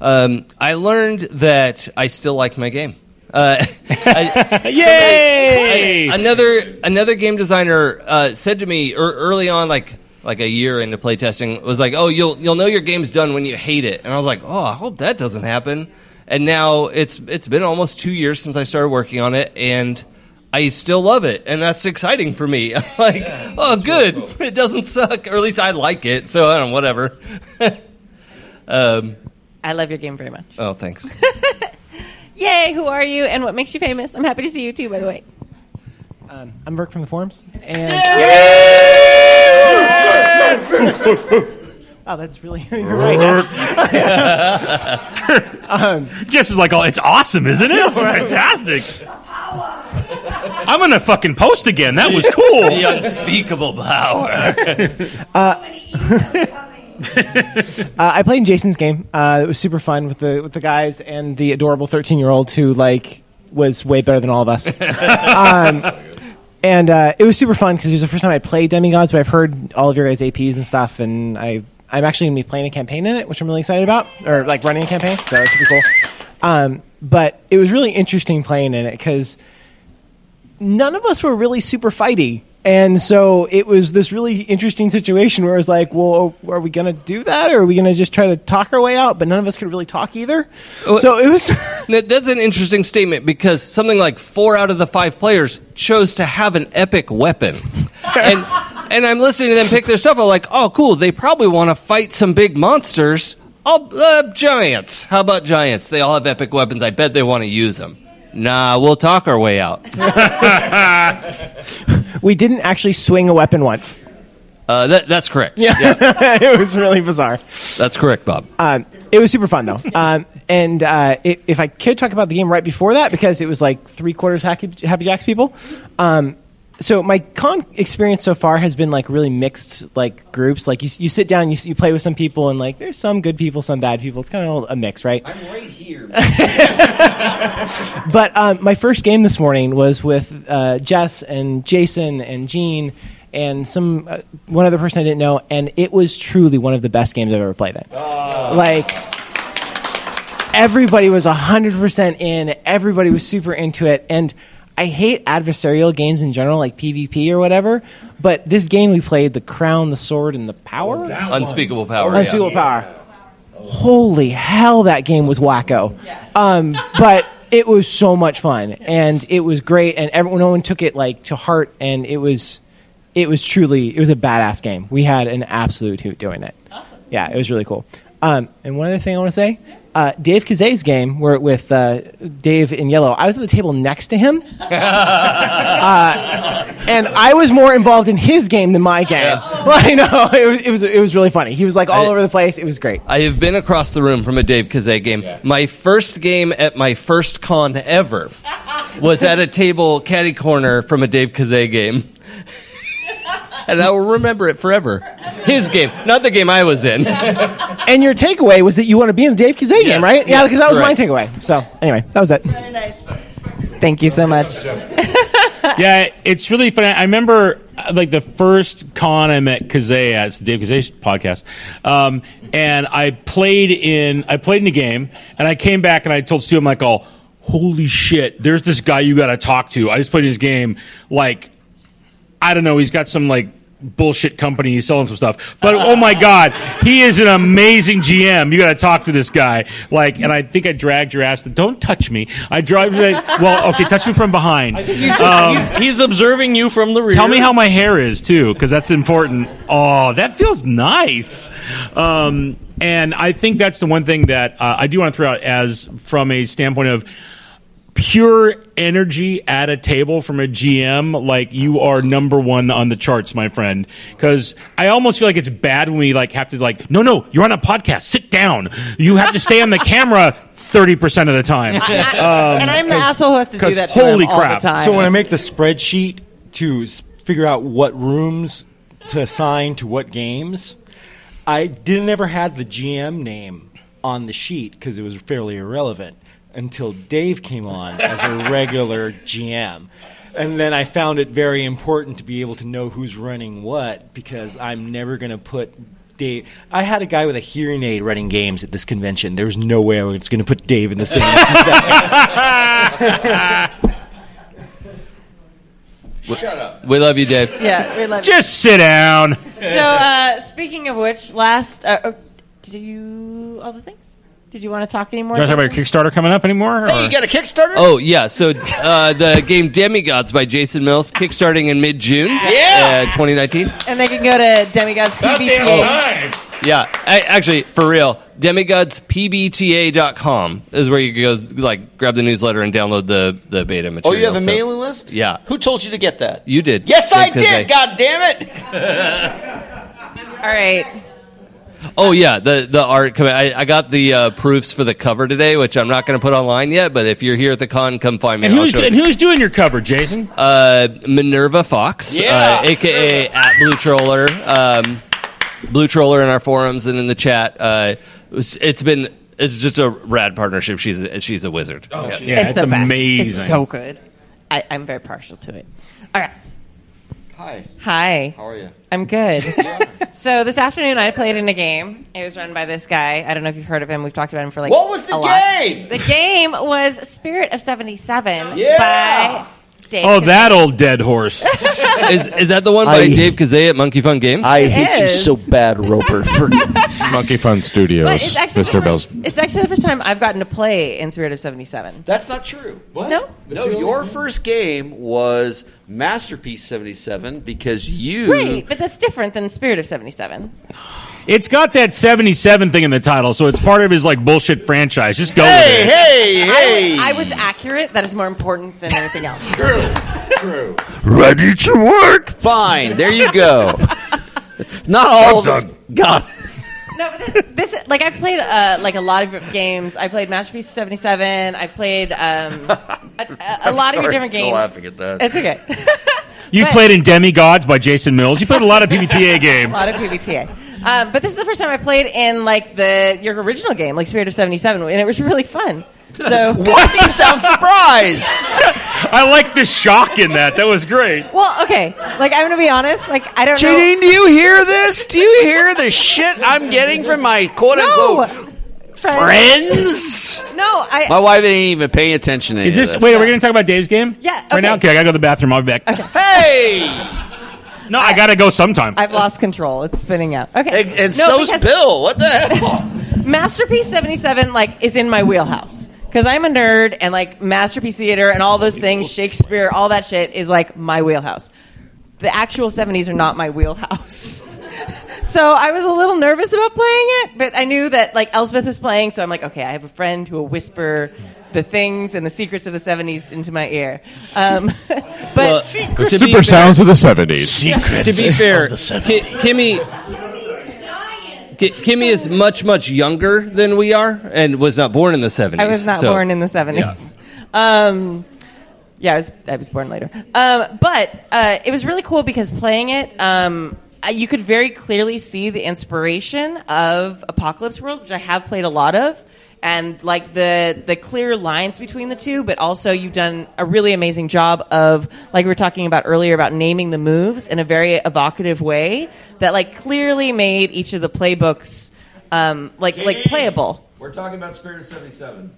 Um, I learned that I still like my game. Uh, I, Yay! I- another another game designer uh, said to me er, early on, like like a year into playtesting, was like, "Oh, you'll you'll know your game's done when you hate it." And I was like, "Oh, I hope that doesn't happen." And now it's it's been almost two years since I started working on it, and I still love it, and that's exciting for me. I'm like, "Oh, good, it doesn't suck, or at least I like it." So I don't know, whatever. um, I love your game very much. oh, thanks. Yay! Who are you, and what makes you famous? I'm happy to see you too. By the way. Um, I'm Burke from the forums, and oh, that's really you're right. um, Jess is like, oh, it's awesome, isn't it? It's fantastic. I'm gonna fucking post again. That was cool. the unspeakable power. uh, uh, I played in Jason's game. Uh, it was super fun with the with the guys and the adorable 13 year old who like was way better than all of us. um, and uh, it was super fun because it was the first time I played Demigods, but I've heard all of your guys' APs and stuff, and I I'm actually gonna be playing a campaign in it, which I'm really excited about, or like running a campaign, so it should be cool. Um, but it was really interesting playing in it because none of us were really super fighty. And so it was this really interesting situation where it was like, well, are we going to do that or are we going to just try to talk our way out? But none of us could really talk either. So it was. that's an interesting statement because something like four out of the five players chose to have an epic weapon. and, and I'm listening to them pick their stuff. I'm like, oh, cool. They probably want to fight some big monsters. Oh, uh, giants. How about giants? They all have epic weapons. I bet they want to use them. Nah, we'll talk our way out. we didn't actually swing a weapon once. Uh, that, that's correct. Yeah. it was really bizarre. That's correct, Bob. Um, it was super fun though, um, and uh, i if I could talk about the game right before that, because it was like three quarters Happy, Happy Jacks people. Um, so my con experience so far has been like really mixed, like groups. Like you, you sit down, you, you play with some people, and like there's some good people, some bad people. It's kind of a mix, right? I'm right here. but um, my first game this morning was with uh, Jess and Jason and Gene and some uh, one other person I didn't know, and it was truly one of the best games I've ever played in. Like everybody was hundred percent in. Everybody was super into it, and I hate adversarial games in general, like PvP or whatever. But this game we played, the crown, the sword, and the power, Unspeakable power. unspeakable yeah. power. Holy hell, that game was wacko. Um, but it was so much fun, and it was great, and everyone, no one took it like to heart, and it was, it was truly, it was a badass game. We had an absolute hoot doing it. Awesome. Yeah, it was really cool. Um, and one other thing I want to say. Uh, Dave Kazay's game, where with uh, Dave in yellow, I was at the table next to him, uh, and I was more involved in his game than my game. Like, no, it was, it was it was really funny. He was like all I- over the place. It was great. I have been across the room from a Dave Kazay game. My first game at my first con ever was at a table caddy corner from a Dave Kazay game. and I will remember it forever. His game, not the game I was in. And your takeaway was that you want to be in the Dave Kazay game, right? Yeah, because that was correct. my takeaway. So anyway, that was it. Thank you so much. yeah, it's really funny. I remember uh, like the first con I met Kazay at it's the Dave Kazay podcast, um, and I played in I played in a game, and I came back and I told Stu, I'm like, oh, holy shit, there's this guy you got to talk to. I just played his game, like, I don't know, he's got some like bullshit company he's selling some stuff but oh my god he is an amazing gm you got to talk to this guy like and i think i dragged your ass to don't touch me i drive well okay touch me from behind He's, Um, he's, he's observing you from the rear. Tell me how my hair is too, because that's important. Oh, that feels nice. Um, and I think that's the one thing that uh, I do want to throw out as from a standpoint of pure energy at a table from a GM. Like you are number one on the charts, my friend. Because I almost feel like it's bad when we like have to like, no, no, you're on a podcast. Sit down. You have to stay on the camera. Thirty percent of the time, Um, and I'm the asshole who has to do 'cause that to him Holy all the crap! time. So when I make the spreadsheet to s- figure out what rooms to assign to what games, I didn't ever had the GM name on the sheet because it was fairly irrelevant until Dave came on as a regular GM. And then I found it very important to be able to know who's running what because I'm never going to put Dave. I had a guy with a hearing aid running games at this convention. There was no way I was going to put Dave in the same. Shut up. We love you, Dave. Yeah, we love you. Just sit down. So, uh, speaking of which, last uh, uh, did you all the things? Did you want to talk anymore? Do you want to talk about your Kickstarter coming up anymore? or- Hey, you got a Kickstarter? Oh yeah, so uh, the game Demigods by Jason Mills kickstarting in mid June. Yeah! uh, 2019. And they can go to Demigods PBTA. Yeah, I, actually, for real, demigodspbta.com is where you can go like grab the newsletter and download the the beta material. Oh, you have a So- mailing list? Yeah, Who told you to get that? you did. Yes, I did. they- God damn it! All right. Oh yeah, the the art. I, I got the uh, proofs for the cover today, which I'm not going to put online yet. But if you're here at the con, come find me. And who's, show and who's doing your cover, Jason? Uh, Minerva Fox, Yeah. uh, aka at Blue Troller, um, Blue Troller in our forums and in the chat. Uh, it's, it's been it's just a rad partnership. She's a, she's a wizard. Oh, Yeah. yeah, it's, the best. amazing. It's so good. I, I'm very partial to it. All right. Hi. Hi. How are you? I'm good. so this afternoon I played in a game. It was run by this guy. I don't know if you've heard of him. We've talked about him for like What was the a lot. game? The game was Spirit of 77 Yeah. by Dave Oh, Kazan. that old dead horse. is is that the one by I- Dave Kazay at Monkey Fun Games? I It hate is. you so bad, Roper. For Monkey Fun Studios, But it's actually, Mr. the Bell's. first, it's actually the first time I've gotten to play in Spirit of 77. That's not true. No? No, your first game was Masterpiece 77 because you. Right, but that's different than Spirit of 77. It's got that 77 thing in the title, so it's part of his like bullshit franchise. Just go Hey, with it. hey, I hey! was, I was accurate. That is more important than anything else. True. True. Ready to work. Fine, there you go. not all of us got. No, but this, this like I've played uh, like a lot of games. I played Masterpiece Seventy Seven. I played um, a, a, a lot of your different games. I'm still laughing at that. It's okay. You But- played in Demigods by Jason Mills. You played a lot of PBTA games. a lot of PBTA. Um, but this is the first time I played in like the your original game, like Spirit of Seventy Seven, and it was really fun. So Why do you sound surprised? I like the shock in that. That was great. well, okay. Like I'm gonna be honest. Like I don't know. Janine, do you hear this? Do you hear the shit I'm getting from my quote No, unquote friends? no. I My wife ain't even paying attention to any Is of this? this. Wait, are we going to talk about Dave's game? Yeah, Right now? okay. Okay, I got to go to the bathroom. I'll be back. Hey! No, I, got to go sometime. I've lost control. It's spinning out. Okay. And, and No, so's because- Bill. What the hell? Masterpiece 77 like is in my wheelhouse because I'm a nerd and like masterpiece theater and all those things, Shakespeare, all that shit is like my wheelhouse. The actual 70s are not my wheelhouse. so I was a little nervous about playing it, but I knew that like Elspeth was playing, so I'm like, okay, I have a friend who will whisper the things and the secrets of the 70s into my ear. Um, but Well, The super fair- sounds of the 70s. Secrets to be fair, Ki- Kimmy, Ki- Kimmy is much much younger than we are, and was not born in the seventies. I was not born in the 70s. Um, yeah, I was, I was born later. Um, but uh, it was really cool because playing it, um, you could very clearly see the inspiration of Apocalypse World, which I have played a lot of. And like the the clear lines between the two, but also you've done a really amazing job of like we were talking about earlier about naming the moves in a very evocative way that like clearly made each of the playbooks um, like like playable. We're talking about Spirit of 77.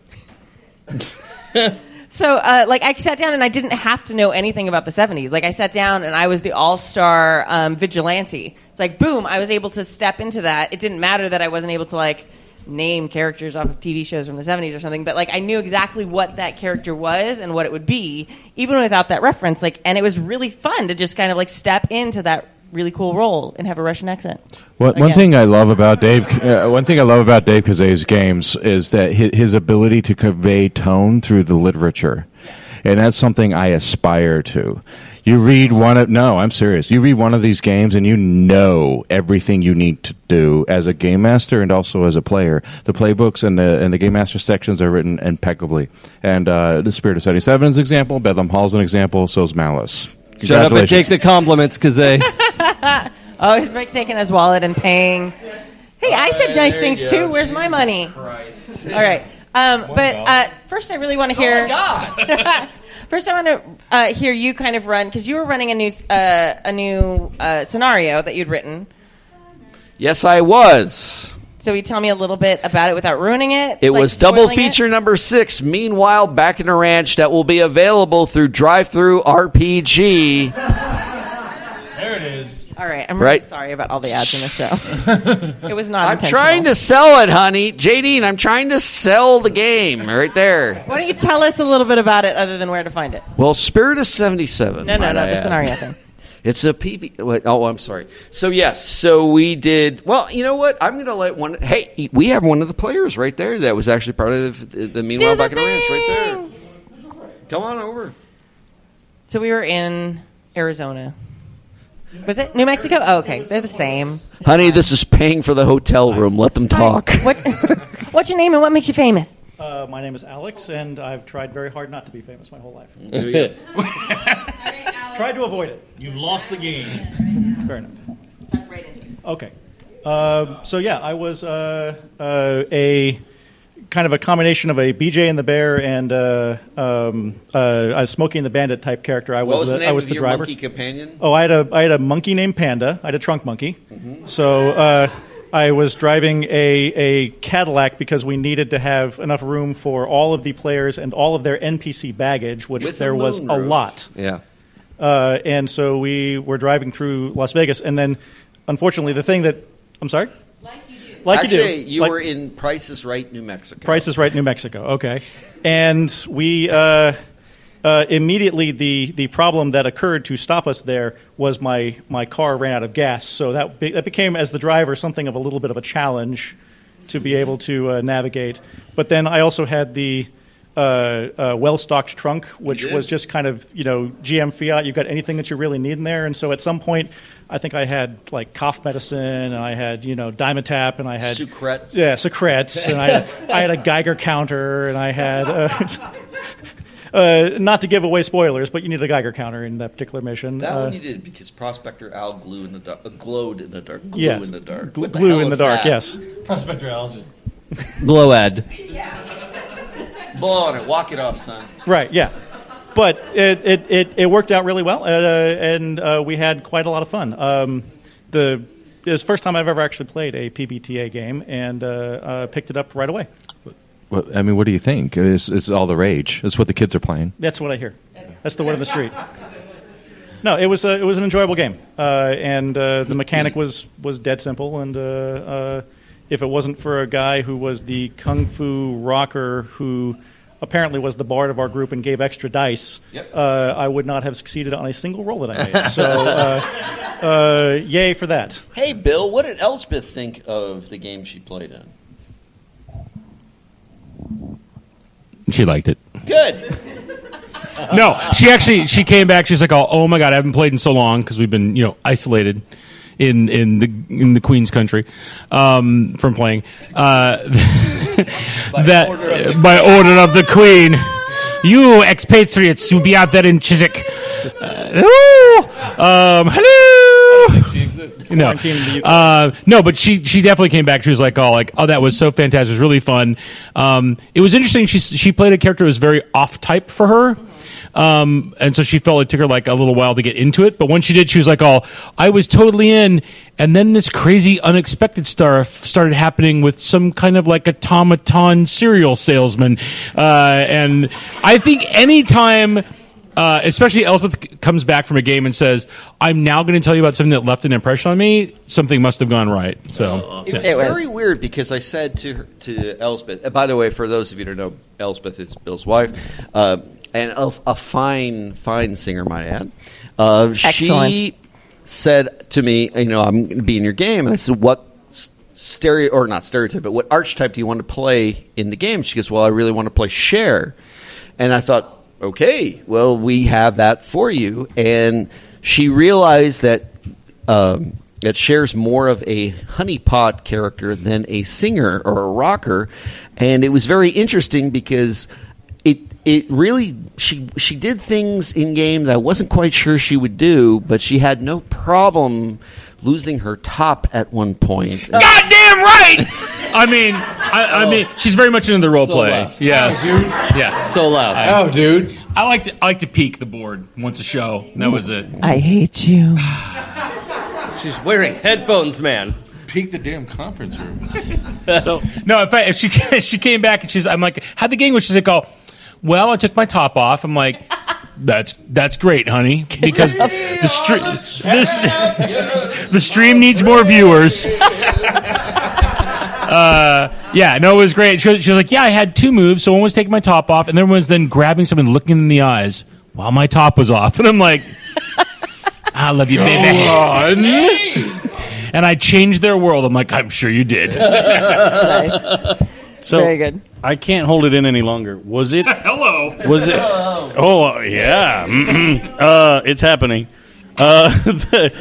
So, uh, like, I sat down and I didn't have to know anything about the 70s. Like, I sat down and I was the all star um, vigilante. It's like, boom, I was able to step into that. It didn't matter that I wasn't able to, like, name characters off of TV shows from the 70s or something, but, like, I knew exactly what that character was and what it would be, even without that reference. Like, and it was really fun to just kind of, like, step into that really cool role and have a Russian accent. What, one thing I love about Dave, uh, one thing I love about Dave Kazay's games is that his, his ability to convey tone through the literature, and that's something I aspire to. You read one of no, I'm serious. You read one of these games and you know everything you need to do as a game master and also as a player. The playbooks and the and the game master sections are written impeccably. And uh, the Spirit of Seventy Seven is an example. Bedlam Hall's an example. So is Malice. Shut up and take the compliments, Kazay. Oh, he's like taking his wallet and paying. Hey, I said nice there things too. Where's my money? Christ. All right. Um, but uh, first, I really want to hear. first, I want to uh, hear you kind of run because you were running a new uh, a new uh, scenario that you'd written. Yes, I was. So, you tell me a little bit about it without ruining it. It like was double spoiling it? feature number six. Meanwhile, back in the ranch that will be available through DriveThruRPG. Is. All right, I'm Right. really sorry about all the ads in the show. it was not. I'm intentional. trying to sell it, honey. JD, I'm trying to sell the game right there. Why don't you tell us a little bit about it, other than where to find it? Well, Spirit of 77. No, no, might no, I the add. scenario thing. It's a PB. Wait, oh, I'm sorry. So yes, so we did. Well, you know what? I'm going to let one. Hey, we have one of the players right there that was actually part of the, the Meanwhile Back in the Ranch right there. Come on over. So we were in Arizona. Was it New Mexico? Oh, okay, they're the same. Honey, this is paying for the hotel room. Let them talk. What? What's your name and what makes you famous? Uh, my name is Alex, and I've tried very hard not to be famous my whole life. There tried to avoid it. You've lost the game. Fair enough. Okay. Um so yeah, I was uh, uh, a kind of a combination of a BJ and the Bear and uh, um, uh, a Smokey and the Bandit type character. I was, What was the name I was of the your driver. monkey companion? Oh, I had a I had a monkey named Panda. I had a trunk monkey. So uh, I was driving a a Cadillac because we needed to have enough room for all of the players and all of their NPC baggage, which With a there was a lot. Yeah. Uh, and so we were driving through Las Vegas, and then unfortunately, the thing that I'm sorry, like you do, Actually, you Like- were in Price is Right, New Mexico. Price is Right, New Mexico. Okay, and we uh, uh, immediately the the problem that occurred to stop us there was my my car ran out of gas. So that be, that became as the driver something of a little bit of a challenge to be able to uh, navigate. But then I also had the uh, uh, well-stocked trunk, which was just kind of you know GM Fiat. You've got anything that you really need in there, and so at some point. I think I had like cough medicine, and I had you know Dimetapp, and I had Sucrets. Yeah, Sucrets, and I had, I had a Geiger counter, and I had uh, uh, not to give away spoilers, but you need a Geiger counter in that particular mission. That Uh, one you did because Prospector Al glue in the dark, uh, glowed in the dark. Glue Yes. in the dark. Gl- the glue in the dark, that? yes. Prospector Al's just. Glow ad. Blow on it. Walk it off, son. Right, yeah. But it, it, it, it worked out really well, uh, and uh, we had quite a lot of fun. Um, the it was the first time I've ever actually played a PBTA game, and uh, uh, picked it up right away. Well, I mean, what do you think? It's, it's all the rage. It's what the kids are playing. That's what I hear. That's the word on the street. No, it was a, it was an enjoyable game, uh, and uh, the mechanic was was dead simple. And uh, uh, if it wasn't for a guy who was the kung fu rocker who apparently was the bard of our group and gave extra dice, Yep. uh, I would not have succeeded on a single roll that I made. So, uh, uh, yay for that. Hey, Bill, what did Elspeth think of the game she played in? She liked it. Good. no, she actually she came back. She's like, "Oh, oh my god, I haven't played in so long because we've been you know isolated in in the in the Queen's country um, from playing." That by order of the Queen, you expatriates who be out there in Chiswick. Uh, um, hello. No, Quarantine in the UK. uh, no, but she she definitely came back. She was like, "Oh, like oh, that was so fantastic. It was really fun." Um, it was interesting. She she played a character that was very off type for her. Um, and so she felt it took her like a little while to get into it. But when she did, she was like, "Oh, I was totally in." And then this crazy, unexpected stuff started happening with some kind of like automaton cereal salesman. Uh, and I think anytime uh, especially Elspeth comes back from a game and says, "I'm now going to tell you about something that left an impression on me." Something must have gone right. So It was very weird because I said to her, to Elspeth. by the way, for those of you who don't know, Elspeth is Bill's wife, uh, and a, a fine, fine singer, might add. Uh, She said to me, "You know, I'm going to be in your game," and I said, "What?" Stereo or not stereotype, but what archetype do you want to play in the game? She goes, "Well, I really want to play Cher," and I thought, "Okay, well, we have that for you." And she realized that um, that Cher's more of a honeypot character than a singer or a rocker, and it was very interesting because it it really she she did things in game that I wasn't quite sure she would do, but she had no problem losing her top at one point. Goddamn right. I mean, I, I mean, oh. she's very much into the role So play. loud. Yes, Oh, dude. Yeah, So loud. I- Oh, dude. I like to I like to peek the board once a show. And that was it. I hate you. She's wearing headphones, man. Peek the damn conference room. so no, in fact, if she if she came back and she's, I'm like, how'd the game go? She's like, oh, well, I took my top off. I'm like, that's that's great, honey, because the stream this the stream needs more viewers. Uh, yeah, no, it was great. She was, she was like, yeah, I had two moves. So one was taking my top off, and then one was then grabbing someone, looking in the eyes while my top was off, and I'm like, I love you, baby. And I changed their world. I'm like, I'm sure you did. nice. So Very good. I can't hold it in any longer. Was it? Hello. Was it? Oh yeah. Mhm. uh, it's happening. Uh, the-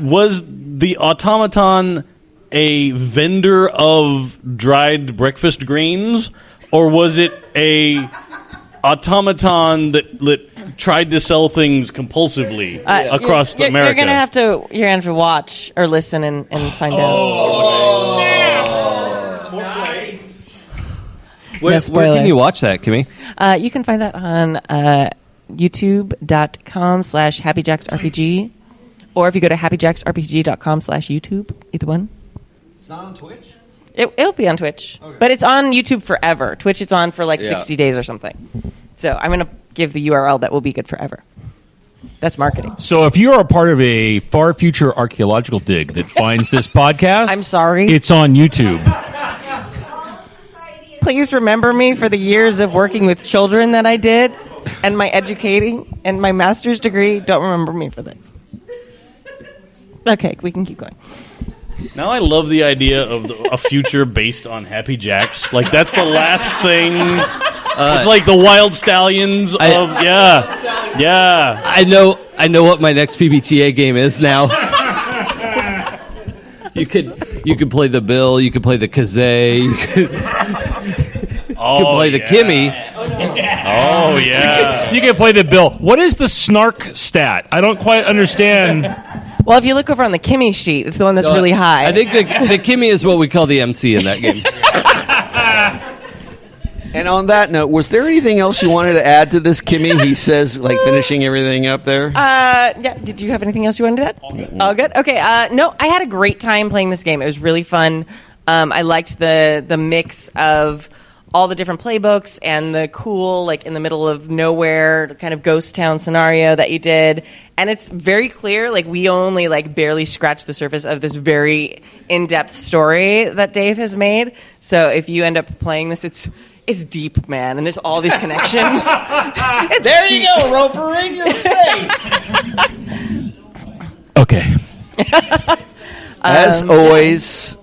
was the automaton a vendor of dried breakfast greens, or was it a automaton that, that tried to sell things compulsively Uh, across you're, you're, America? You're gonna have to. You're gonna have to watch or listen and, and find Oh. Where, No where can you watch that, Kimmy? Uh, you can find that on uh, YouTube.com slash HappyJacksRPG, or if you go to HappyJacksRPG.com slash YouTube, either one. It's not on Twitch? It, it'll be on Twitch, but it's on YouTube forever. Twitch, it's on for like Yeah. 60 days or something. So I'm gonna give the URL that will be good forever. That's marketing. So if you're a part of a far future archaeological dig that finds this podcast, I'm sorry. it's on YouTube. Please remember me for the years of working with children that I did, and my educating and my master's degree. Don't remember me for this. Okay, we can keep going. Now I love the idea of the, a future based on Happy Jacks. Like that's the last thing. Uh, it's like the Wyld Stallyns I- of yeah, yeah. I know. I know what my next PBTA game is now. you could you could play the Bill. You could play the Kazay. You could, you could play the Kimmy. Oh yeah. You can play the bill. What is the snark stat? I don't quite understand. Well, if you look over on the Kimmy sheet, it's the one that's really high. I think the, the Kimmy is what we call the MC in that game. And on that note, was there anything else you wanted to add to this, Kimmy? He says, like finishing everything up there. Uh, yeah. Did you have anything else you wanted to add? All good. Okay. Uh, no, I had a great time playing this game. It was really fun. Um, I liked the the mix of all the different playbooks and the cool, like in the middle of nowhere, kind of ghost town scenario that you did. And it's very clear, like we only like barely scratched the surface of this very in depth story that Dave has made. So if you end up playing this, it's it's deep, man, and there's all these connections. there you go, Roper, in your face. Okay. As Um, always,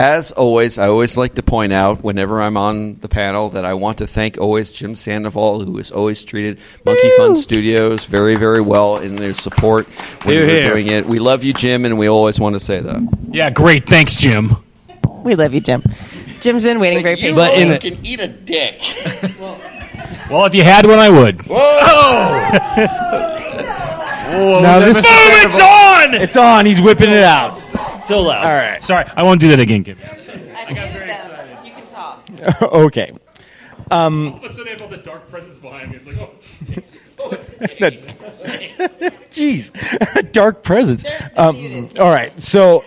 as always, I always like to point out whenever I'm on the panel that I want to thank always Jim Sandoval, who has always treated Monkey Fun Studios very, very well in their support when Hear, we're hear. doing it. We love you, Jim, and we always want to say that. Yeah, great. Thanks, Jim. We love you, Jim. Jim's been waiting very You patiently. can eat a dick. Well, if you had one, I would. Now this is it's on! It's on. He's whipping it out. So loud. All right. Sorry, I won't do that again, Kim. I got very excited. You can talk. okay. Um, All of a sudden, I felt the dark presence behind me. It's like, oh. Jeez, dark presence. Um, all right. So,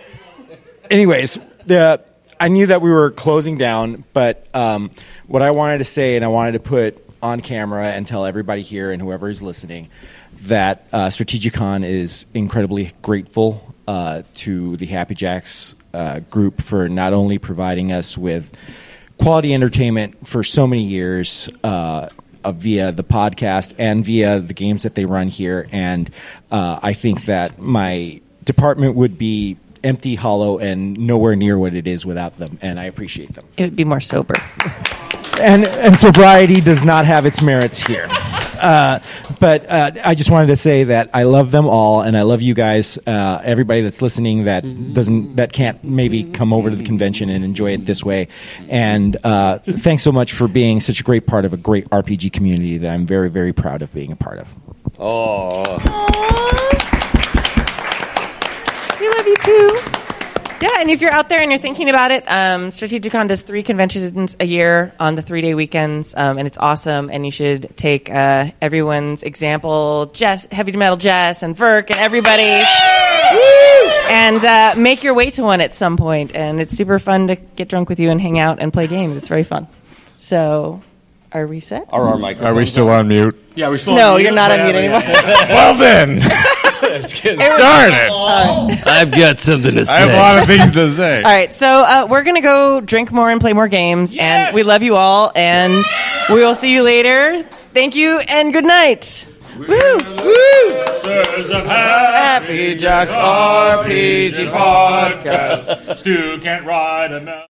anyways, the I knew that we were closing down, but um, what I wanted to say and I wanted to put on camera and tell everybody here and whoever is listening that uh, Strategicon is incredibly grateful uh, to the Happy Jacks uh, group for not only providing us with quality entertainment for so many years uh, uh, via the podcast and via the games that they run here. And uh, I think that my department would be empty, hollow, and nowhere near what it is without them. And I appreciate them. It would be more sober. And and sobriety does not have its merits here. Uh, but uh, I just wanted to say that I love them all, and I love you guys. Uh, everybody that's listening that doesn't that can't maybe come over to the convention and enjoy it this way. And uh, thanks so much for being such a great part of a great RPG community that I'm very very proud of being a part of. Oh. We love you too. Yeah, and if you're out there and you're thinking about it, um, Strategicon does three conventions a year on the three day weekends, um, and it's awesome. And you should take uh, everyone's example, Jess, Heavy Metal Jess, and Verk, and everybody, and uh, make your way to one at some point. And it's super fun to get drunk with you and hang out and play games. It's very fun. So, are we set? Are our microphones Are we still on mute? Yeah, we're still No, on mute. you're not on mute anymore. well then, Let's get started. I've got something to say. I have a lot of things to say. All right, so uh, we're gonna go drink more and play more games, and we love you all, and we will see you later. Thank you and good night. Woo! Woo! Happy Jack's RPG podcast. Stu can't ride a